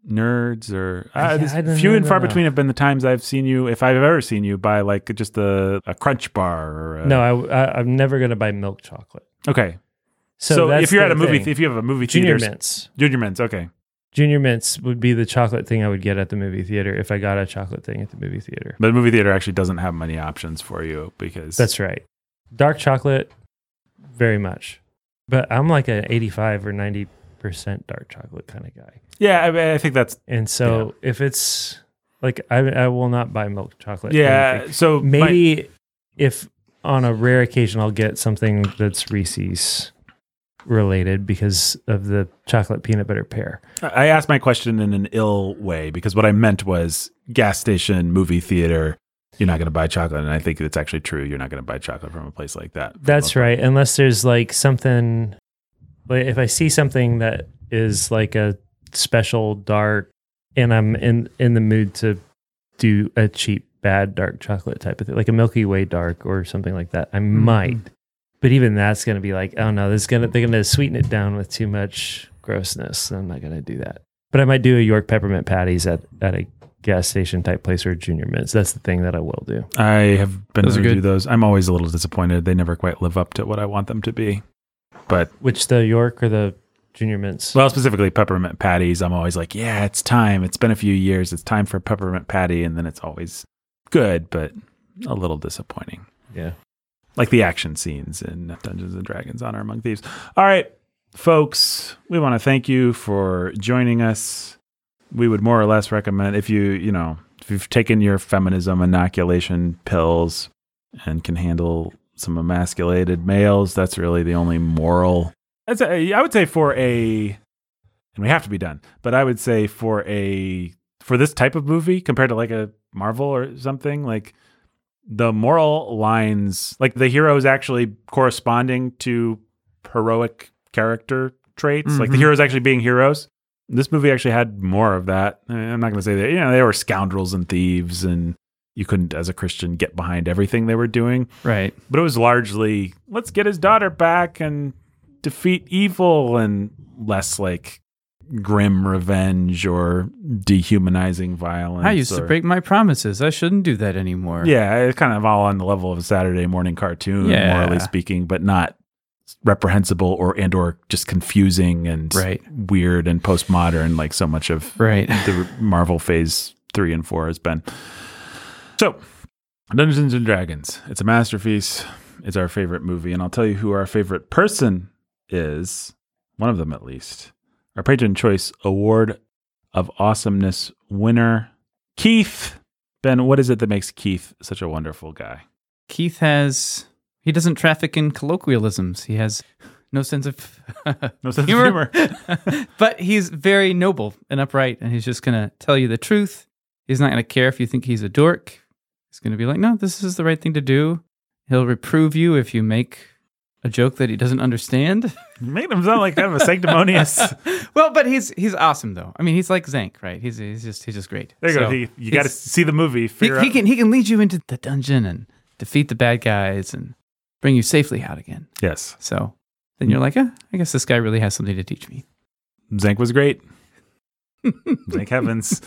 S1: nerds or uh, this- few
S2: no,
S1: and far
S2: no.
S1: between have been the times I've seen you, if I've ever seen you, buy like just a, a Crunch bar. Or a,
S2: no, I, I, I'm never going to buy milk chocolate.
S1: Okay.
S2: So,
S1: So, if you're at a movie,
S2: thing.
S1: if you have a movie
S2: Junior
S1: theater,
S2: mints,
S1: Junior Mints. Okay.
S2: Junior mints would be the chocolate thing I would get at the movie theater if I got a chocolate thing at the movie theater.
S1: But the movie theater actually doesn't have many options for you because
S2: That's right. Dark chocolate, very much. But I'm like an 85 or 90 percent dark chocolate kind of guy.
S1: yeah. I, I think that's
S2: And so if it's like I, I will not buy milk chocolate.
S1: yeah. So my-
S2: maybe if on a rare occasion I'll get something that's Reese's related because of the chocolate peanut butter pear.
S1: I asked my question in an ill way because what I meant was gas station, movie theater. You're not going to buy chocolate, and I think it's actually true. You're not going to buy chocolate from a place like that.
S2: That's
S1: part.
S2: right. Unless there's like something, like if I see something that is like a special dark, and I'm in in the mood to do a cheap bad dark chocolate type of thing, like a Milky Way dark or something like that, I mm-hmm. might. But even that's going to be like, oh no, this gonna they're gonna sweeten it down with too much grossness. I'm not gonna do that. But I might do a York peppermint patties at at a gas station type place or junior mints. That's the thing that I will do.
S1: I have been
S3: Those
S1: to
S3: are
S1: do those. I'm always a little disappointed. They never quite live up to what I want them to be. But
S2: Which the York or the junior mints?
S1: well, specifically peppermint patties, I'm always like, yeah, it's time. It's been a few years. It's time for peppermint patty, and then it's always good, but a little disappointing.
S2: yeah.
S1: Like the action scenes in Dungeons and Dragons Honor Among Thieves. All right, folks, we want to thank you for joining us. We would more or less recommend if you, you know, if you've taken your feminism inoculation pills and can handle some emasculated males, that's really the only moral. That's a, I would say for a, and we have to be done, but I would say for a for this type of movie compared to like a Marvel or something like the moral lines like the heroes actually corresponding to heroic character traits like the
S3: Mhm.
S1: heroes actually being heroes this movie actually had more of that i'm not going to say that you know they were scoundrels and thieves and you couldn't as a christian get behind everything they were doing
S3: Right.
S1: but it was largely let's get his daughter back and defeat evil and less like grim revenge or dehumanizing violence
S3: I used to break my promises. I shouldn't do that anymore.
S1: yeah, it's kind of all on the level of a Saturday morning cartoon,
S3: Yeah.
S1: morally speaking, but not reprehensible or and or just confusing and
S3: Right.
S1: weird and postmodern like so much of
S3: Right.
S1: the Marvel Phase three and four has been. So, Dungeons and Dragons. It's a masterpiece. It's our favorite movie, and I'll tell you who our favorite person is. One of them, at least. Our Patron Choice Award of Awesomeness winner, Keith. Ben, what is it that makes Keith such a wonderful guy?
S3: Keith has he doesn't traffic in colloquialisms. He has no sense of
S1: No sense
S3: humor.
S1: of humor.
S3: but he's very noble and upright, and he's just gonna tell you the truth. He's not gonna care if you think he's a dork. He's gonna be like, no, this is the right thing to do. He'll reprove you if you make a joke that he doesn't understand.
S1: Made him sound like kind of a sanctimonious.
S3: well, but he's he's awesome though. I mean, he's like Xenk, right? He's he's just he's just great.
S1: There you go. He, you got to see the movie.
S3: He, he can he can lead you into the dungeon and defeat the bad guys and bring you safely out again.
S1: yes.
S3: So then you're like, eh, I guess this guy really has something to teach me.
S1: Xenk was great. Xenk Heavens.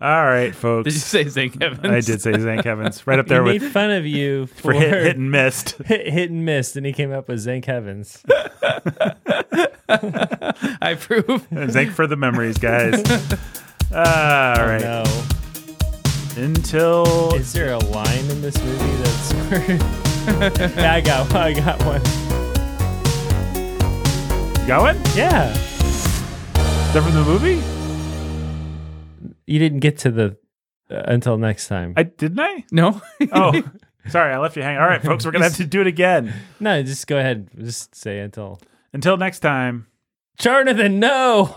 S1: All right, folks.
S3: Did you say Xenk Evans?
S1: I did say Xenk Heavens. Right up
S2: He
S1: there
S2: made
S1: with
S2: fun of you
S1: for
S2: for,
S1: hit, hit and missed.
S2: hit, hit and missed, and he came up with Xenk Heavens.
S3: I approve.
S1: Xenk for the memories, guys. All right.
S2: No.
S1: Until
S2: Is there a line in this movie that's yeah, I got one. I got one.
S1: going?
S2: Yeah.
S1: Is that from the movie?
S2: You didn't get to the uh, until next time.
S1: I didn't I?
S3: No.
S1: Oh, sorry, I left you hanging. All right, folks, we're gonna have to do it again.
S2: no, just go ahead. Just say until.
S1: Until next time.
S2: Jonathan, no.